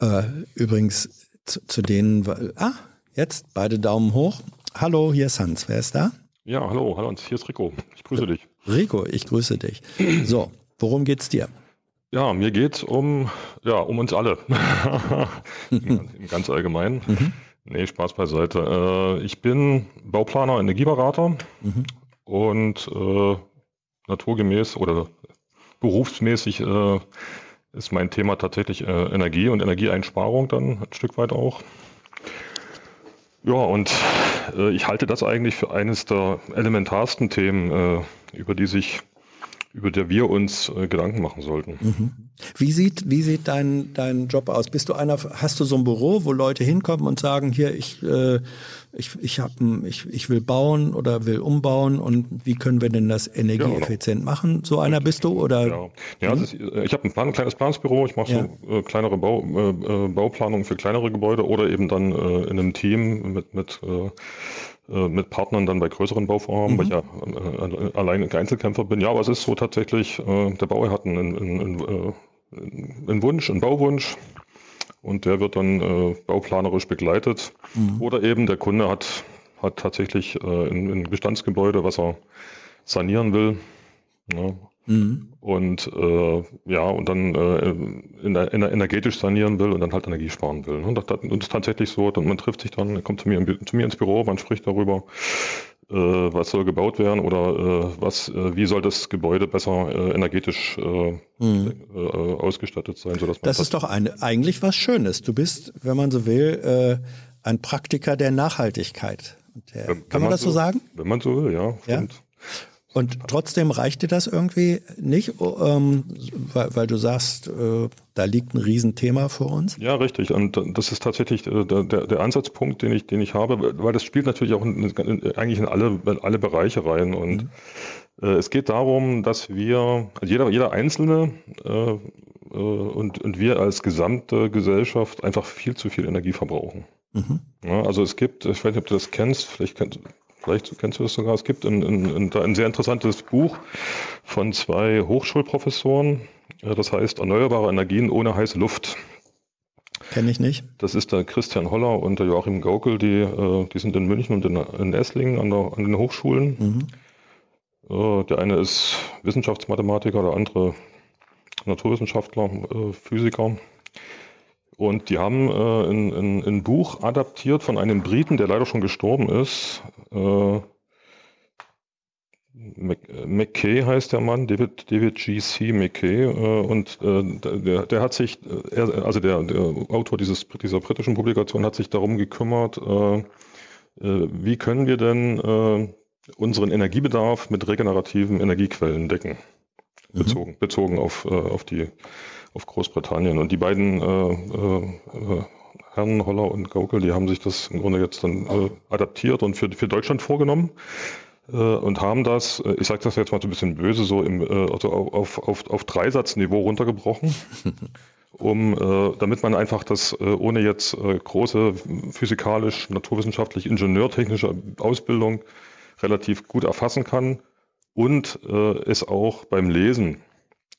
äh, übrigens zu, zu denen, ah, jetzt beide Daumen hoch. Hallo, hier ist Hans. Wer ist da? Ja, hallo, hallo, hier ist Rico. Ich grüße dich. Rico, ich grüße dich. So, worum geht's dir? Ja, mir geht um, ja, um uns alle. Ganz allgemein. Mhm. Nee, Spaß beiseite. Äh, ich bin Bauplaner, Energieberater Mhm. und äh, naturgemäß oder berufsmäßig äh, ist mein Thema tatsächlich äh, Energie und Energieeinsparung dann ein Stück weit auch. Ja, und äh, ich halte das eigentlich für eines der elementarsten Themen, äh, über die sich, über der wir uns äh, Gedanken machen sollten. Mhm. Wie sieht, wie sieht dein, dein Job aus? Bist du einer, hast du so ein Büro, wo Leute hinkommen und sagen, hier, ich, äh, ich, ich, hab ich, ich will bauen oder will umbauen und wie können wir denn das energieeffizient machen? So einer bist du oder? Ja, ja also ich, ich habe ein, Plan, ein kleines Planungsbüro, ich mache Ja. so äh, kleinere Bau, äh, äh, Bauplanungen für kleinere Gebäude oder eben dann äh, in einem Team mit, mit, äh, äh, mit Partnern dann bei größeren Bauvorhaben, Mhm. weil ich ja äh, äh, allein Einzelkämpfer bin. Ja, aber es ist so tatsächlich, äh, der Bauer hat einen, einen, einen, äh, einen Wunsch, einen Bauwunsch und der wird dann äh, bauplanerisch begleitet. Mhm. Oder eben der Kunde hat, hat tatsächlich äh, ein, ein Bestandsgebäude, was er sanieren will. Ja, Mhm. und äh, ja, und dann äh, energetisch sanieren will und dann halt Energie sparen will. ne? Und das, das ist tatsächlich so, dann, man trifft sich dann, kommt zu mir, zu mir ins Büro, man spricht darüber, äh, was soll gebaut werden oder äh, was, äh, wie soll das Gebäude besser äh, energetisch äh, Mhm. äh, ausgestattet sein, sodass man Das ist doch eine, eigentlich was Schönes. Du bist, wenn man so will, ein Praktiker der Nachhaltigkeit. Der, kann man man das so so- sagen? Wenn man so will, ja. Ja? Und trotzdem reicht dir das irgendwie nicht, ähm, weil, weil, du sagst, äh, da liegt ein Riesenthema vor uns? Ja, richtig. Und das ist tatsächlich äh, der, der, Ansatzpunkt, den ich, den ich habe, weil das spielt natürlich auch in, in, eigentlich in alle, in alle Bereiche rein. Und mhm. äh, es geht darum, dass wir, also jeder, jeder Einzelne äh, äh, und, und wir als gesamte Gesellschaft einfach viel zu viel Energie verbrauchen. Mhm. Ja, also es gibt, ich weiß nicht, ob du das kennst, vielleicht kennst, vielleicht kennst du das sogar, es gibt ein, ein, ein sehr interessantes Buch von zwei Hochschulprofessoren, das heißt Erneuerbare Energien ohne heiße Luft. Kenne ich nicht. Das ist der Christian Holler und der Joachim Gaukel, die, äh, die sind in München und in, in Esslingen an, der, an den Hochschulen. Mhm. Äh, der eine ist Wissenschaftsmathematiker, der andere Naturwissenschaftler, äh, Physiker. Und die haben äh, ein, ein, ein, Buch adaptiert von einem Briten, der leider schon gestorben ist. Äh, McKay heißt der Mann, David, David G.C. McKay. Äh, und äh, der, der hat sich, äh, er, also der, der Autor dieses, dieser britischen Publikation hat sich darum gekümmert, äh, wie können wir denn unseren Energiebedarf mit regenerativen Energiequellen decken. Mhm. Bezogen, bezogen auf, auf die auf Großbritannien. Und die beiden äh, äh, Herren Holler und Gaukel, die haben sich das im Grunde jetzt dann äh, adaptiert und für, für Deutschland vorgenommen äh, und haben das, äh, ich sage das jetzt mal so ein bisschen böse, so im, äh, also auf, auf, auf Dreisatzniveau runtergebrochen. um, äh, damit man einfach das äh, ohne jetzt äh, große physikalisch, naturwissenschaftlich, ingenieurtechnische Ausbildung relativ gut erfassen kann und äh, es auch beim Lesen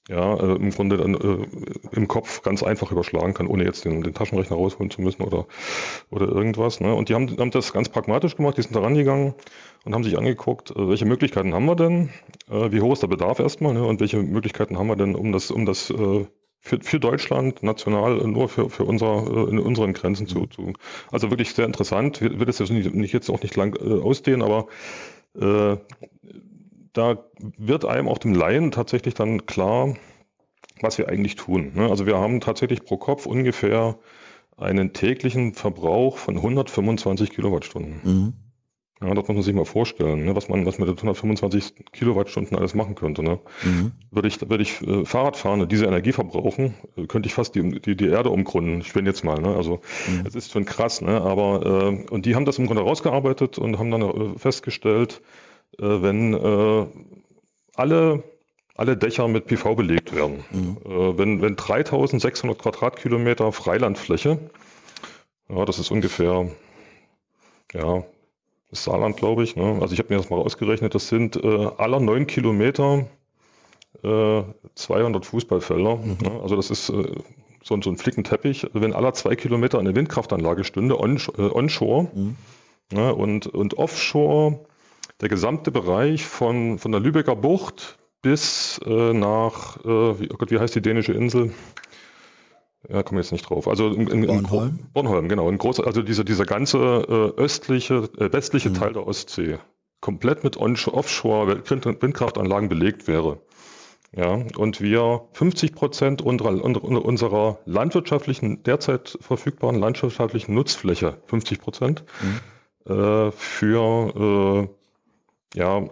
ja, äh, im Grunde dann äh, im Kopf ganz einfach überschlagen kann, ohne jetzt den, den Taschenrechner rausholen zu müssen oder, oder irgendwas. Ne? Und die haben, haben das ganz pragmatisch gemacht, die sind da rangegangen und haben sich angeguckt, äh, welche Möglichkeiten haben wir denn, äh, wie hoch ist der Bedarf erstmal ne? und welche Möglichkeiten haben wir denn, um das, um das äh, für, für Deutschland national nur für, für unser, äh, in unseren Grenzen zu, zu. Also wirklich sehr interessant. Will das jetzt nicht, jetzt auch nicht lang ausdehnen, aber äh, da wird einem auch dem Laien tatsächlich dann klar, was wir eigentlich tun. Ne? Also wir haben tatsächlich pro Kopf ungefähr einen täglichen Verbrauch von 125 Kilowattstunden. Mhm. Ja, das muss man sich mal vorstellen, ne? was man was mit 125 Kilowattstunden alles machen könnte. Ne? Mhm. Würde ich, würde ich äh, Fahrrad fahren und diese Energie verbrauchen, äh, könnte ich fast die, die, die Erde umgründen. Ich bin jetzt mal. Ne? Also mhm. es ist schon krass. Ne? Aber äh, und die haben das im Grunde rausgearbeitet und haben dann äh, festgestellt, wenn äh, alle, alle Dächer mit PV belegt werden. Mhm. Äh, wenn, wenn 3600 Quadratkilometer Freilandfläche, ja, das ist ungefähr, ja, das Saarland, glaube ich. Ne? Also ich habe mir das mal ausgerechnet, das sind äh, aller neun Kilometer äh, 200 Fußballfelder. Mhm. Ne? Also das ist äh, so, so, ein Flickenteppich. Wenn aller zwei Kilometer eine Windkraftanlage stünde, on, äh, onshore mhm. ne? und, und offshore der gesamte Bereich von, von der Lübecker Bucht bis äh, nach, äh, wie, oh Gott, wie heißt die dänische Insel? Ja, komme jetzt nicht drauf. Also in, in, Bornholm. Bornholm, genau. In groß, also dieser, dieser ganze äh, östliche, äh, westliche mhm. Teil der Ostsee komplett mit Offshore Windkraftanlagen belegt wäre. Ja, und wir 50 Prozent unserer, unserer landwirtschaftlichen, derzeit verfügbaren landwirtschaftlichen Nutzfläche, 50 Prozent, mhm. äh, für äh, ja,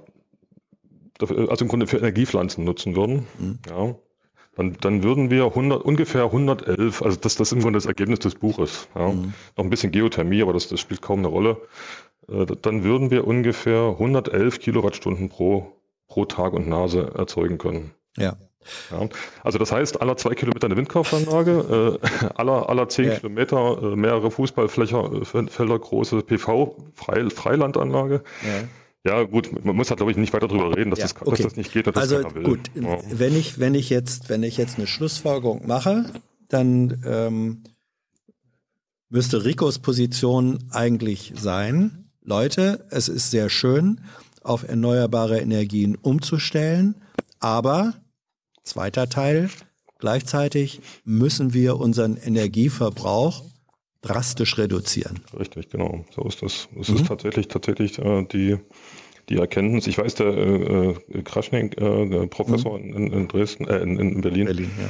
also im Grunde für Energiepflanzen nutzen würden, mhm. ja, dann, dann würden wir 100, ungefähr 111, also das, das ist im Grunde das Ergebnis des Buches, ja, mhm. noch ein bisschen Geothermie, aber das, das spielt kaum eine Rolle, äh, dann würden wir ungefähr 111 Kilowattstunden pro, pro Tag und Nase erzeugen können. Ja. Ja, also das heißt, aller zwei Kilometer eine Windkraftanlage, äh, aller, aller zehn ja. Kilometer äh, mehrere Fußballfelder große PV-Freilandanlage. Ja. Ja, gut, man muss halt, glaube ich, nicht weiter darüber reden, dass, ja, das, okay. dass das nicht geht und also, das will. Gut, ja. wenn ich, wenn ich jetzt, wenn ich jetzt eine Schlussfolgerung mache, dann ähm, müsste Ricos Position eigentlich sein, Leute, es ist sehr schön, auf erneuerbare Energien umzustellen, aber zweiter Teil, gleichzeitig müssen wir unseren Energieverbrauch drastisch reduzieren. Richtig, genau. So ist das. Es mhm. ist tatsächlich, tatsächlich äh, die, die Erkenntnis. Ich weiß, der äh, äh Kraschnik, äh, der Professor mhm. in, in, Dresden, äh, in, in Berlin, Berlin ja.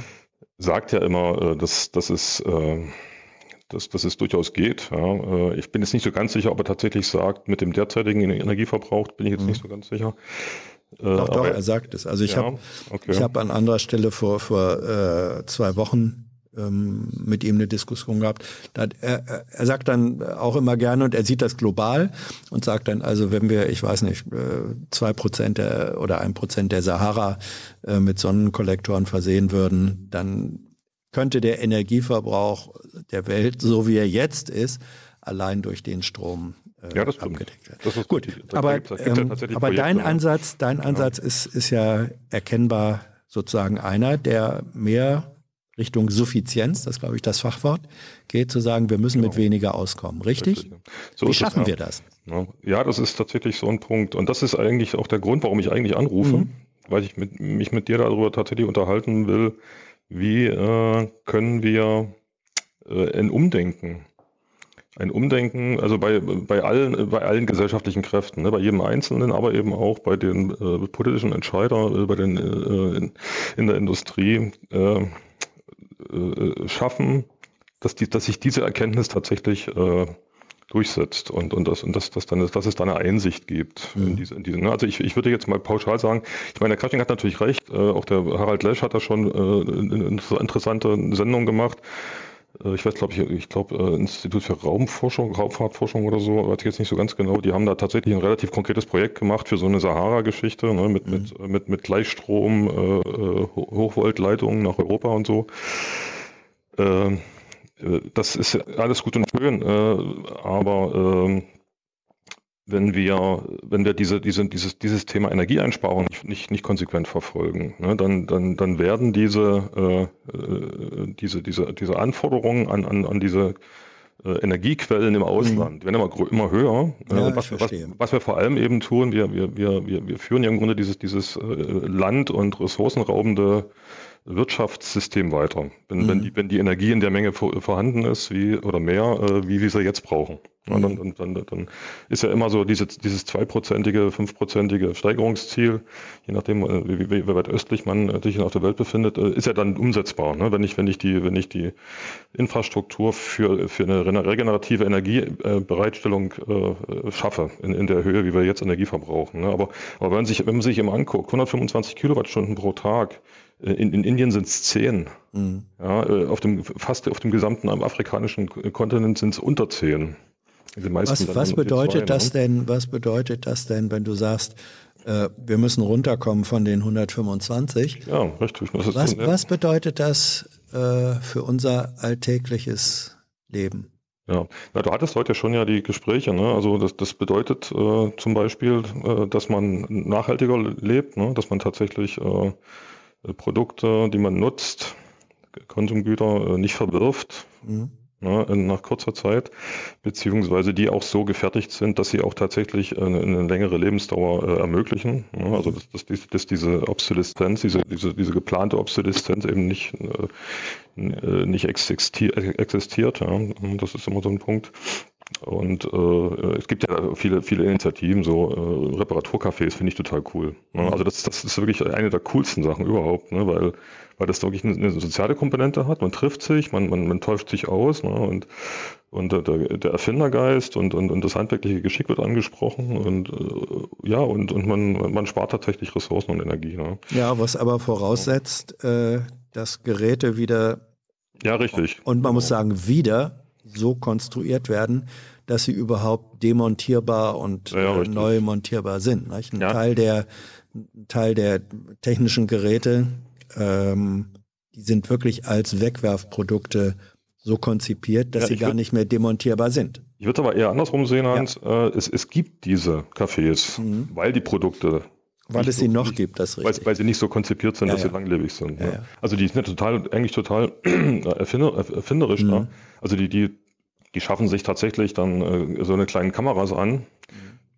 sagt ja immer, äh, dass, dass es äh, dass, dass es durchaus geht. Ja. Äh, ich bin jetzt nicht so ganz sicher, ob er tatsächlich sagt, mit dem derzeitigen Energieverbrauch bin ich jetzt mhm. nicht so ganz sicher. Äh, Doch, doch, er sagt es. Also ich Ja, habe okay. ich hab an anderer Stelle vor, vor äh, zwei Wochen ähm, mit ihm eine Diskussion gehabt. Er, er- sagt dann auch immer gerne und er sieht das global und sagt dann, also wenn wir, ich weiß nicht, äh, zwei Prozent der oder ein Prozent der Sahara äh, mit Sonnenkollektoren versehen würden, dann könnte der Energieverbrauch der Welt, so wie er jetzt ist, allein durch den Strom äh, Ja, das abgedeckt werden. Das ist Gut. Da aber, ja ähm, aber dein ja. Ansatz, dein Ansatz ist, ist ja erkennbar sozusagen einer, der mehr Richtung Suffizienz, das ist, glaube ich das Fachwort, geht zu sagen, wir müssen mit weniger auskommen. Richtig? So Wie ist es, schaffen ja. wir das? Ja. Ja, das ist tatsächlich so ein Punkt. Und das ist eigentlich auch der Grund, warum ich eigentlich anrufe, Mhm. weil ich mit, mich mit dir darüber tatsächlich unterhalten will, wie äh, können wir äh, ein Umdenken, ein Umdenken, also bei, bei, allen, bei allen gesellschaftlichen Kräften, ne, bei jedem Einzelnen, aber eben auch bei den äh, politischen Entscheidern, äh, bei den äh, in, in der Industrie äh, äh, schaffen, dass, die, dass sich diese Erkenntnis tatsächlich äh, durchsetzt und, und, das, und das, das dann, dass es da eine Einsicht gibt. In diese, in diese, ne? Also ich, ich würde jetzt mal pauschal sagen, ich meine, der Kasching hat natürlich recht, äh, auch der Harald Lesch hat da schon äh, eine interessante Sendung gemacht. Äh, Ich weiß, glaube ich, ich glaube, äh, Institut für Raumforschung, Raumfahrtforschung oder so, weiß ich jetzt nicht so ganz genau. Die haben da tatsächlich ein relativ konkretes Projekt gemacht für so eine Sahara-Geschichte, ne, mit, mit, mit, mit Gleichstrom, äh, äh, Ho- Hochvoltleitungen nach Europa und so. Ähm, äh, das ist alles gut und schön, äh, aber ähm, wenn wir, wenn wir diese, diese, dieses, dieses Thema Energieeinsparung nicht, nicht, nicht konsequent verfolgen, ne, dann, dann, dann werden diese, äh, äh, diese, diese, diese Anforderungen an, an, an diese äh, Energiequellen im Ausland, die werden immer, immer höher. Äh, Ja, ich was, was, was wir vor allem eben tun, wir, wir, wir, wir, wir führen ja im Grunde dieses, dieses äh, land- und ressourcenraubende Wirtschaftssystem weiter. Wenn, wenn, die, wenn die Energie in der Menge vor, vorhanden ist, wie oder mehr, äh, wie wir sie jetzt brauchen. Ja, dann, dann, dann, dann ist ja immer so diese, dieses zweiprozentige, fünfprozentige Steigerungsziel, je nachdem, äh, wie, wie, wie weit östlich man äh, sich auf der Welt befindet, äh, ist ja dann umsetzbar. Ne? Wenn ich, wenn ich die, wenn ich die Infrastruktur für, für eine regenerative Energiebereitstellung äh, schaffe, in, in der Höhe, wie wir jetzt Energie verbrauchen. Ne? Aber, aber wenn, man sich, wenn man sich eben anguckt, 125 Kilowattstunden pro Tag, äh, in, in Indien sind es 10. Mhm. Ja, äh, auf dem, fast auf dem gesamten afrikanischen Kontinent sind es unter 10. In den meisten Was, was bedeutet zwei, das denn, was bedeutet das denn, wenn du sagst, äh, wir müssen runterkommen von den 125? Ne? Ja, richtig. Was, ne? was bedeutet das äh, für unser alltägliches Leben? Ja, na, du hattest heute schon ja die Gespräche, ne? Also das, das bedeutet äh, zum Beispiel, äh, dass man nachhaltiger lebt, ne? dass man tatsächlich äh, Produkte, die man nutzt, Konsumgüter äh, nicht verwirft, Mhm. ne, nach kurzer Zeit, beziehungsweise die auch so gefertigt sind, dass sie auch tatsächlich eine, eine längere Lebensdauer äh, ermöglichen. Ne? Also dass, dass, dies- dass diese Obsoleszenz, diese, diese, diese geplante Obsoleszenz eben nicht, äh, äh, nicht existiert, existiert. Ja? Das ist immer so ein Punkt. Und äh, es gibt ja viele, viele Initiativen, so äh, Reparaturcafés finde ich total cool. Ne? Also das, das ist wirklich eine der coolsten Sachen überhaupt, ne? weil, weil das wirklich eine, eine soziale Komponente hat. Man trifft sich, man, man, man täuscht sich aus ne? und, und der, der der Erfindergeist und, und, und das handwerkliche Geschick wird angesprochen und äh, ja, und, und man, man spart tatsächlich Ressourcen und Energie. Ne? Ja, was aber voraussetzt, äh, dass Geräte wieder, Ja, richtig. und man muss sagen, wieder so konstruiert werden, dass sie überhaupt demontierbar und Ja, ja, äh, neu montierbar sind. Nicht? Ein, Ja. Teil der, Teil der technischen Geräte, ähm, die sind wirklich als Wegwerfprodukte so konzipiert, dass Ja, sie gar nicht mehr demontierbar sind. Ich würde aber eher andersrum sehen, Hans. Äh, es, es gibt diese Cafés, Mhm. weil die Produkte Weil es sie so- noch nicht- gibt, das ist Weil, richtig. weil sie nicht so konzipiert sind, Ja, dass ja. sie langlebig sind. Ja, ne? ja. Also die sind ja total, eigentlich total erfinder, erfinderisch Mhm. da. Also die, die, die schaffen sich tatsächlich dann äh, so eine kleinen Kameras an.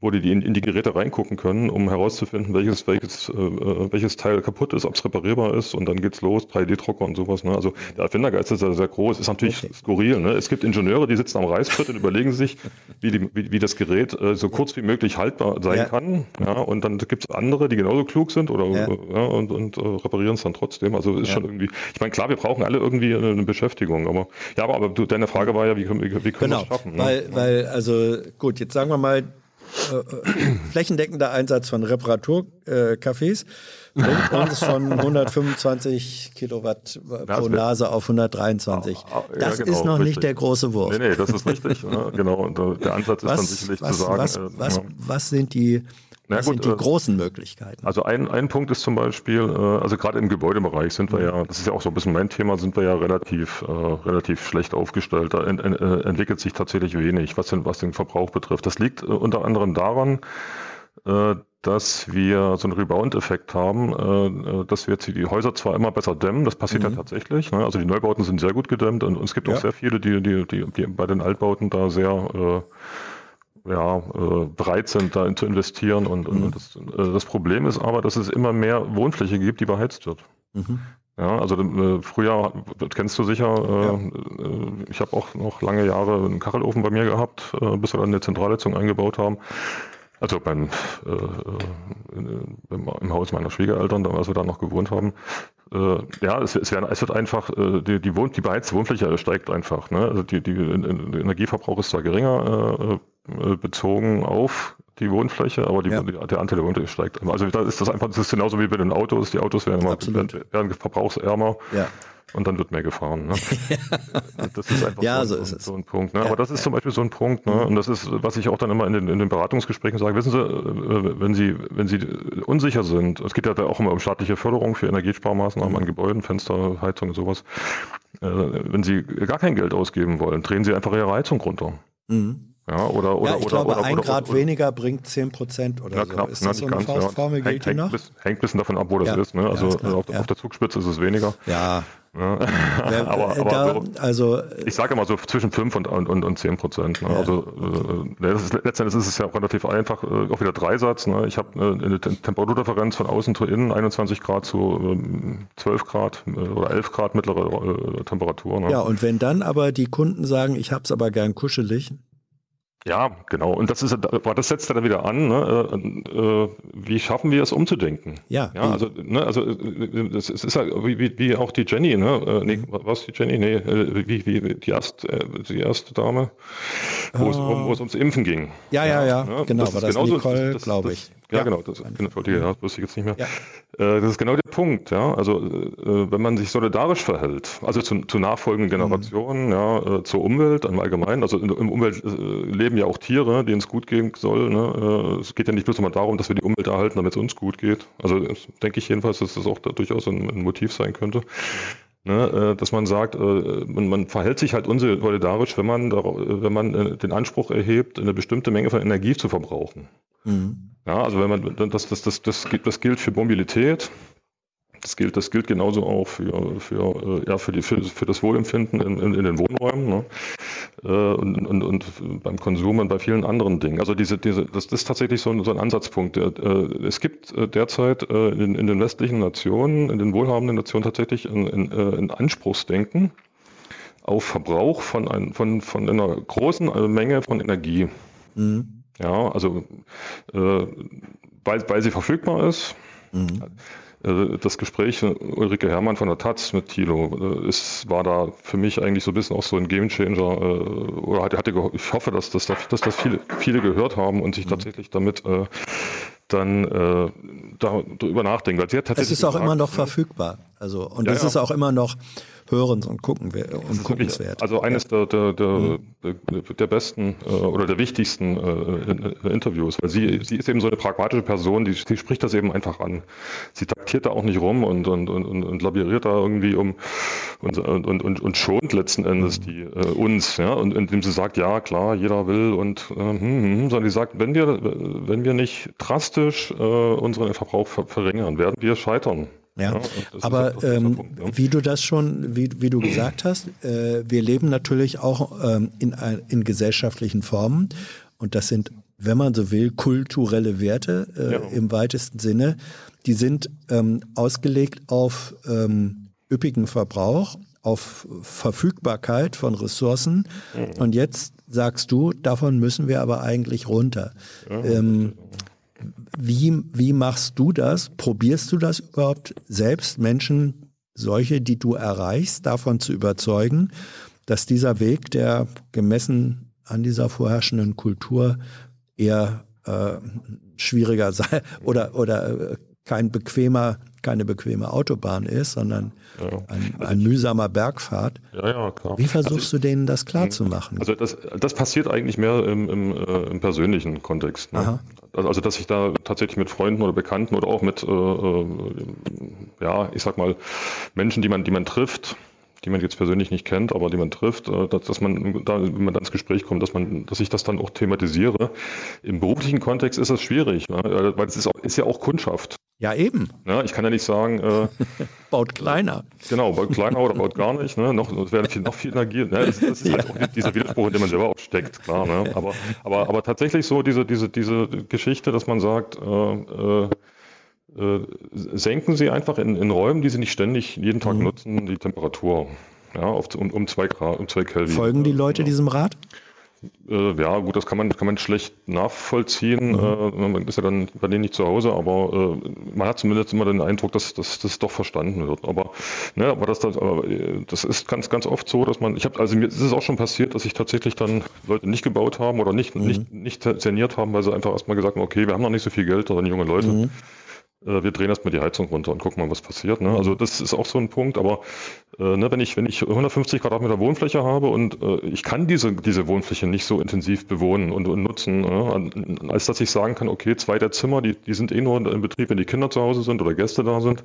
Wo die, in, in die Geräte reingucken können, um herauszufinden, welches, welches, äh, äh, welches Teil kaputt ist, ob es reparierbar ist und dann geht's los, 3D-Drucker und sowas. Ne? Also der Erfindergeist ist sehr, sehr groß, ist natürlich Okay. skurril. Ne? Es gibt Ingenieure, die sitzen am Reißbrett und überlegen sich, wie, die, wie, wie das Gerät äh, so kurz wie möglich haltbar sein Ja. kann. Ja? Und dann gibt's andere, die genauso klug sind oder Ja. ja, und, und äh, reparieren es dann trotzdem. Also ist Ja. schon irgendwie, ich meine, klar, wir brauchen alle irgendwie eine, eine Beschäftigung, aber ja, aber, aber du, deine Frage war ja, wie können, wie, wie können Genau, wir es schaffen? Ne? weil, weil, also gut, jetzt sagen wir mal, äh, äh, flächendeckender Einsatz von Reparaturcafés bringt uns von 125 Kilowatt pro Nase auf 123. Das ja, genau, ist noch richtig. nicht der große Wurf. Nee, nee, das ist richtig. ja, genau. Und der Ansatz ist was, dann sicherlich was, zu sagen. Was, was, was sind die na das gut, sind die äh, großen Möglichkeiten. Also ein, ein Punkt ist zum Beispiel, äh, also gerade im Gebäudebereich sind wir ja, das ist ja auch so ein bisschen mein Thema, sind wir ja relativ, äh, relativ schlecht aufgestellt. Da ent, ent, entwickelt sich tatsächlich wenig, was den, was den Verbrauch betrifft. Das liegt unter anderem daran, dass wir so einen Rebound-Effekt haben, dass wir jetzt die Häuser zwar immer besser dämmen, das passiert mhm. ja tatsächlich. Ne? Also die Neubauten sind sehr gut gedämmt und es gibt ja. auch sehr viele, die, die, die, die bei den Altbauten da sehr ja, äh, bereit sind, da zu investieren. Und, mhm. und das, äh, das, Problem ist aber, dass es immer mehr Wohnfläche gibt, die beheizt wird. Mhm. Ja, also äh, früher, das kennst du sicher, äh, ja. Äh, ich habe auch noch lange Jahre einen Kachelofen bei mir gehabt, äh, bis wir dann eine Zentralheizung eingebaut haben. Also beim, äh, im, im Haus meiner Schwiegereltern, als wir da noch gewohnt haben. Äh, ja, es, es, werden, es wird einfach, äh, die, die, Wohn-, die beheizte Wohnfläche steigt einfach. Ne? Also die, die, der Energieverbrauch ist zwar geringer, äh, bezogen auf die Wohnfläche, aber die, ja. der Anteil der Wohnfläche steigt immer. Also da ist das einfach, das ist genauso wie bei den Autos. Die Autos werden immer werden, verbrauchsärmer. Ja. Und dann wird mehr gefahren. Ne? das ist einfach ja, so, so, so, ein Punkt. Ne? Aber das ist zum Beispiel so ein Punkt. Ne? Mhm. Und das ist, was ich auch dann immer in den, in den Beratungsgesprächen sage. Wissen Sie, äh, wenn Sie, wenn Sie unsicher sind, es geht ja auch immer um staatliche Förderung für Energiesparmaßnahmen mhm. an Gebäuden, Fenster, Heizung und sowas. Äh, wenn Sie gar kein Geld ausgeben wollen, drehen Sie einfach Ihre Heizung runter. Mhm. Ja, oder, oder, ja, ich oder, glaube, oder, ein Grad weniger bringt 10 Prozent oder ja, so. Knapp, ist das so eine ganz, Faustformel? Ja. Hängt, hängt, bis, hängt ein bisschen davon ab, wo das ist. Ne? Also auf, auf, der Zugspitze ist es weniger. Ja. aber, aber da, so, also, ich sage immer so zwischen 5 und, und, und 10 Prozent. Ne? Also äh, das ist, letztendlich ist es ja relativ einfach, äh, auch wieder Dreisatz. Ne? Ich habe äh, eine Temperaturdifferenz von außen zu innen, 21 Grad zu äh, 12 Grad äh, oder 11 Grad mittlere äh, Temperatur. Ne? Ja, und wenn dann aber die Kunden sagen, ich habe es aber gern kuschelig, ja, genau. Und das ist, das setzt dann wieder an. Ne? Äh, äh, wie schaffen wir es umzudenken? Ja. ja also, ne, also äh, das ist ja wie, wie, wie auch die Jenny. Ne? Nee, mhm. was die Jenny? Nee, wie, wie die erste, die erste Dame, wo, es, wo es ums Impfen ging. Ja, ja, ja. Ne? Genau, das war das genauso, Nicole, glaube ich. Ja, ja, genau, das, genau, ja, wusste ich jetzt nicht mehr. Ja. Äh, das ist genau der Punkt, ja. Also äh, wenn man sich solidarisch verhält, also zu, zu nachfolgenden Generationen, mhm. ja, äh, zur Umwelt im Allgemeinen, also in, im Umwelt leben ja auch Tiere, denen es gut gehen soll. Ne? Es geht ja nicht bloß immer darum, dass wir die Umwelt erhalten, damit es uns gut geht. Also denke ich jedenfalls, dass das auch da durchaus ein, ein Motiv sein könnte. Ne, dass man sagt, man, man, verhält sich halt unsolidarisch, wenn man, wenn man den Anspruch erhebt, eine bestimmte Menge von Energie zu verbrauchen. Mhm. Ja, also wenn man das, das, das, das, das gilt für Mobilität, das gilt, das gilt genauso auch für, für, äh, ja, für, die, für, für das Wohlempfinden in, in, in den Wohnräumen ne? Äh, und, und, und beim Konsum und bei vielen anderen Dingen. Also diese, diese, das, ist tatsächlich so ein, so ein Ansatzpunkt. Äh, es gibt derzeit in, in den westlichen Nationen, in den wohlhabenden Nationen tatsächlich ein, ein, ein Anspruchsdenken auf Verbrauch von, ein, von, von einer großen Menge von Energie. Mhm. Ja, also äh, weil, weil sie verfügbar ist. Mhm. Äh, das Gespräch Ulrike Hermann von der Taz mit Thilo ist, war da für mich eigentlich so ein bisschen auch so ein Gamechanger. Äh, oder hatte, hatte, ich hoffe, dass das, dass das viele, viele gehört haben und sich mhm. tatsächlich damit äh, dann äh, darüber nachdenken. Weil sie hat tatsächlich es ist auch gesagt, immer noch verfügbar. Also, und ja, es ja. ist auch immer noch hörens- und, gucken, und guckenswert. Also eines der, der, der, mhm. der besten äh, oder der wichtigsten äh, Interviews, weil sie, sie ist eben so eine pragmatische Person, die, die spricht das eben einfach an. Sie taktiert da auch nicht rum und, und, und, und labiriert da irgendwie um und, und, und, und schont letzten Endes die äh, uns, ja, und indem sie sagt, ja klar, jeder will und äh, hm, hm, hm, sondern sie sagt, wenn wir, wenn wir nicht drastisch äh, unseren Verbrauch ver verringern, werden wir scheitern. Ja, ja aber ähm, Punkt, ja. wie du das schon, wie, wie du gesagt hast, äh, wir leben natürlich auch ähm, in, in gesellschaftlichen Formen und das sind, wenn man so will, kulturelle Werte äh, ja. im weitesten Sinne. Die sind ähm, ausgelegt auf ähm, üppigen Verbrauch, auf Verfügbarkeit von Ressourcen. Mhm. Und jetzt sagst du, davon müssen wir aber eigentlich runter. Ähm, wie, wie machst du das? Probierst du das überhaupt selbst, Menschen, solche, die du erreichst, davon zu überzeugen, dass dieser Weg, der gemessen an dieser vorherrschenden Kultur eher äh, schwieriger sei oder, oder äh, kein bequemer, keine bequeme Autobahn ist, sondern Ja. ein, ein mühsamer Bergfahrt. Ja, ja, klar. Wie versuchst du denen das klarzumachen? Also das, das passiert eigentlich mehr im, im, äh, im persönlichen Kontext. Ne? Also, also dass ich da tatsächlich mit Freunden oder Bekannten oder auch mit, äh, äh, ja, ich sag mal, Menschen, die man, die man trifft, die man jetzt persönlich nicht kennt, aber die man trifft, äh, dass, dass man da, wenn man da ins Gespräch kommt, dass man, dass ich das dann auch thematisiere. Im beruflichen Kontext ist das schwierig, ne? Weil es ist, auch, ist ja auch Kundschaft. Ja, eben. Ne? Ich kann ja nicht sagen, äh, Baut kleiner. Genau, baut kleiner oder baut gar nicht. Ne? Noch, das wäre viel, noch viel Energie. Ne? Das, das ist halt auch dieser Widerspruch, in dem man selber auch steckt, klar. Ne? Aber, aber, aber tatsächlich so diese, diese, diese Geschichte, dass man sagt, äh, äh, äh, senken Sie einfach in, in Räumen, die Sie nicht ständig jeden Tag nutzen, die Temperatur. Ja, auf, um, um zwei Grad, um zwei Kelvin. Folgen die Leute diesem Rat? Äh, ja, gut, das kann man, kann man schlecht nachvollziehen. Äh, man ist ja dann bei denen nicht zu Hause, aber äh, man hat zumindest immer den Eindruck, dass, dass das doch verstanden wird. Aber, ne, aber, das, das, aber äh, das ist ganz, ganz oft so, dass man, ich habe, also mir ist es auch schon passiert, dass sich tatsächlich dann Leute nicht gebaut haben oder nicht, nicht, nicht saniert haben, weil sie einfach erstmal gesagt haben, okay, wir haben noch nicht so viel Geld, oder junge Leute. Mhm. Äh, wir drehen erstmal die Heizung runter und gucken mal, was passiert. Ne? Also das ist auch so ein Punkt, aber äh, ne, wenn ich wenn ich 150 Quadratmeter Wohnfläche habe und äh, ich kann diese diese Wohnfläche nicht so intensiv bewohnen und, und nutzen, ne? als dass ich sagen kann, okay, zwei der Zimmer, die die sind eh nur in Betrieb, wenn die Kinder zu Hause sind oder Gäste da sind.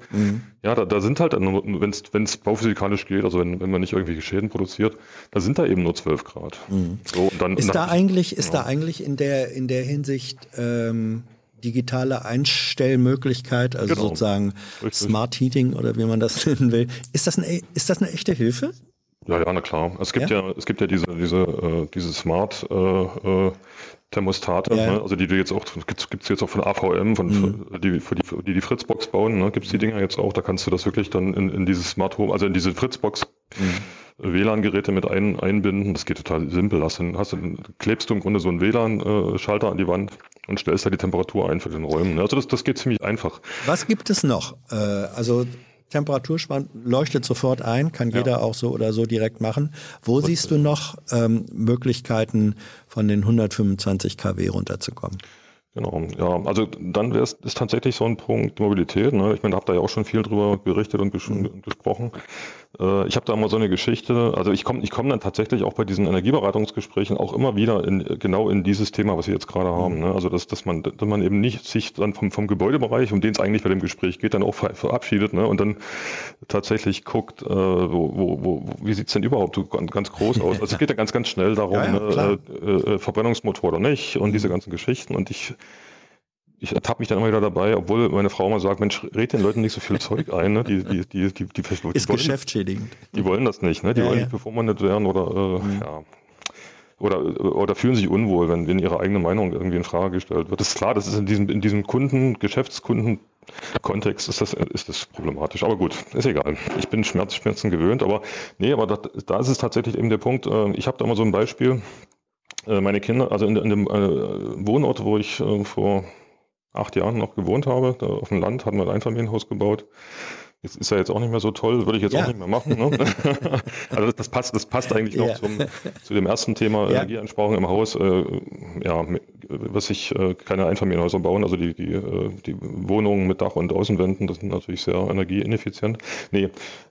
Ja, da, da sind halt, wenn es bauphysikalisch geht, also wenn, wenn man nicht irgendwelche Schäden produziert, da sind da eben nur 12 Grad. So, und dann, Ist dann da eigentlich, ist da eigentlich in der, in der Hinsicht ähm, digitale Einstellmöglichkeit, also Genau. sozusagen Richtig. Smart Heating oder wie man das nennen will, ist das eine, ist das eine echte Hilfe? Ja, ja, na klar. Es gibt ja, es gibt ja diese, diese, äh, diese Smart äh, äh, Thermostate, Ja. ne? also die du jetzt auch, gibt's gibt's jetzt auch von AVM, von die, für die, die die Fritzbox bauen, ne? gibt's die Dinger jetzt auch, da kannst du das wirklich dann in, in dieses Smart Home, also in diese Fritzbox WLAN-Geräte mit ein, einbinden. Das geht total simpel. Hast du, hast du, klebst du im Grunde so einen WLAN-Schalter an die Wand und stellst da die Temperatur ein für den Räumen. Also das, das geht ziemlich einfach. Was gibt es noch? Äh, also Temperaturspann leuchtet sofort ein, kann jeder auch so oder so direkt machen. Wo siehst du noch ähm, Möglichkeiten, von den 125 kW runterzukommen? Genau, ja, also dann wäre es ist tatsächlich so ein Punkt Mobilität. Ne? Ich meine, da habt ihr ja auch schon viel drüber berichtet und ges gesprochen. Äh, ich habe da mal so eine Geschichte, also ich komme ich komm dann tatsächlich auch bei diesen Energieberatungsgesprächen auch immer wieder in, genau in dieses Thema, was wir jetzt gerade haben. Ne? Also dass, dass man dass man eben nicht sich dann vom, vom Gebäudebereich, um den es eigentlich bei dem Gespräch geht, dann auch ver verabschiedet ne? und dann tatsächlich guckt, äh, wo, wo, wo, wie sieht's denn überhaupt so ganz, groß aus. Also es geht ja ganz, ganz schnell darum, Ja, ja, ne? äh, äh, Verbrennungsmotor oder nicht und diese ganzen Geschichten. Und ich ich ertappe mich dann immer wieder dabei, obwohl meine Frau mal sagt, Mensch, red den Leuten nicht so viel Zeug ein, ne? die, die, die, die, die, die, Ist wollen, geschäftsschädigend. die wollen das nicht, ne? die Ja, wollen ja. nicht bevormundet werden oder, äh, ja. Oder, oder fühlen sich unwohl, wenn, wenn ihre eigene Meinung irgendwie in Frage gestellt wird. Das ist klar, das ist in diesem, in diesem Kunden, Geschäftskunden-Kontext ist das, ist das problematisch. Aber gut, ist egal. Ich bin Schmerzschmerzen gewöhnt, aber nee, aber da, da ist es tatsächlich eben der Punkt, äh, ich habe da mal so ein Beispiel, äh, meine Kinder, also in, in dem äh, Wohnort, wo ich vor acht Jahren noch gewohnt habe, da auf dem Land, hatten wir ein Einfamilienhaus gebaut. Jetzt ist er jetzt auch nicht mehr so toll, würde ich jetzt Ja. auch nicht mehr machen. Ne? also das, das passt, das passt eigentlich noch Ja. zum, zu dem ersten Thema Ja. Energieeinsparung im Haus. Äh, ja, was ich äh, keine Einfamilienhäuser bauen, also die, die, äh, die Wohnungen mit Dach und Außenwänden, das sind natürlich sehr energieineffizient. Nee,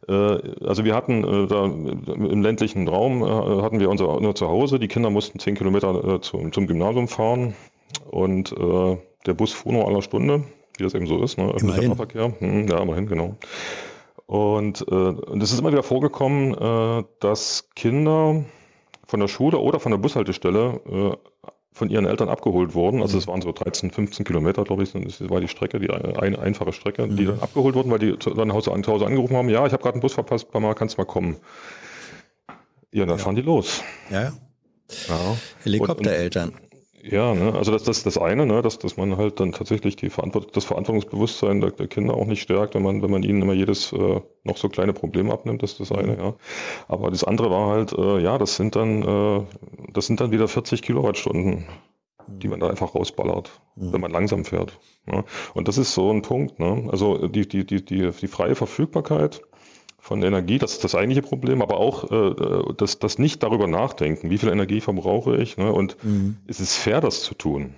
äh, also wir hatten äh, da im ländlichen Raum äh, hatten wir unser, unser Zuhause. Die Kinder mussten zehn Kilometer äh, zum, zum Gymnasium fahren und äh, der Bus fuhr nur aller Stunde, wie das eben so ist, ne? öffentlicher. Nahverkehr. Hm, ja, immerhin, genau. Und, äh, und es ist immer wieder vorgekommen, äh, dass Kinder von der Schule oder von der Bushaltestelle äh, von ihren Eltern abgeholt wurden. Also es waren so 13, 15 Kilometer, glaube ich, das war die Strecke, die eine einfache Strecke, die dann abgeholt wurden, weil die zu, dann Hause, zu Hause angerufen haben, ja, ich habe gerade einen Bus verpasst, Mama, kannst du mal kommen. Ja, dann fahren die los. Ja, ja. Ja. Helikoptereltern. Ja, ne, also das, das ist das eine, ne, dass, dass man halt dann tatsächlich die Verantwort das Verantwortungsbewusstsein der, der Kinder auch nicht stärkt, wenn man, wenn man ihnen immer jedes äh, noch so kleine Problem abnimmt, das ist das eine, ja. Aber das andere war halt, äh, ja, das sind dann, äh, das sind dann wieder 40 Kilowattstunden, die man da einfach rausballert, wenn man langsam fährt. Ja. Und das ist so ein Punkt, ne? Also die, die, die, die, die freie Verfügbarkeit von Energie, das ist das eigentliche Problem, aber auch äh, das, das nicht darüber nachdenken, wie viel Energie verbrauche ich ne? und ist es fair, das zu tun.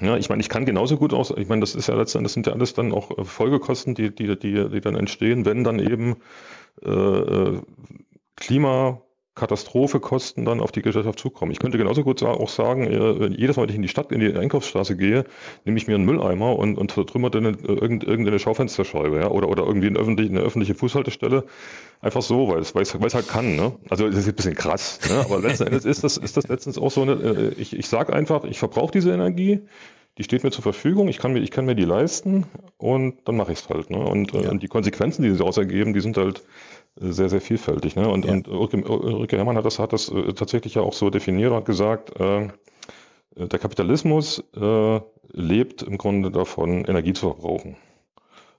Ja, ich meine, ich kann genauso gut aus, ich meine, das ist ja letztendlich, das sind ja alles dann auch äh, Folgekosten, die, die, die, die dann entstehen, wenn dann eben äh, äh Klima, Katastrophekosten dann auf die Gesellschaft zukommen. Ich könnte genauso gut auch sagen, äh, jedes Mal, wenn ich in die Stadt, in die Einkaufsstraße gehe, nehme ich mir einen Mülleimer und, und vertrümmert dann irgendeine Schaufensterscheibe ja? oder, oder irgendwie eine öffentliche, eine öffentliche Fußhaltestelle. Einfach so, weil es, weil es, weil es halt kann. Ne? Also das ist ein bisschen krass, ne? aber letzten Endes ist das, ist das letztens auch so eine, äh, ich, ich sage einfach, ich verbrauche diese Energie, die steht mir zur Verfügung, ich kann mir, ich kann mir die leisten und dann mache ich es halt. Ne? Und, äh, ja. und die Konsequenzen, die sich daraus ergeben, die sind halt sehr, sehr vielfältig. Ne? Und, ja. und Ulrike Herrmann hat das, hat das äh, tatsächlich ja auch so definiert und gesagt, äh, der Kapitalismus äh, lebt im Grunde davon, Energie zu verbrauchen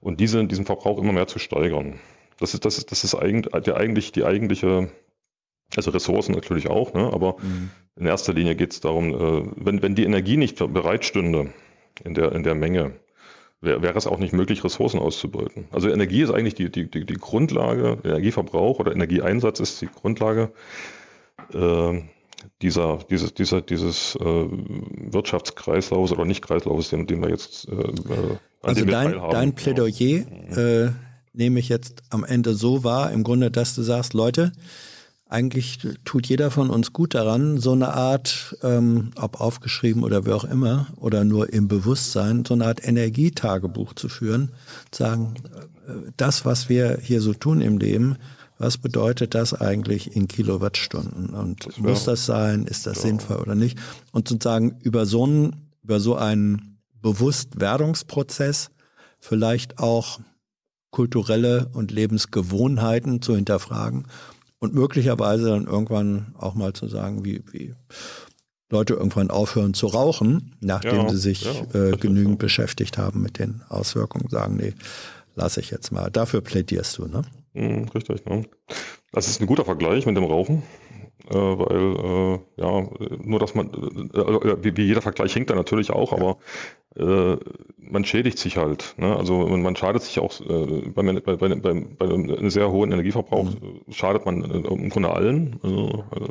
und diese, diesen Verbrauch immer mehr zu steigern. Das ist, das ist, das ist eigentlich, der eigentlich die eigentliche, also Ressourcen natürlich auch, ne? aber mhm. in erster Linie geht es darum, äh, wenn, wenn die Energie nicht bereitstünde in der, in der Menge, wäre es auch nicht möglich, Ressourcen auszubeuten. Also Energie ist eigentlich die, die, die, die Grundlage, Energieverbrauch oder Energieeinsatz ist die Grundlage äh, dieser, dieses, dieser, dieses äh, Wirtschaftskreislaufs oder Nicht-Kreislaufs, den, den wir jetzt äh, an Also dein, dein Plädoyer äh, nehme ich jetzt am Ende so wahr, im Grunde, dass du sagst, Leute, eigentlich tut jeder von uns gut daran, so eine Art, ähm, ob aufgeschrieben oder wie auch immer, oder nur im Bewusstsein, so eine Art Energietagebuch zu führen, zu sagen, äh, das, was wir hier so tun im Leben, was bedeutet das eigentlich in Kilowattstunden? Und das muss das sein? Ist das ja. sinnvoll oder nicht? Und sozusagen über so einen, über so einen Bewusstwerdungsprozess vielleicht auch kulturelle und Lebensgewohnheiten zu hinterfragen und möglicherweise dann irgendwann auch mal zu sagen, wie, wie Leute irgendwann aufhören zu rauchen, nachdem ja, sie sich ja, äh, genügend beschäftigt haben mit den Auswirkungen, sagen, nee, lasse ich jetzt mal. Dafür plädierst du, ne? Mhm, richtig, ne? Das ist ein guter Vergleich mit dem Rauchen weil äh, ja, nur dass man, äh, äh, wie, wie, jeder Vergleich hinkt da natürlich auch, aber äh, man schädigt sich halt. Ne? Also man, schadet sich auch äh, bei, bei, bei, bei, bei einem sehr hohen Energieverbrauch, mhm. schadet man äh, im Grunde allen, äh,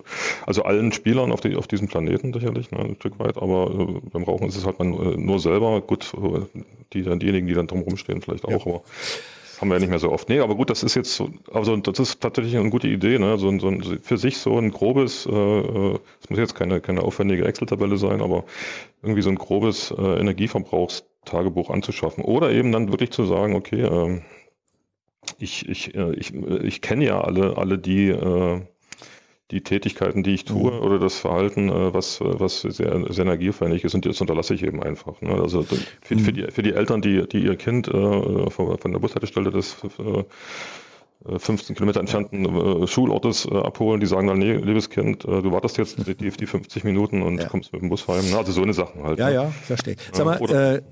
also allen Spielern auf, die, auf diesem Planeten sicherlich, ne, ein Stück weit, aber äh, beim Rauchen ist es halt man äh, nur selber, gut, die, diejenigen, die dann drumherum stehen, vielleicht auch, ja. aber haben wir ja nicht mehr so oft. Nee, aber gut, das ist jetzt so, also das ist tatsächlich eine gute Idee, ne? So, so ein, für sich so ein grobes, äh, äh, es muss jetzt keine, keine aufwendige Excel-Tabelle sein, aber irgendwie so ein grobes äh, Energieverbrauchstagebuch anzuschaffen. Oder eben dann wirklich zu sagen, okay, äh, ich, ich, äh, ich, ich kenne ja alle, alle die äh, die Tätigkeiten, die ich tue mhm. oder das Verhalten, äh, was, was sehr, sehr energieaufwendig ist und das unterlasse ich eben einfach. Ne? Also für, für, mhm. die, für die Eltern, die, die ihr Kind äh, von, von der Bushaltestelle des äh, 15 Kilometer entfernten äh, Schulortes äh, abholen, die sagen dann, nee, liebes Kind, äh, du wartest jetzt die, die 50 Minuten und ja. kommst mit dem Bus heim. Ne? Also so eine Sachen halt. Ja, ne? ja, verstehe. Sag mal, Oder, äh,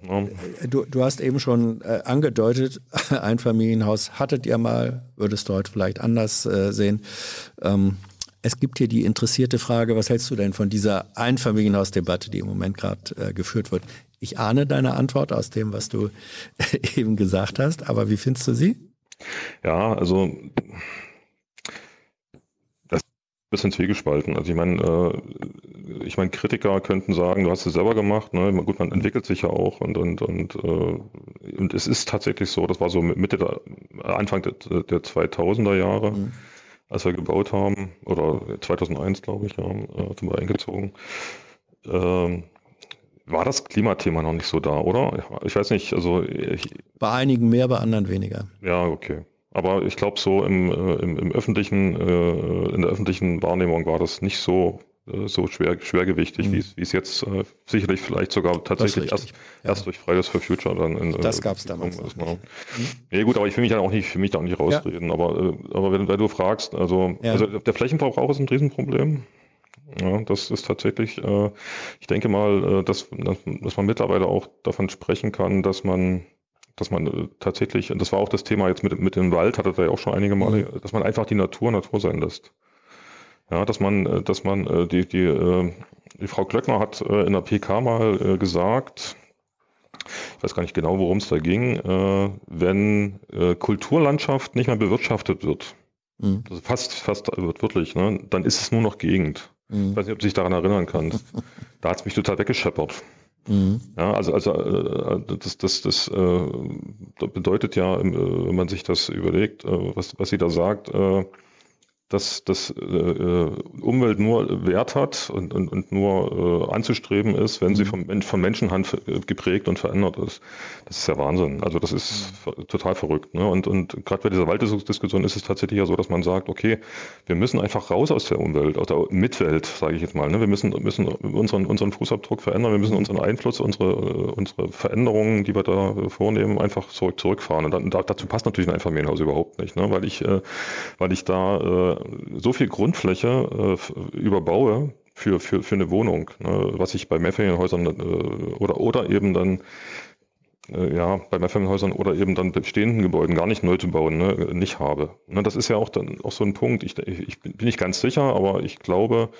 du, du hast eben schon äh, angedeutet, ein Familienhaus hattet ihr mal, würdest du heute vielleicht anders äh, sehen. Ähm, es gibt hier die interessierte Frage, was hältst du denn von dieser Einfamilienhausdebatte, die im Moment gerade äh, geführt wird? Ich ahne deine Antwort aus dem, was du eben gesagt hast, aber wie findest du sie? Ja, also das ist ein bisschen zwiegespalten. Also ich meine, äh, ich meine, Kritiker könnten sagen, du hast es selber gemacht, ne? Gut, man entwickelt sich ja auch und und und äh, und es ist tatsächlich so, das war so Mitte der Anfang der, der 2000er Jahre. Mhm als wir gebaut haben, oder 2001, glaube ich, ja, äh, sind wir eingezogen, ähm, war das Klimathema noch nicht so da, oder? Ich weiß nicht, also ich, bei einigen mehr, bei anderen weniger. Ja, okay. Aber ich glaube, so im, äh, im, im, öffentlichen, äh, in der öffentlichen Wahrnehmung war das nicht so so schwer, schwergewichtig, mhm. wie es jetzt äh, sicherlich vielleicht sogar tatsächlich erst, ja. erst durch Fridays for Future dann in, Das äh, gab es damals. Ist, ne? mhm. Ja gut, aber ich will mich dann auch nicht, für mich da auch nicht rausreden. Ja. Aber, äh, aber wenn, wenn, du fragst, also, ja. also der Flächenverbrauch ist ein Riesenproblem. Ja, das ist tatsächlich, äh, ich denke mal, äh, dass, dass man mittlerweile auch davon sprechen kann, dass man dass man äh, tatsächlich, und das war auch das Thema jetzt mit, mit dem Wald, hatte da ja auch schon einige Male, mhm. dass man einfach die Natur Natur sein lässt. Ja, dass man, äh, dass man, äh, die, die, äh, die Frau Klöckner hat in der PK mal gesagt, ich weiß gar nicht genau, worum es da ging, wenn Kulturlandschaft nicht mehr bewirtschaftet wird, mhm. also fast, fast wirklich, ne, dann ist es nur noch Gegend. Mhm. Ich weiß nicht, ob du dich daran erinnern kannst. Da hat es mich total weggescheppert. Mhm. Ja, also, also äh, das, das, das äh, bedeutet ja, äh, wenn man sich das überlegt, äh, was, was sie da sagt, äh, dass, dass äh, äh, Umwelt nur Wert hat und, und, und nur äh, anzustreben ist, wenn sie mhm. vom, von Menschenhand geprägt und verändert ist. Das ist ja Wahnsinn. Also das ist mhm. total verrückt. Ne? Und, und gerade bei dieser Walddiskussion ist es tatsächlich ja so, dass man sagt, okay, wir müssen einfach raus aus der Umwelt, aus der Mitwelt, sage ich jetzt mal. Ne? Wir müssen, müssen unseren, unseren Fußabdruck verändern, wir müssen unseren Einfluss, unsere, unsere Veränderungen, die wir da vornehmen, einfach zurück, zurückfahren. Und dann, dazu passt natürlich ein Einfamilienhaus überhaupt nicht, ne? weil ich, äh, weil ich da äh, so viel Grundfläche äh, überbaue für, für, für eine Wohnung, ne, was ich bei Mehrfamilienhäusern äh, oder, oder eben dann äh, ja, bei Mehrfamilienhäusern oder eben dann bestehenden Gebäuden gar nicht neu zu bauen, ne, nicht habe. Ne, das ist ja auch dann auch so ein Punkt. Ich, ich bin nicht ganz sicher, aber ich glaube,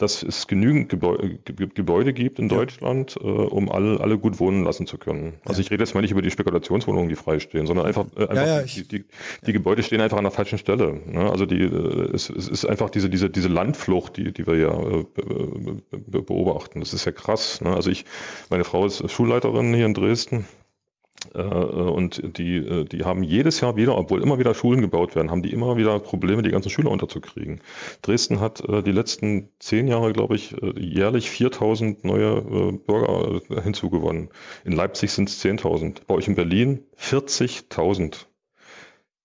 dass es genügend Gebäude, Gebäude gibt in ja. Deutschland, äh, um alle, alle gut wohnen lassen zu können. Also ich rede jetzt mal nicht über die Spekulationswohnungen, die freistehen, sondern einfach, äh, einfach ja, die, die, die, Gebäude stehen einfach an der falschen Stelle. Ne? Also die, äh, es, es ist einfach diese, diese, diese Landflucht, die, die wir ja äh, beobachten. Das ist ja krass. Ne? Also ich, meine Frau ist Schulleiterin hier in Dresden und die, äh, die haben jedes Jahr wieder, obwohl immer wieder Schulen gebaut werden, haben die immer wieder Probleme, die ganzen Schüler unterzukriegen. Dresden hat äh, die letzten zehn Jahre, glaube ich, jährlich 4000 neue Bürger hinzugewonnen. In Leipzig sind es 10.000. Bei euch in Berlin 40.000.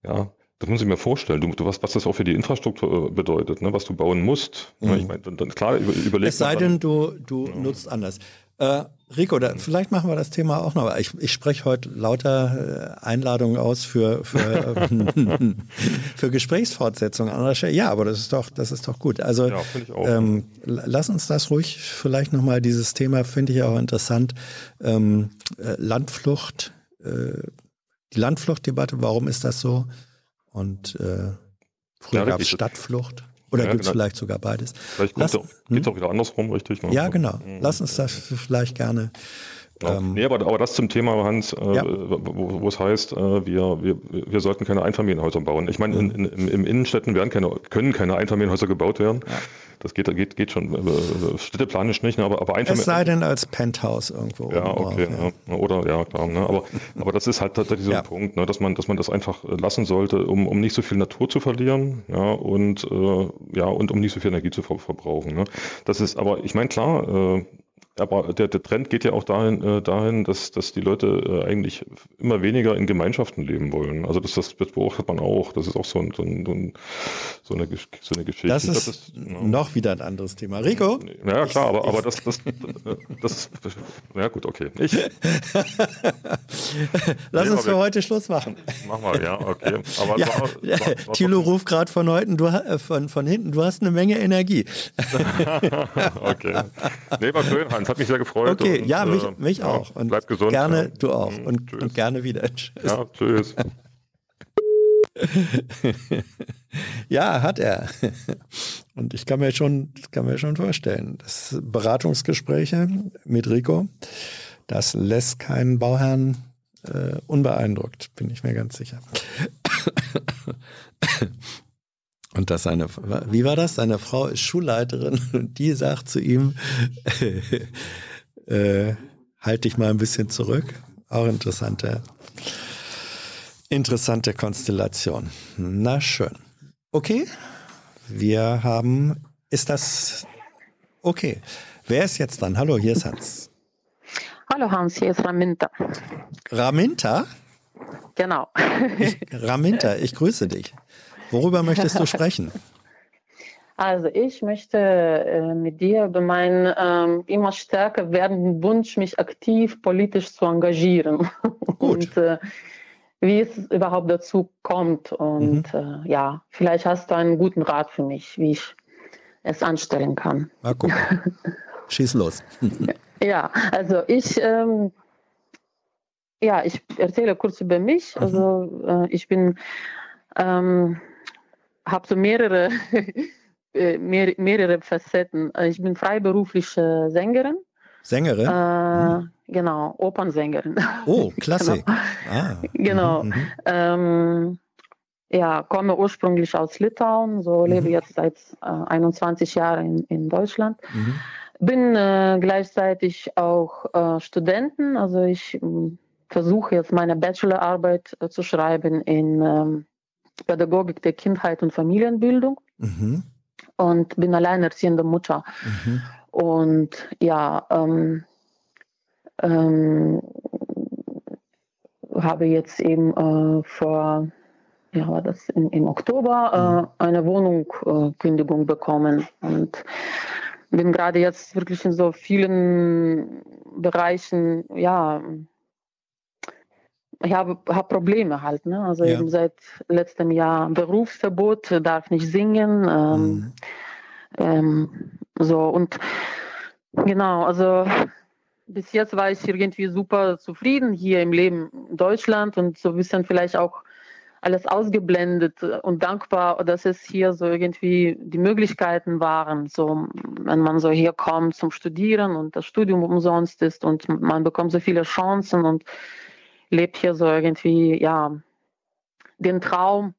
Ja, das muss ich mir vorstellen, du, du was, was das auch für die Infrastruktur bedeutet, ne, was du bauen musst. Mhm. Ich meine, dann, klar, über, überleg Es sei denn, du, du ja. nutzt anders. Äh, Rico, da, vielleicht machen wir das Thema auch noch. Ich, ich spreche heute lauter äh, Einladungen aus für, für, für Gesprächsfortsetzungen Ja, aber das ist doch, das ist doch gut. Also ja, ähm, lass uns das ruhig vielleicht nochmal, dieses Thema finde ich auch interessant. Ähm, äh, Landflucht, äh, die Landfluchtdebatte, warum ist das so? Und äh, früher ja, gab es Stadtflucht. Oder ja, gibt es genau. vielleicht sogar beides? Vielleicht geht es auch, hm? auch wieder andersrum, richtig? Ne? Ja, genau. Hm. Lass uns das vielleicht gerne ja. Ähm, nee, aber, aber das zum Thema, Hans, äh, ja. wo, wo es heißt, äh, wir, wir, wir sollten keine Einfamilienhäuser bauen. Ich meine, in, in, im, im Innenstädten werden keine, können keine Einfamilienhäuser gebaut werden. Ja. Das geht, geht, geht schon äh, städteplanisch nicht, ne? aber, aber Einfamilien... Es sei denn als Penthouse irgendwo. Ja, okay. Drauf, ja. Ne? Oder, ja, klar. Ne? Aber, aber das ist halt dieser ja. Punkt, ne? dass, man, dass man das einfach lassen sollte, um, um nicht so viel Natur zu verlieren ja? Und, äh, ja, und um nicht so viel Energie zu ver verbrauchen. Ne? Das ist, aber ich meine, klar, äh, aber der, der Trend geht ja auch dahin, äh, dahin dass, dass die Leute äh, eigentlich immer weniger in Gemeinschaften leben wollen. Also das, das, das beobachtet man auch. Das ist auch so, ein, so, ein, so, eine, so eine Geschichte. Das ist, das ist ja. noch wieder ein anderes Thema. Rico? Ja, klar, aber, aber das, das, das, das, ja gut, okay. Ich. Lass nee, uns für heute Schluss machen. Mach mal, ja, okay. Aber ja, war, war, war Thilo ruft gerade von, äh, von, von hinten, du hast eine Menge Energie. okay. Nee, war schön, Hans. Es hat mich sehr gefreut. Okay, und, ja, mich, äh, mich ja, auch. Und bleib gesund. Gerne, ja. du auch. Und, und, gerne wieder. Tschüss. Ja, tschüss. ja, hat er. Und ich kann mir schon, kann mir schon vorstellen, dass Beratungsgespräche mit Rico, das lässt keinen Bauherrn äh, unbeeindruckt, bin ich mir ganz sicher. Und dass seine, wie war das? Seine Frau ist Schulleiterin und die sagt zu ihm, äh, halt dich mal ein bisschen zurück. Auch interessante, interessante Konstellation. Na schön. Okay, wir haben, ist das okay? Wer ist jetzt dran? Hallo, hier ist Hans. Hallo Hans, hier ist Raminta. Raminta? Genau. Ich, Raminta, ich grüße dich. Worüber möchtest du sprechen? Also ich möchte äh, mit dir über meinen ähm, immer stärker werdenden Wunsch, mich aktiv politisch zu engagieren. Und äh, wie es überhaupt dazu kommt. Und mhm. äh, ja, vielleicht hast du einen guten Rat für mich, wie ich es anstellen kann. Na, guck. Schieß los. ja, also ich, ähm, ja, ich erzähle kurz über mich. Mhm. Also äh, ich bin ähm, habe so mehrere, äh, mehr, mehrere Facetten. Äh, ich bin freiberufliche Sängerin. Sängerin? Äh, mhm. Genau, Opernsängerin. Oh, klasse. genau. Ah. genau. Mhm. mhm. Ähm, ja, komme ursprünglich aus Litauen, so mhm. lebe jetzt seit äh, 21 Jahren in, in Deutschland. Mhm. Bin äh, gleichzeitig auch äh, Studenten, also ich ähm, versuche jetzt meine Bachelorarbeit äh, zu schreiben in ähm, Pädagogik der Kindheit und Familienbildung Mhm. und bin alleinerziehende Mutter. Mhm. Und ja, ähm, ähm, habe jetzt eben äh, vor, ja, war das in, im Oktober, äh, eine Wohnungkündigung äh, bekommen und bin gerade jetzt wirklich in so vielen Bereichen, ja, ich habe, habe Probleme halt, ne? Also Ja. eben seit letztem Jahr Berufsverbot, darf nicht singen, ähm, Mhm. ähm, so und genau, also bis jetzt war ich irgendwie super zufrieden hier im Leben in Deutschland und so ein bisschen vielleicht auch alles ausgeblendet und dankbar, dass es hier so irgendwie die Möglichkeiten waren, so wenn man so hier kommt zum Studieren und das Studium umsonst ist und man bekommt so viele Chancen und lebt hier so irgendwie, ja, den Traum,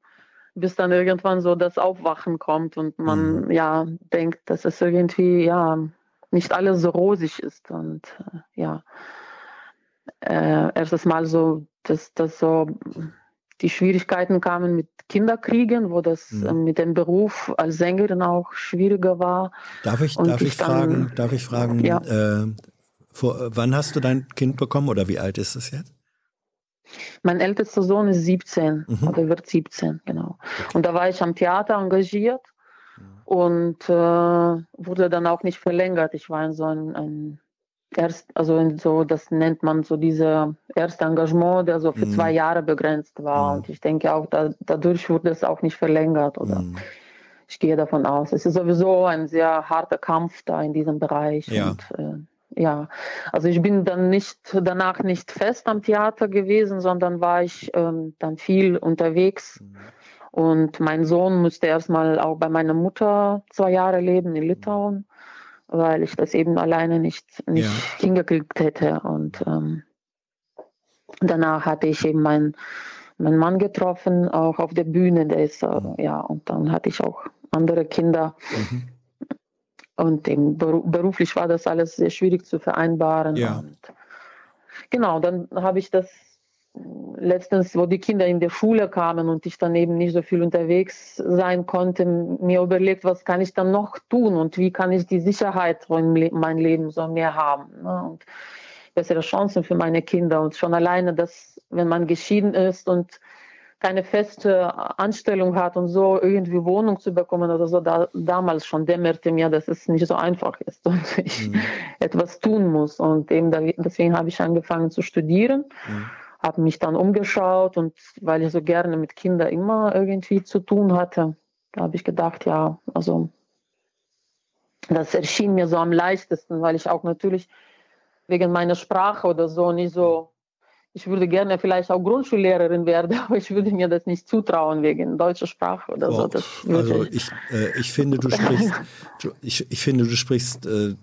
bis dann irgendwann so das Aufwachen kommt und man Mhm. ja denkt, dass es irgendwie, ja, nicht alles so rosig ist und äh, ja, äh, erstes Mal so, dass, dass so die Schwierigkeiten kamen mit Kinderkriegen, wo das Mhm. äh, mit dem Beruf als Sängerin auch schwieriger war. Darf ich, Und darf ich ich dann- fragen, darf ich fragen, Ja. äh, vor, wann hast du dein Kind bekommen oder wie alt ist es jetzt? Mein ältester Sohn ist 17 Mhm. oder wird 17, genau. Und da war ich am Theater engagiert und äh, wurde dann auch nicht verlängert. Ich war in so ein, ein erst, also in so, das nennt man so diese erste Engagement, der so für Mhm. zwei Jahre begrenzt war. Mhm. Und ich denke auch, da, dadurch wurde es auch nicht verlängert oder Mhm. ich gehe davon aus. Es ist sowieso ein sehr harter Kampf da in diesem Bereich. Ja. Und, äh, ja, also ich bin dann nicht danach nicht fest am Theater gewesen, sondern war ich ähm, dann viel unterwegs. Mhm. Und mein Sohn musste erstmal auch bei meiner Mutter zwei Jahre leben in Litauen, weil ich das eben alleine nicht, nicht Ja. hingekriegt hätte. Und ähm, danach hatte ich eben meinen meinen Mann getroffen, auch auf der Bühne. Der ist, äh, ja, und dann hatte ich auch andere Kinder. Mhm. Und beru beruflich war das alles sehr schwierig zu vereinbaren. Ja. Und genau, dann habe ich das letztens, wo die Kinder in der Schule kamen und ich dann eben nicht so viel unterwegs sein konnte, mir überlegt, was kann ich dann noch tun und wie kann ich die Sicherheit in Le mein Leben so mehr haben. Ne? Und bessere Chancen für meine Kinder. Und schon alleine, dass wenn man geschieden ist und keine feste Anstellung hat und so irgendwie Wohnung zu bekommen oder so, da, damals schon dämmerte mir, dass es nicht so einfach ist und ich Mhm. etwas tun muss. Und eben da, deswegen habe ich angefangen zu studieren, Mhm. habe mich dann umgeschaut und weil ich so gerne mit Kindern immer irgendwie zu tun hatte, da habe ich gedacht, ja, also das erschien mir so am leichtesten, weil ich auch natürlich wegen meiner Sprache oder so nicht so ich würde gerne vielleicht auch Grundschullehrerin werden, aber ich würde mir das nicht zutrauen wegen deutscher Sprache oder so. Oh, würde also ich, äh, ich finde, du sprichst, ich, ich finde, du sprichst äh,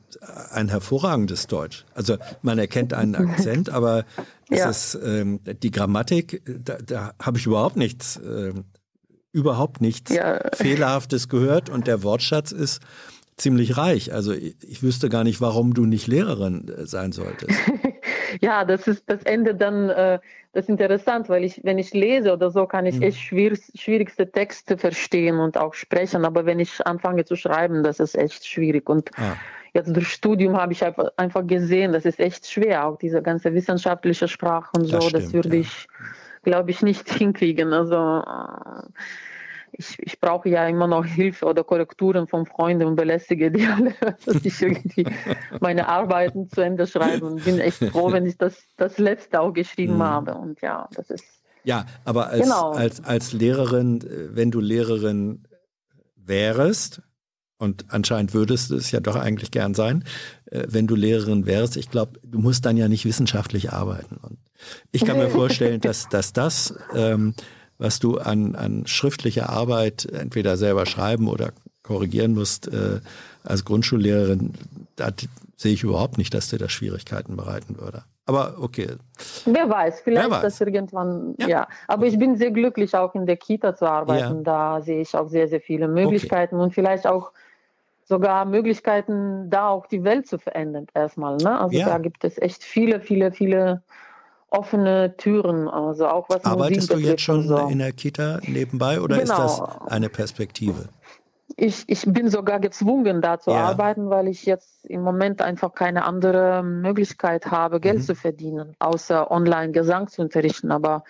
ein hervorragendes Deutsch. Also man erkennt einen Akzent, aber es Ja. ist ähm, die Grammatik, da, da habe ich überhaupt nichts, ähm, überhaupt nichts Ja. Fehlerhaftes gehört und der Wortschatz ist ziemlich reich. Also ich, ich wüsste gar nicht, warum du nicht Lehrerin äh, sein solltest. Ja, das ist das Ende dann, äh, das ist interessant, weil ich, wenn ich lese oder so, kann ich Mhm. echt schwierig, schwierigste Texte verstehen und auch sprechen, aber wenn ich anfange zu schreiben, das ist echt schwierig und Ah, Jetzt durch Studium habe ich einfach- gesehen, das ist echt schwer, auch diese ganze wissenschaftliche Sprache und so, Das das, stimmt, würde ja. ich, glaube ich, nicht hinkriegen. Also äh, ich, ich brauche ja immer noch Hilfe oder Korrekturen von Freunden und belästige die alle, dass ich irgendwie meine Arbeiten zu Ende schreibe und bin echt froh, wenn ich das, das letzte auch geschrieben Mhm. habe. Und ja, das ist Ja, aber als, Genau. als, als Lehrerin, äh, wenn du Lehrerin wärst, und anscheinend würdest du es ja doch eigentlich gern sein, äh, wenn du Lehrerin wärst, ich glaube, du musst dann ja nicht wissenschaftlich arbeiten. Und ich kann mir vorstellen, dass, dass das, ähm, was du an, an schriftlicher Arbeit entweder selber schreiben oder korrigieren musst, äh, als Grundschullehrerin, da sehe ich überhaupt nicht, dass dir das Schwierigkeiten bereiten würde. Aber okay, Wer weiß, vielleicht weiß. das irgendwann, Ja. ja. Aber ich bin sehr glücklich, auch in der Kita zu arbeiten. Ja. Da sehe ich auch sehr, sehr viele Möglichkeiten und vielleicht auch sogar Möglichkeiten, da auch die Welt zu verändern erstmal. Ne? Also Ja. da gibt es echt viele, viele, viele offene Türen. Also auch was Arbeitest Musik du jetzt schon so. in der Kita nebenbei oder ist Genau. das eine Perspektive? Ich, ich bin sogar gezwungen, da zu Ja. arbeiten, weil ich jetzt im Moment einfach keine andere Möglichkeit habe, Geld Mhm. zu verdienen, außer online Gesang zu unterrichten. Aber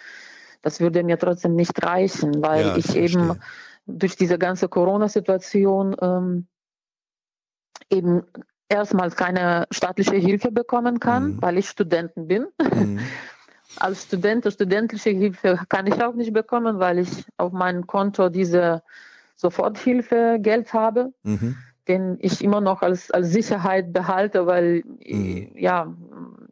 das würde mir trotzdem nicht reichen, weil Ja, ich ich eben verstehe. durch diese ganze Corona-Situation ähm, eben erstmals keine staatliche Hilfe bekommen kann, Mhm. weil ich Studenten bin. Mhm. Als Student studentische Hilfe kann ich auch nicht bekommen, weil ich auf meinem Konto diese Soforthilfe Geld habe, Mhm. den ich immer noch als, als Sicherheit behalte, weil äh, ja,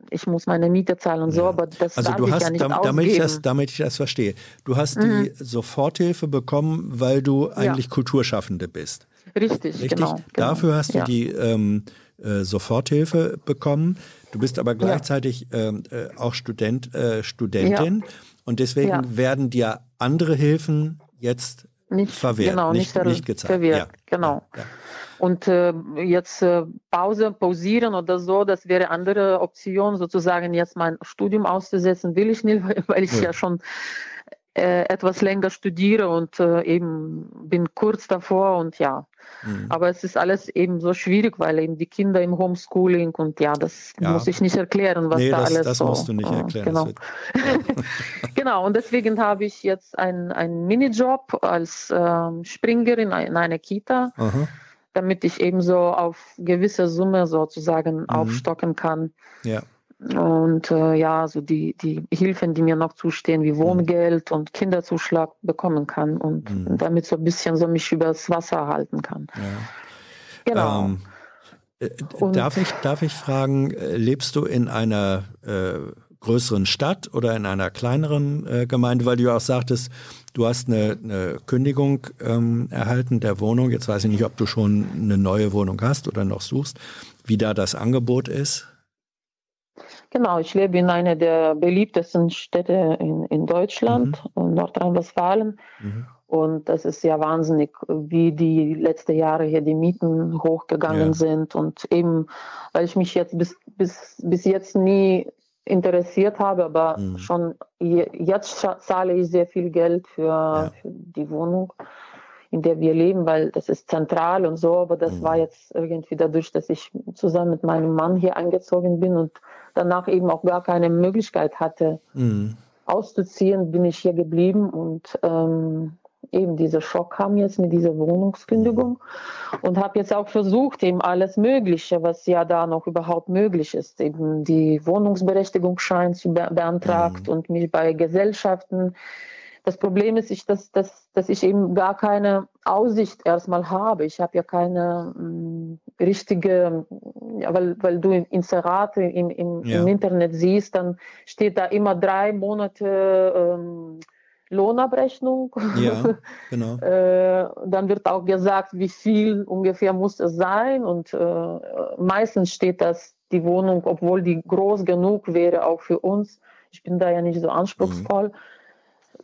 ich muss meine Miete zahlen und so, Mhm. Ja. aber das Also darf du ich hast, ja nicht dam- ausgeben. damit ich, das, damit ich das verstehe, du hast die Mhm. Soforthilfe bekommen, weil du eigentlich Kulturschaffende bist. richtig, Richtig? genau, genau. Dafür hast du ja. die ähm, äh, Soforthilfe bekommen. Du bist aber gleichzeitig ähm, äh, auch Student, äh, Studentin und deswegen Ja. werden dir andere Hilfen jetzt nicht, verwehrt, genau, nicht- nicht, nicht gezahlt. verwehrt, Ja, genau. ja. Und äh, jetzt äh, Pause, pausieren oder so, das wäre andere Option, sozusagen jetzt mein Studium auszusetzen, will ich nicht, weil, weil ich Ja. ja, schon äh, etwas länger studiere und äh, eben bin kurz davor und ja. Mhm. Aber es ist alles eben so schwierig, weil eben die Kinder im Homeschooling und ja, das Ja. muss ich nicht erklären, was Nee, da das, alles das so. musst du nicht äh, erklären. Genau. Das Genau, und deswegen habe ich jetzt einen, einen Minijob als ähm, Springerin in einer Kita, aha, damit ich eben so auf gewisse Summe sozusagen Mhm. aufstocken kann. ja. Und äh, ja, so die, die Hilfen, die mir noch zustehen, wie Wohngeld und Kinderzuschlag bekommen kann und Mhm. damit so ein bisschen so mich übers Wasser halten kann. ja. Genau. Ähm, äh, Und- darf, ich, darf ich fragen, äh, lebst du in einer äh, größeren Stadt oder in einer kleineren äh, Gemeinde? Weil du ja auch sagtest, du hast eine, eine Kündigung ähm, erhalten der Wohnung. Jetzt weiß ich nicht, ob du schon eine neue Wohnung hast oder noch suchst, wie da das Angebot ist. Genau, ich lebe in einer der beliebtesten Städte in, in Deutschland, in Nordrhein-Westfalen. Mhm. Und das ist ja wahnsinnig, wie die letzten Jahre hier die Mieten hochgegangen Ja. sind. Und eben, weil ich mich jetzt bis, bis, bis jetzt nie interessiert habe, aber Mhm. schon je, jetzt zahle ich sehr viel Geld für, für die Wohnung, in der wir leben, weil das ist zentral und so. Aber das Mhm. war jetzt irgendwie dadurch, dass ich zusammen mit meinem Mann hier eingezogen bin und danach eben auch gar keine Möglichkeit hatte, Mhm. auszuziehen, bin ich hier geblieben und ähm, eben dieser Schock kam jetzt mit dieser Wohnungskündigung und habe jetzt auch versucht, eben alles Mögliche, was ja da noch überhaupt möglich ist, eben die Wohnungsberechtigungsschein zu be beantragt und mich bei Gesellschaften. Das Problem ist, ich, dass, dass, dass ich eben gar keine Aussicht erstmal habe. Ich habe ja keine mh, richtige, ja, weil, weil du Inserate im, im, Ja. im Internet siehst, dann steht da immer drei Monate ähm, Lohnabrechnung. Ja, genau. Äh, dann wird auch gesagt, wie viel ungefähr muss es sein. Und äh, meistens steht das, die Wohnung, obwohl die groß genug wäre, auch für uns. Ich bin da ja nicht so anspruchsvoll.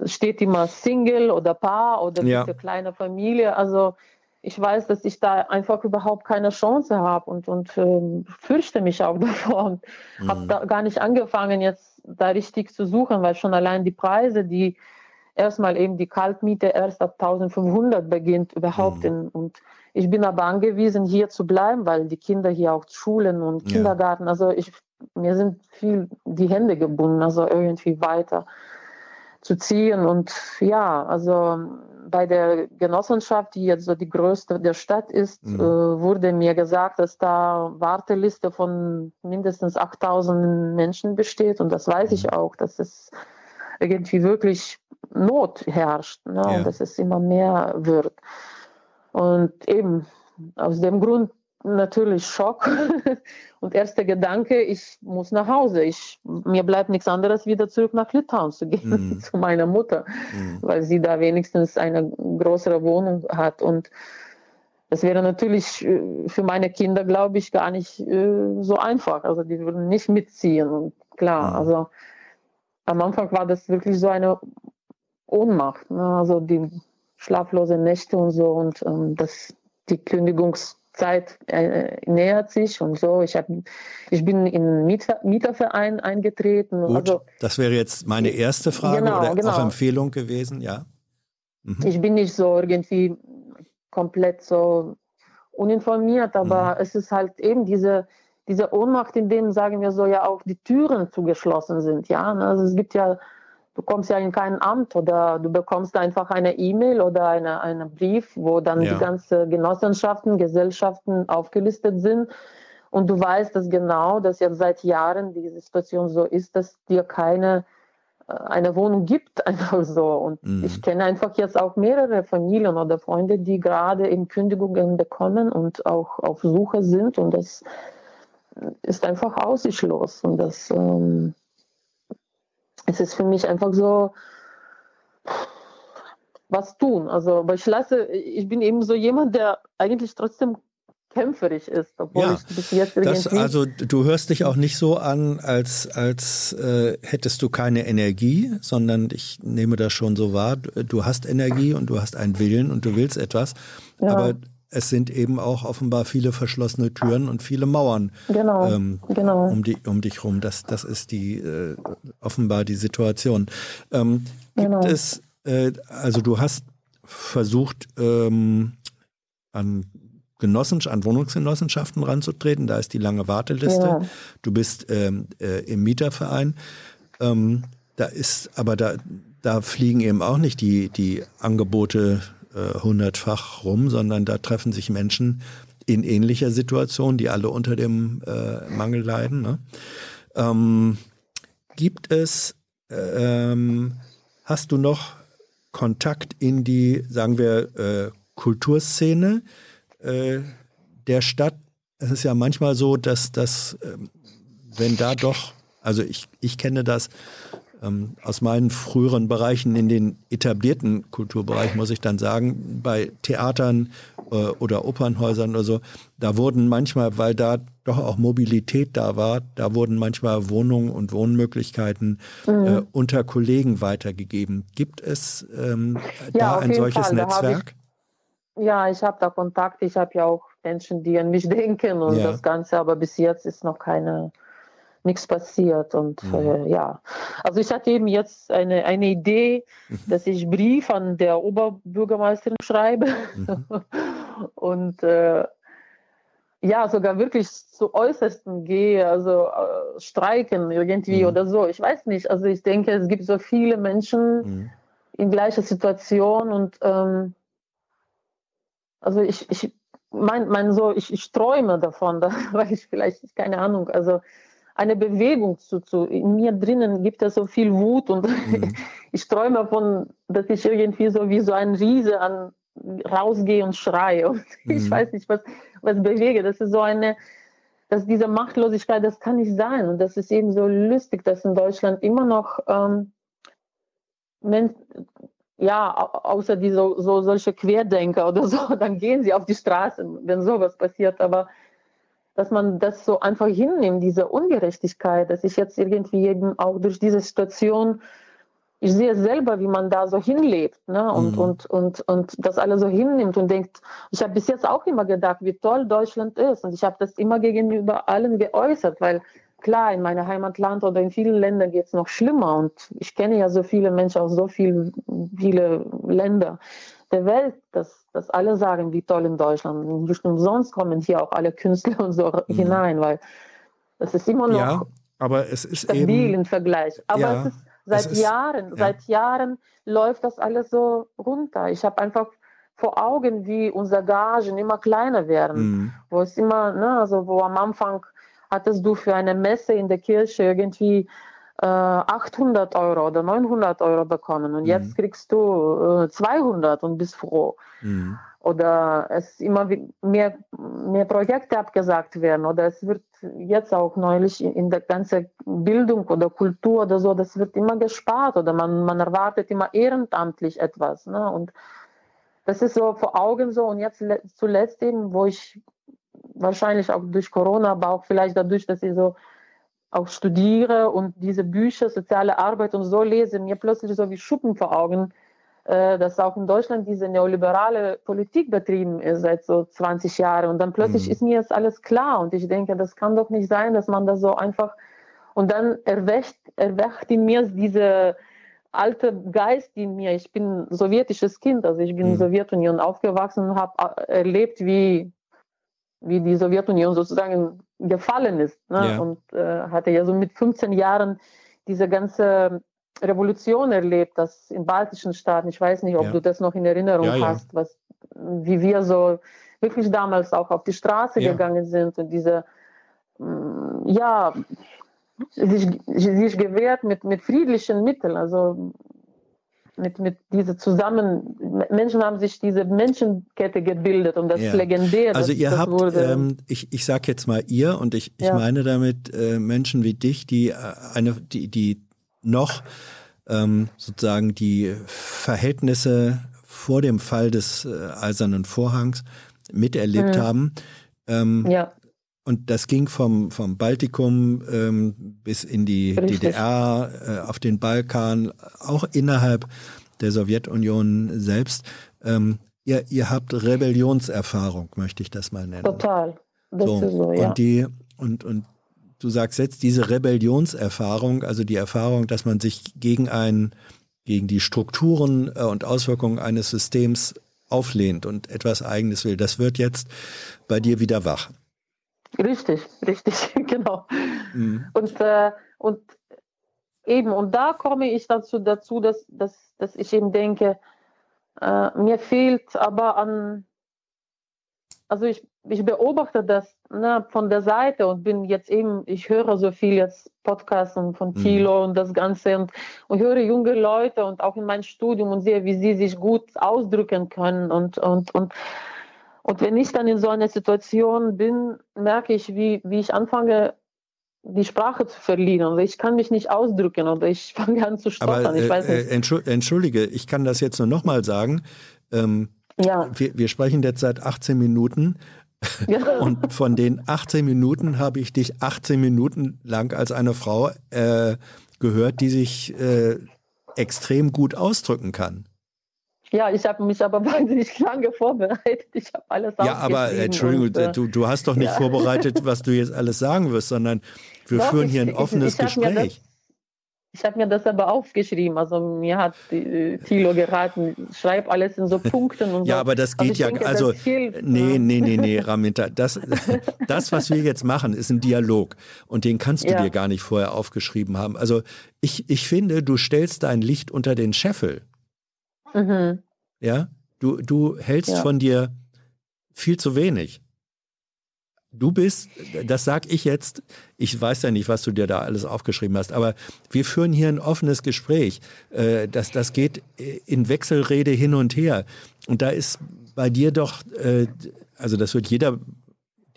Steht immer Single oder Paar oder Ja. bitte kleine Familie. Also ich weiß, dass ich da einfach überhaupt keine Chance habe und, und ähm, fürchte mich auch davor. Und Mhm. habe da gar nicht angefangen, jetzt da richtig zu suchen, weil schon allein die Preise, die erstmal eben die Kaltmiete erst ab 1500 beginnt überhaupt. Mhm. In, und ich bin aber angewiesen, hier zu bleiben, weil die Kinder hier auch Schulen und Ja. Kindergarten, also ich, mir sind viel die Hände gebunden, also irgendwie weiter zu ziehen. Und ja, also bei der Genossenschaft, die jetzt so die größte der Stadt ist, Mhm. äh, wurde mir gesagt, dass da Warteliste von mindestens 8000 Menschen besteht. Und das weiß Mhm. ich auch, dass es irgendwie wirklich Not herrscht ne? Ja. und dass es immer mehr wird. Und eben aus dem Grund natürlich Schock und erster Gedanke, ich muss nach Hause. Ich, mir bleibt nichts anderes, wieder zurück nach Litauen zu gehen, Mhm. zu meiner Mutter, Mhm. weil sie da wenigstens eine größere Wohnung hat. Und das wäre natürlich äh, für meine Kinder, glaube ich, gar nicht äh, so einfach. Also die würden nicht mitziehen. Und klar, Mhm. also am Anfang war das wirklich so eine Ohnmacht. Ne? Also die schlaflose Nächte und so und ähm, das, die Zeit äh, nähert sich und so. Ich, hab, ich bin in einen Mieter, Mieterverein eingetreten. Gut, also, das wäre jetzt meine erste Frage Genau, oder genau. auch Empfehlung gewesen, ja. Mhm. ich bin nicht so irgendwie komplett so uninformiert, aber Mhm. es ist halt eben diese, diese Ohnmacht, in dem, sagen wir so, ja auch die Türen zugeschlossen sind. Ja, also es gibt ja, du kommst ja in kein Amt oder du bekommst einfach eine E-Mail oder eine, einen Brief, wo dann Ja. die ganzen Genossenschaften, Gesellschaften aufgelistet sind. Und du weißt das genau, dass jetzt seit Jahren diese Situation so ist, dass dir keine äh, eine Wohnung gibt, einfach so. Und Mhm. ich kenne einfach jetzt auch mehrere Familien oder Freunde, die gerade in Kündigungen bekommen und auch auf Suche sind. Und das ist einfach aussichtslos. Und das ähm, es ist für mich einfach so was tun. Also, aber ich lasse, ich bin eben so jemand, der eigentlich trotzdem kämpferisch ist, obwohl Ja, ich bis jetzt Das, irgendwie also du hörst dich auch nicht so an, als, als äh, hättest du keine Energie, sondern ich nehme das schon so wahr. Du du hast Energie und du hast einen Willen und du willst etwas. Ja. Aber es sind eben auch offenbar viele verschlossene Türen und viele Mauern genau, ähm, genau. um, die, um dich rum. Das, das ist die äh, offenbar die Situation. Ähm, gibt Genau. es, äh, also du hast versucht, ähm, an Genossenschaft, an Wohnungsgenossenschaften ranzutreten, da ist die lange Warteliste. Ja. Du bist ähm, äh, im Mieterverein. Ähm, da ist, aber da, da fliegen eben auch nicht die, die Angebote hundertfach rum, sondern da treffen sich Menschen in ähnlicher Situation, die alle unter dem äh, Mangel leiden. Ne? Ähm, gibt es, ähm, hast du noch Kontakt in die, sagen wir, äh, Kulturszene äh, der Stadt? Es ist ja manchmal so, dass das, ähm, wenn da doch, also ich, ich kenne das ähm, aus meinen früheren Bereichen in den etablierten Kulturbereich, muss ich dann sagen, bei Theatern äh, oder Opernhäusern oder so, da wurden manchmal, weil da doch auch Mobilität da war, da wurden manchmal Wohnungen und Wohnmöglichkeiten Mhm. äh, unter Kollegen weitergegeben. Gibt es ähm, Ja, da ein solches Fall. Netzwerk? Ja, ich habe da Kontakt. Ich habe ja auch Menschen, die an mich denken und Ja. das Ganze, aber bis jetzt ist noch keine nichts passiert. Und Mhm. äh, ja, also ich hatte eben jetzt eine, eine Idee, Mhm. dass ich Brief an der Oberbürgermeisterin schreibe Mhm. und äh, ja, sogar wirklich zu Äußersten gehe, also äh, streiken irgendwie Mhm. oder so. Ich weiß nicht. Also ich denke, es gibt so viele Menschen, Mhm. in gleicher Situation und ähm, also ich, ich mein, mein so, ich, ich träume davon, da, weil ich vielleicht, keine Ahnung, also eine Bewegung zu, zu in mir drinnen gibt es so viel Wut und Mhm. ich träume davon, dass ich irgendwie so wie so ein Riese an rausgehe und schreie und ich Mhm. weiß nicht, was, was bewege. Das ist so eine, dass diese Machtlosigkeit, das kann nicht sein. Und das ist eben so lustig, dass in Deutschland immer noch ähm, Men ja, au- außer die so, so solche Querdenker oder so, dann gehen sie auf die Straße, wenn sowas passiert. Aber dass man das so einfach hinnimmt, diese Ungerechtigkeit, dass ich jetzt irgendwie eben auch durch diese Situation, ich sehe selber, wie man da so hinlebt ne? und, Mhm. und, und, und das alle so hinnimmt und denkt, ich habe bis jetzt auch immer gedacht, wie toll Deutschland ist und ich habe das immer gegenüber allen geäußert, weil klar, in meinem Heimatland oder in vielen Ländern geht es noch schlimmer und ich kenne ja so viele Menschen aus so viel, viele Länder der Welt, dass, dass alle sagen, wie toll in Deutschland. Nicht umsonst kommen hier auch alle Künstler und so Mhm. hinein, weil das ist immer noch Ja, aber es ist stabil eben, im Vergleich. Aber Ja, es ist seit es ist- Jahren, ja. seit Jahren läuft das alles so runter. Ich habe einfach vor Augen, wie unsere Gagen immer kleiner werden Mhm. wo es immer, ne, also wo am Anfang hattest du für eine Messe in der Kirche irgendwie 800 Euro oder 900 Euro bekommen und Mhm. jetzt kriegst du äh, 200 und bist froh. Mhm. Oder es immer mehr, mehr Projekte abgesagt werden oder es wird jetzt auch neulich in der ganzen Bildung oder Kultur oder so, das wird immer gespart oder man, man erwartet immer ehrenamtlich etwas. Ne? Und das ist so vor Augen so und jetzt le- zuletzt eben, wo ich wahrscheinlich auch durch Corona, aber auch vielleicht dadurch, dass ich so auch studiere und diese Bücher, soziale Arbeit und so lese, mir plötzlich so wie Schuppen vor Augen äh, dass auch in Deutschland diese neoliberale Politik betrieben ist seit so 20 Jahren. Und dann plötzlich Mhm. ist mir jetzt alles klar. Und ich denke, das kann doch nicht sein, dass man das so einfach. Und dann erweckt, erwacht in mir diese alte Geist in mir. Ich bin sowjetisches Kind, also ich bin in Mhm. der Sowjetunion aufgewachsen und habe erlebt, wie, wie die Sowjetunion sozusagen gefallen ist. Ne? Ja. Und äh, hatte ja so mit 15 Jahren diese ganze Revolution erlebt, das in baltischen Staaten. Ich weiß nicht, ob Ja. du das noch in Erinnerung Ja, hast, was, wie wir so wirklich damals auch auf die Straße gegangen sind und diese, mm, ja, sich, sich gewehrt mit, mit friedlichen Mitteln, also mit, mit diese zusammen, Menschen haben sich diese Menschenkette gebildet und das Ja. ist legendär. Also das, ihr das habt, wurde, ähm, ich, ich sage jetzt mal ihr und ich, ich Ja. meine damit äh, Menschen wie dich, die äh, eine, die, die noch ähm, sozusagen die Verhältnisse vor dem Fall des äh, Eisernen Vorhangs miterlebt Mhm. haben. Ähm, ja, Und das ging vom, vom Baltikum ähm, bis in die Richtig. DDR, äh, auf den Balkan, auch innerhalb der Sowjetunion selbst. Ähm, ihr, ihr habt Rebellionserfahrung, möchte ich das mal nennen. total. Das So, ist so, ja. Und die, und, und du sagst jetzt, diese Rebellionserfahrung, also die Erfahrung, dass man sich gegen ein, gegen die Strukturen äh, und Auswirkungen eines Systems auflehnt und etwas Eigenes will, das wird jetzt bei dir wieder wach. Richtig, richtig, genau. Mhm. Und, äh, und eben, und da komme ich dazu, dazu dass, dass, dass ich eben denke, äh, mir fehlt aber an, also ich, ich beobachte das ne, von der Seite und bin jetzt eben, ich höre so viel jetzt Podcasts und von Mhm. Thilo und das Ganze und, und höre junge Leute und auch in meinem Studium und sehe, wie sie sich gut ausdrücken können und, und, und und wenn ich dann in so einer Situation bin, merke ich, wie, wie ich anfange, die Sprache zu verlieren. Also ich kann mich nicht ausdrücken oder ich fange an zu stottern. Ich äh, weiß äh, nicht. entschu- entschuldige, ich kann das jetzt nur nochmal sagen. Ähm, Ja, wir, wir sprechen jetzt seit 18 Minuten ja. und von den 18 Minuten habe ich dich 18 Minuten lang als eine Frau äh, gehört, die sich äh, extrem gut ausdrücken kann. Ja, ich habe mich aber wahnsinnig lange vorbereitet. Ich habe alles Ja, aber Entschuldigung, und, äh, du, du hast doch nicht ja. vorbereitet, was du jetzt alles sagen wirst, sondern wir Doch, führen ich- hier ein ich- offenes ich mir Gespräch. Ich habe mir das aber aufgeschrieben. Also mir hat äh, Thilo geraten, schreib alles in so Punkten und so. Ja, aber das Also geht ich ja, denke, also, hilft, nee, ne? nee, nee, nee, Raminta, das, das, was wir jetzt machen, ist ein Dialog und den kannst du Ja. dir gar nicht vorher aufgeschrieben haben. Also ich, ich finde, du stellst dein Licht unter den Scheffel, Mhm. ja? Du, du hältst Ja. von dir viel zu wenig. Du bist, das sag ich jetzt, ich weiß ja nicht, was du dir da alles aufgeschrieben hast, aber wir führen hier ein offenes Gespräch. Äh, Das, das geht in Wechselrede hin und her. Und da ist bei dir doch, äh, also das wird jeder,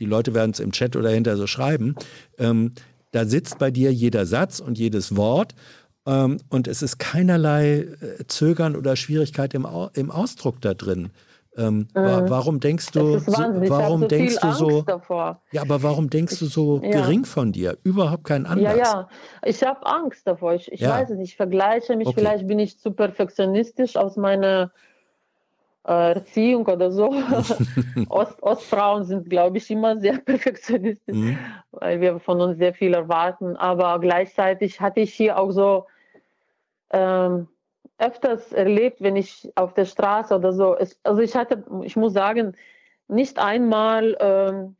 die Leute werden es im Chat oder hinter so schreiben, ähm, da sitzt bei dir jeder Satz und jedes Wort und es ist keinerlei äh, Zögern oder Schwierigkeit im, Au im Ausdruck da drin. Ähm, Mhm. warum denkst du, so. Ich warum so denkst du Angst so, davor. ja, aber warum denkst du so Ja. gering von dir? Überhaupt keinen Anlass. Ja, ja, ich habe Angst davor. Ich, ich Ja. weiß es nicht. Ich vergleiche mich. Okay. Vielleicht bin ich zu perfektionistisch aus meiner äh, Erziehung oder so. Ost, Ostfrauen sind, glaube ich, immer sehr perfektionistisch, Mhm. weil wir von uns sehr viel erwarten. Aber gleichzeitig hatte ich hier auch so ähm, öfters erlebt, wenn ich auf der Straße oder so. Es, also ich hatte, ich muss sagen, nicht einmal ähm,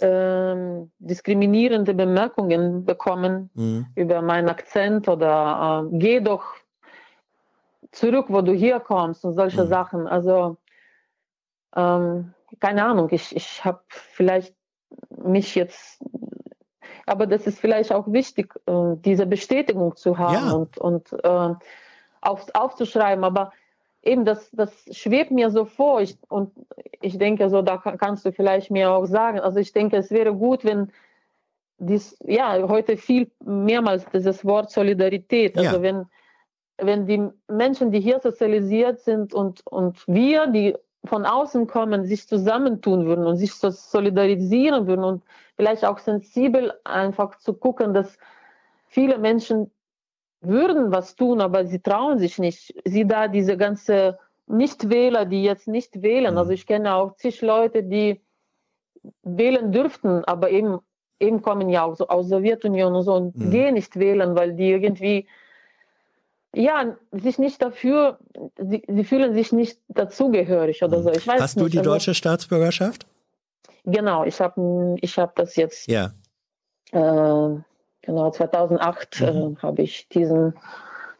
ähm, diskriminierende Bemerkungen bekommen Mhm. über meinen Akzent oder äh, geh doch zurück, wo du herkommst und solche Mhm. Sachen. Also ähm, keine Ahnung, ich, ich habe vielleicht mich jetzt, aber das ist vielleicht auch wichtig, äh, diese Bestätigung zu haben Ja. und, und äh, auf, aufzuschreiben. Aber eben, das, das schwebt mir so vor. Ich, und ich denke, so, da ka- kannst du vielleicht mir auch sagen. Also ich denke, es wäre gut, wenn dies, ja, heute viel mehrmals dieses Wort Solidarität, also Ja. wenn, wenn die Menschen, die hier sozialisiert sind und, und wir, die von außen kommen, sich zusammentun würden und sich so solidarisieren würden und vielleicht auch sensibel einfach zu gucken, dass viele Menschen würden was tun, aber sie trauen sich nicht. Sie da diese ganze Nichtwähler, die jetzt nicht wählen. Mhm. Also ich kenne auch zig Leute, die wählen dürften, aber eben, eben kommen ja auch so aus Sowjetunion und so und Mhm. gehen nicht wählen, weil die irgendwie ja, sich nicht dafür, sie, sie fühlen sich nicht dazugehörig oder so. Ich weiß Hast du nicht. die Also, deutsche Staatsbürgerschaft? Genau, ich habe ich hab das jetzt Ja. äh, genau, 2008 Mhm. äh, habe ich diesen,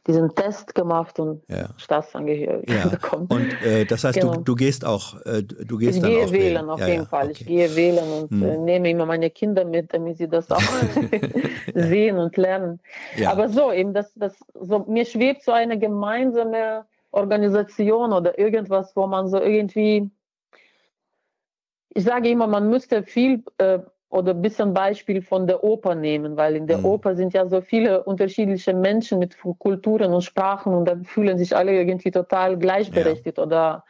diesen Test gemacht und Ja. Staatsangehörigkeit Ja. bekommen. Und äh, das heißt, du, Genau. du gehst auch, äh, du gehst ich dann gehe auch wählen, auf Ja, jeden ja, Fall. Ich okay. gehe wählen und Hm. äh, nehme immer meine Kinder mit, damit sie das auch sehen und lernen. Aber so, eben, das, das, so, mir schwebt so eine gemeinsame Organisation oder irgendwas, wo man so irgendwie, ich sage immer, man müsste viel äh, oder ein bisschen Beispiel von der Oper nehmen, weil in der Mhm. Oper sind ja so viele unterschiedliche Menschen mit Kulturen und Sprachen und dann fühlen sich alle irgendwie total gleichberechtigt oder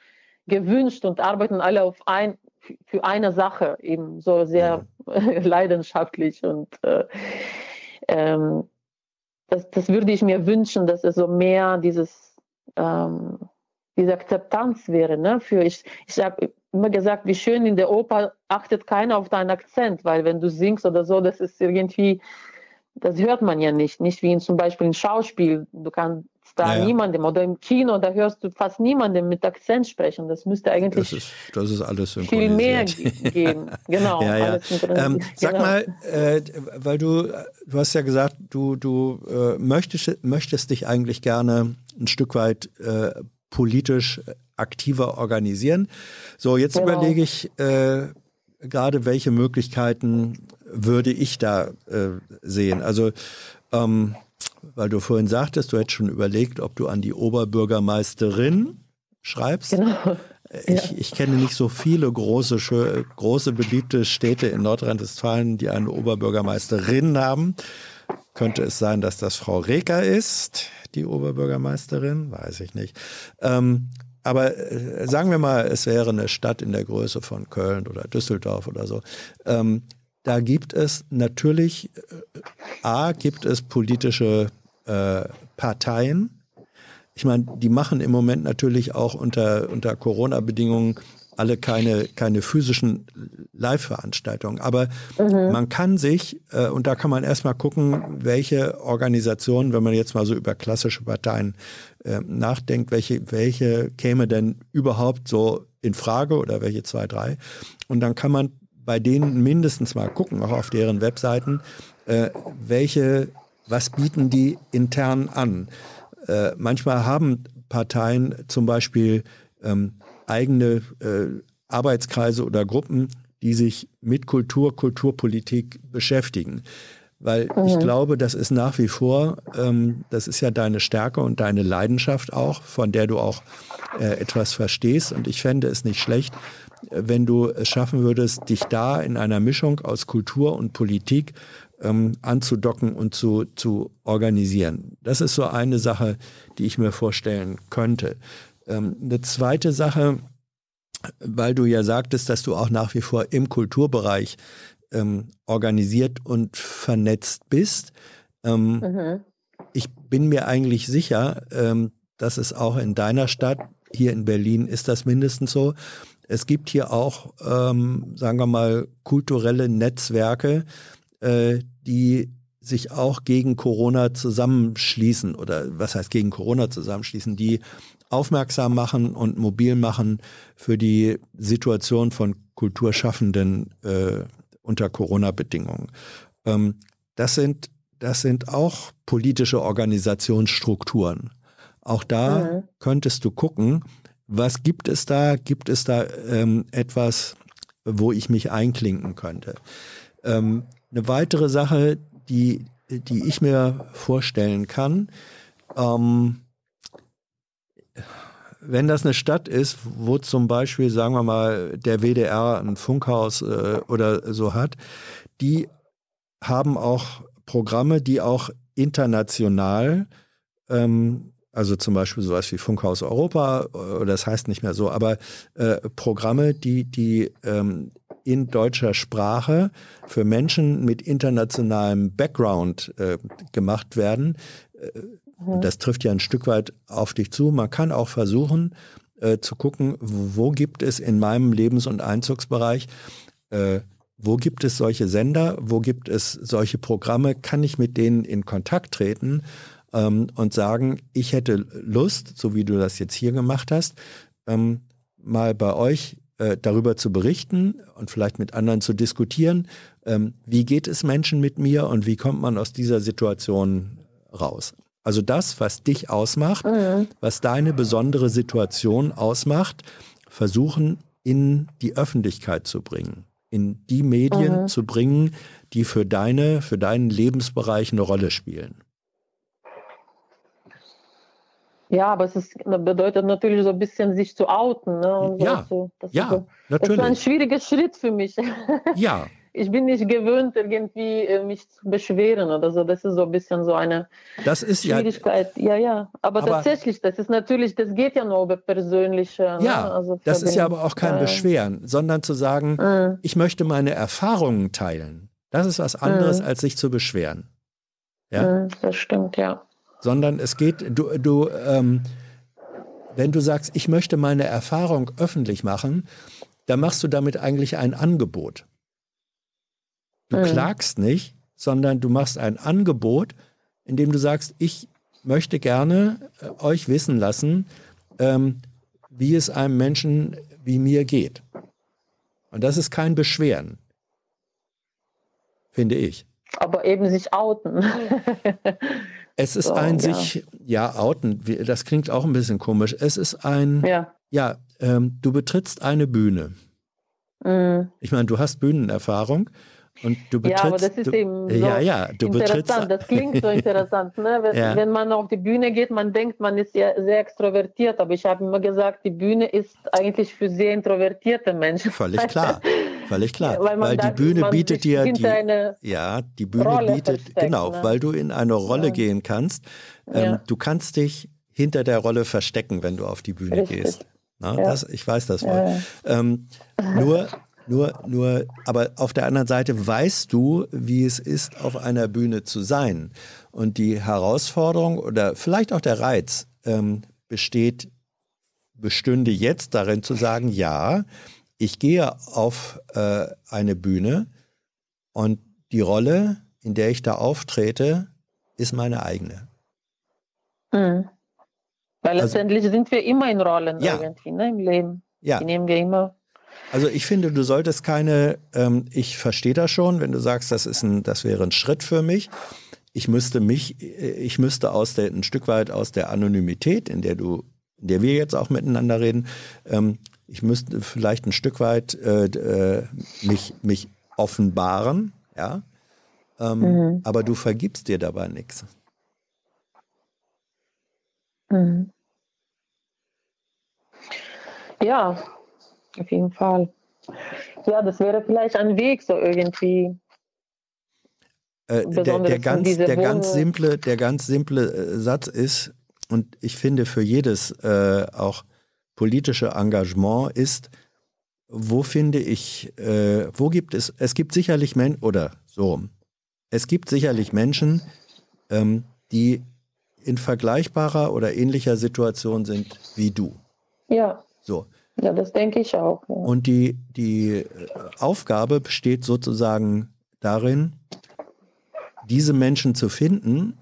gewünscht und arbeiten alle auf ein, für eine Sache, eben so sehr leidenschaftlich und äh, ähm, das, das würde ich mir wünschen, dass es so mehr dieses ähm, diese Akzeptanz wäre. Ne? Für ich ich habe immer gesagt, wie schön in der Oper achtet keiner auf deinen Akzent, weil wenn du singst oder so, das ist irgendwie, das hört man ja nicht. Nicht wie in, zum Beispiel im Schauspiel. Du kannst da Ja, niemandem oder im Kino, da hörst du fast niemandem mit Akzent sprechen. Das müsste eigentlich Das ist, das ist alles viel mehr geben. Genau. Ja, ja. Ähm, sag Genau. mal, äh, weil du, du hast ja gesagt, du, du äh, möchtest, möchtest dich eigentlich gerne ein Stück weit äh, politisch aktiver organisieren. So, jetzt Genau. überlege ich äh, gerade, welche Möglichkeiten würde ich da äh, sehen. Also, ähm, weil du vorhin sagtest, du hättest schon überlegt, ob du an die Oberbürgermeisterin schreibst. Genau. Ich, ich kenne nicht so viele große, große beliebte Städte in Nordrhein-Westfalen, die eine Oberbürgermeisterin haben. Könnte es sein, dass das Frau Reker ist, die Oberbürgermeisterin? Weiß ich nicht. Ähm, aber äh, sagen wir mal, es wäre eine Stadt in der Größe von Köln oder Düsseldorf oder so. Ähm, da gibt es natürlich, äh, A, gibt es politische äh, Parteien, ich meine, die machen im Moment natürlich auch unter, unter Corona-Bedingungen alle keine, keine physischen Live-Veranstaltungen. Aber man kann sich, äh, und da kann man erstmal gucken, welche Organisationen, wenn man jetzt mal so über klassische Parteien äh, nachdenkt, welche, welche käme denn überhaupt so in Frage oder welche zwei, drei. Und dann kann man bei denen mindestens mal gucken, auch auf deren Webseiten, äh, welche, was bieten die intern an. Äh, manchmal haben Parteien zum Beispiel ähm, eigene äh, Arbeitskreise oder Gruppen, die sich mit Kultur, Kulturpolitik beschäftigen. Weil ich glaube, das ist nach wie vor, ähm, das ist ja deine Stärke und deine Leidenschaft auch, von der du auch äh, etwas verstehst. Und ich fände es nicht schlecht, wenn du es schaffen würdest, dich da in einer Mischung aus Kultur und Politik ähm, anzudocken und zu, zu organisieren. Das ist so eine Sache, die ich mir vorstellen könnte. Ähm, eine zweite Sache, weil du ja sagtest, dass du auch nach wie vor im Kulturbereich ähm, organisiert und vernetzt bist. Ähm, Mhm. ich bin mir eigentlich sicher, ähm, dass es auch in deiner Stadt, hier in Berlin, ist das mindestens so. Es gibt hier auch, ähm, sagen wir mal, kulturelle Netzwerke, äh, die sich auch gegen Corona zusammenschließen oder was heißt gegen Corona zusammenschließen, die aufmerksam machen und mobil machen für die Situation von Kulturschaffenden äh, unter Corona-Bedingungen. Ähm, das sind das sind auch politische Organisationsstrukturen. Auch da Mhm. könntest du gucken, was gibt es da? Gibt es da ähm, etwas, wo ich mich einklinken könnte? Ähm, eine weitere Sache, die, die ich mir vorstellen kann, ähm, wenn das eine Stadt ist, wo zum Beispiel, sagen wir mal, der WDR ein Funkhaus äh, oder so hat, die haben auch Programme, die auch international, ähm, also zum Beispiel sowas wie Funkhaus Europa, oder das heißt nicht mehr so, aber äh, Programme, die, die ähm, in deutscher Sprache für Menschen mit internationalem Background äh, gemacht werden. Und das trifft ja ein Stück weit auf dich zu, man kann auch versuchen äh, zu gucken, wo gibt es in meinem Lebens- und Einzugsbereich, äh, wo gibt es solche Sender, wo gibt es solche Programme, kann ich mit denen in Kontakt treten ähm, und sagen, ich hätte Lust, so wie du das jetzt hier gemacht hast, ähm, mal bei euch äh, darüber zu berichten und vielleicht mit anderen zu diskutieren, ähm, wie geht es Menschen mit mir und wie kommt man aus dieser Situation raus. Also das, was dich ausmacht, mhm. was deine besondere Situation ausmacht, versuchen in die Öffentlichkeit zu bringen, in die Medien mhm. zu bringen, die für deine, für deinen Lebensbereich eine Rolle spielen. Ja, aber es ist, bedeutet natürlich so ein bisschen sich zu outen. Ne? ja, so. ja so, natürlich. Das ist ein schwieriger Schritt für mich. Ja. Ich bin nicht gewöhnt, irgendwie äh, mich zu beschweren oder so. Das ist so ein bisschen so eine das ist Schwierigkeit. Ja, ja. ja. Aber, aber, tatsächlich, das ist natürlich, das geht ja nur über persönliche. Ne? Ja, ne? also das ist ja aber auch kein Beschweren, sondern zu sagen, mhm. ich möchte meine Erfahrungen teilen. Das ist was anderes, mhm. als sich zu beschweren. Ja? Mhm, das stimmt, ja sondern es geht, du, du ähm, wenn du sagst, ich möchte meine Erfahrung öffentlich machen, dann machst du damit eigentlich ein Angebot. Du mhm. klagst nicht, sondern du machst ein Angebot, in dem du sagst, ich möchte gerne äh, euch wissen lassen, ähm, wie es einem Menschen wie mir geht. Und das ist kein Beschweren, finde ich. Aber eben sich outen. Es ist so, ein ja. sich, ja, outen, das klingt auch ein bisschen komisch. Es ist ein, ja, ja ähm, du betrittst eine Bühne. Mhm. Ich meine, du hast Bühnenerfahrung und du betrittst. Ja, aber das ist du, eben so ja, ja, du interessant. Das klingt so interessant. Ne? Wenn, ja. wenn, man auf die Bühne geht, man denkt, man ist ja sehr extrovertiert, aber ich habe immer gesagt, die Bühne ist eigentlich für sehr introvertierte Menschen. Völlig klar. Völlig klar, weil, weil die Bühne bietet dir die, ja, die Bühne Rolle bietet genau, ne? weil du in eine Rolle ja. gehen kannst. Ähm, ja. Du kannst dich hinter der Rolle verstecken, wenn du auf die Bühne Richtig. gehst. Na, ja. das, ich weiß das wohl. Ähm, nur, nur, nur, aber auf der anderen Seite weißt du, wie es ist, auf einer Bühne zu sein. Und die Herausforderung oder vielleicht auch der Reiz ähm, besteht, bestünde jetzt darin zu sagen, ja, ich gehe auf äh, eine Bühne und die Rolle, in der ich da auftrete, ist meine eigene. Mhm. Weil also, letztendlich sind wir immer in Rollen ja. irgendwie ne, im Leben. Ja. Die nehmen wir immer. Also ich finde, du solltest keine, ähm, ich verstehe das schon, wenn du sagst, das ist ein, das wäre ein Schritt für mich. Ich müsste mich, ich müsste aus der, ein Stück weit aus der Anonymität, in der du, in der wir jetzt auch miteinander reden, ähm, ich müsste vielleicht ein Stück weit äh, äh, mich, mich offenbaren, ja. Ähm, mhm. Aber du vergibst dir dabei nichts. Mhm. Ja, auf jeden Fall. Ja, das wäre vielleicht ein Weg, so irgendwie. Äh, der, der, ganz, der, ganz simple, der ganz simple äh, Satz ist, und ich finde für jedes äh, auch politische Engagement ist, wo finde ich, äh, wo gibt es, es gibt sicherlich Menschen, oder so, es gibt sicherlich Menschen, ähm, die in vergleichbarer oder ähnlicher Situation sind wie du. Ja. So. Ja, das denke ich auch. Ja. Und die, die äh, Aufgabe besteht sozusagen darin, diese Menschen zu finden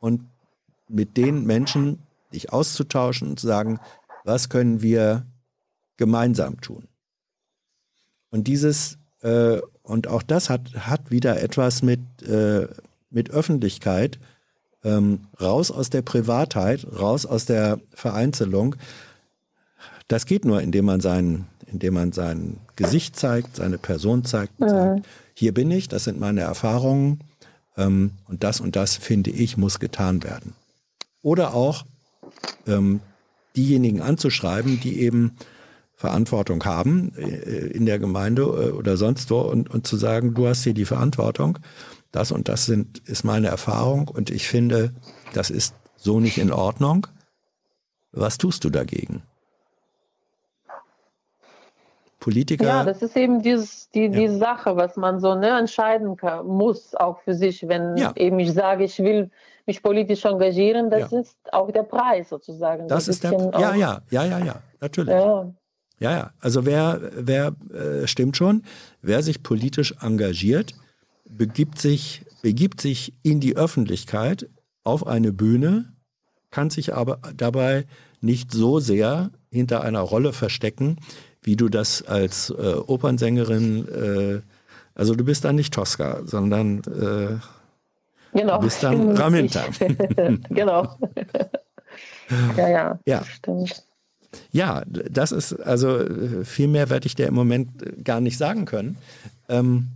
und mit den Menschen dich auszutauschen und zu sagen, was können wir gemeinsam tun? Und dieses, äh, und auch das hat, hat wieder etwas mit, äh, mit Öffentlichkeit, ähm, raus aus der Privatheit, raus aus der Vereinzelung. Das geht nur, indem man sein, indem man sein Gesicht zeigt, seine Person zeigt und sagt, hier bin ich, das sind meine Erfahrungen ähm, und das und das finde ich muss getan werden. Oder auch ähm, diejenigen anzuschreiben, die eben Verantwortung haben äh, in der Gemeinde äh, oder sonst wo und, und zu sagen, du hast hier die Verantwortung, das und das sind, ist meine Erfahrung und ich finde, das ist so nicht in Ordnung. Was tust du dagegen? Politiker. Ja, das ist eben dieses, die, Ja. die Sache, was man so ne, entscheiden kann, muss, auch für sich, wenn Ja. eben ich sage, ich will mich politisch engagieren, das Ja. ist auch der Preis sozusagen. das ist der. Ja, ja, ja, ja, ja, natürlich. ja. Ja, ja. Also wer, wer äh, stimmt schon, wer sich politisch engagiert, begibt sich, begibt sich in die Öffentlichkeit auf eine Bühne, kann sich aber dabei nicht so sehr hinter einer Rolle verstecken, wie du das als äh, Opernsängerin, äh, also du bist dann nicht Tosca, sondern äh, Genau. Du bist dann Raminta. genau. ja, ja, Ja. stimmt. Ja, das ist, also viel mehr werde ich dir im Moment gar nicht sagen können. Ähm,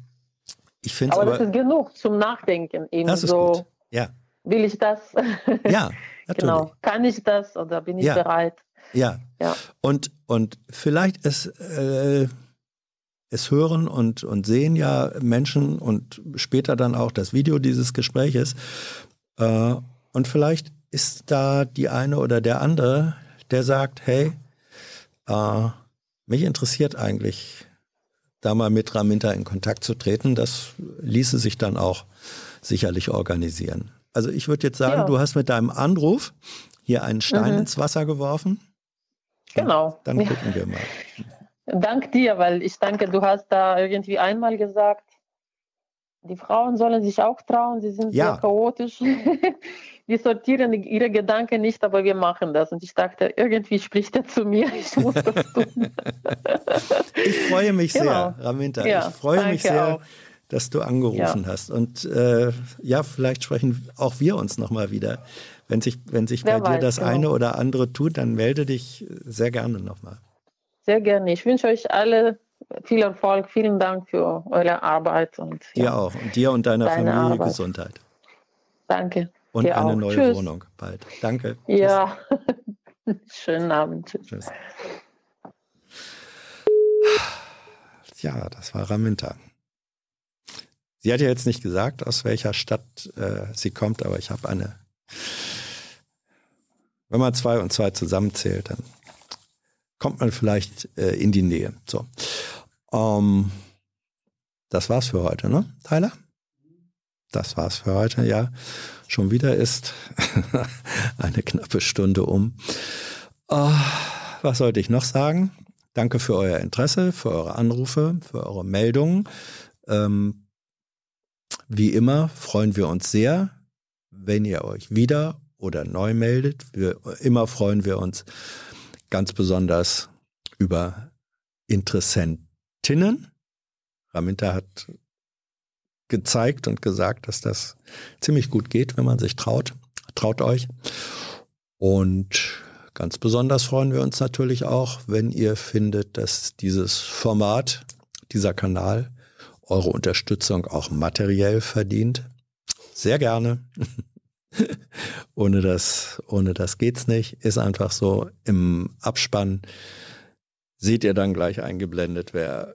ich finde es Aber, aber, das ist genug zum Nachdenken. Eben das ist so, gut. Ja, will ich das? ja, natürlich. genau. Kann ich das oder bin ich Ja. bereit? Ja. Ja. Und, und vielleicht ist, äh, es hören und, und sehen ja Menschen und später dann auch das Video dieses Gespräches. Äh, und vielleicht ist da die eine oder der andere, der sagt, hey, äh, mich interessiert eigentlich, da mal mit Raminta in Kontakt zu treten. Das ließe sich dann auch sicherlich organisieren. Also ich würde jetzt sagen, Ja. du hast mit deinem Anruf hier einen Stein Mhm. ins Wasser geworfen. Genau. Dann Ja. gucken wir mal. Dank dir, weil ich denke, du hast da irgendwie einmal gesagt, die Frauen sollen sich auch trauen, sie sind Ja. sehr chaotisch. Die sortieren ihre Gedanken nicht, aber wir machen das. Und ich dachte, irgendwie spricht er zu mir, ich muss das tun. Ich freue mich Genau. sehr, Raminta. Ja, ich freue mich sehr, auch. dass du angerufen hast. Und äh, ja, vielleicht sprechen auch wir uns nochmal wieder. Wenn sich, wenn sich Wer bei dir weiß, das genau. eine oder andere tut, dann melde dich sehr gerne nochmal. Sehr gerne. Ich wünsche euch alle viel Erfolg. Vielen Dank für eure Arbeit und Dir ja, auch. Und dir und deiner Deine Familie Arbeit. Gesundheit. danke. Und Dir eine auch. neue Tschüss. Wohnung bald. Danke. Ja, schönen Abend. Tschüss. Tschüss. Ja, das war Raminta. Sie hat ja jetzt nicht gesagt, aus welcher Stadt äh, sie kommt, aber ich habe eine. Wenn man zwei und zwei zusammenzählt, dann kommt man vielleicht äh, in die Nähe. So. Ähm, das war's für heute, ne, Tyler? Das war's für heute, ja. Schon wieder ist eine knappe Stunde um. Ah, was sollte ich noch sagen? Danke für euer Interesse, für eure Anrufe, für eure Meldungen. Ähm, wie immer freuen wir uns sehr, wenn ihr euch wieder oder neu meldet. Wir, immer freuen wir uns ganz besonders über Interessentinnen. Raminta hat gezeigt und gesagt, dass das ziemlich gut geht, wenn man sich traut. Traut euch. Und ganz besonders freuen wir uns natürlich auch, wenn ihr findet, dass dieses Format, dieser Kanal eure Unterstützung auch materiell verdient. Sehr gerne. ohne das, ohne das geht's nicht. Ist einfach so. Im Abspann seht ihr dann gleich eingeblendet, wer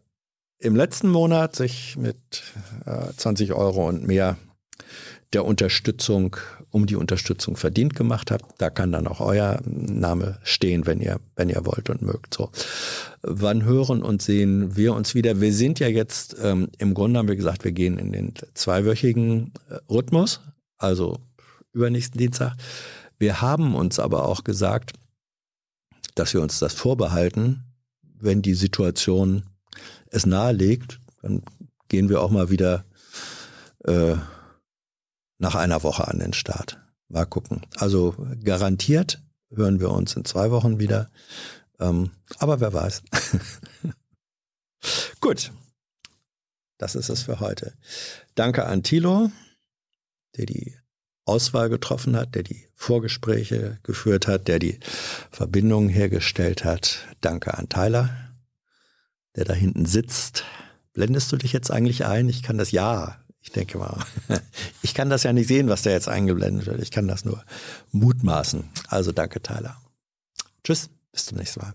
im letzten Monat sich mit äh, 20 Euro und mehr der Unterstützung, um die Unterstützung verdient gemacht hat. Da kann dann auch euer Name stehen, wenn ihr, wenn ihr wollt und mögt. So. Wann hören und sehen wir uns wieder? Wir sind ja jetzt, ähm, im Grunde haben wir gesagt, wir gehen in den zweiwöchigen äh, Rhythmus, also übernächsten Dienstag. Wir haben uns aber auch gesagt, dass wir uns das vorbehalten, wenn die Situation es nahelegt, dann gehen wir auch mal wieder äh, nach einer Woche an den Start. Mal gucken. Also garantiert hören wir uns in zwei Wochen wieder. Ähm, aber wer weiß. Gut. Das ist es für heute. Danke an Thilo, der die Auswahl getroffen hat, der die Vorgespräche geführt hat, der die Verbindungen hergestellt hat. Danke an Tyler, der da hinten sitzt. Blendest du dich jetzt eigentlich ein? Ich kann das ja. Ich denke mal. Ich kann das ja nicht sehen, was da jetzt eingeblendet wird. Ich kann das nur mutmaßen. Also danke, Tyler. Tschüss, bis zum nächsten Mal.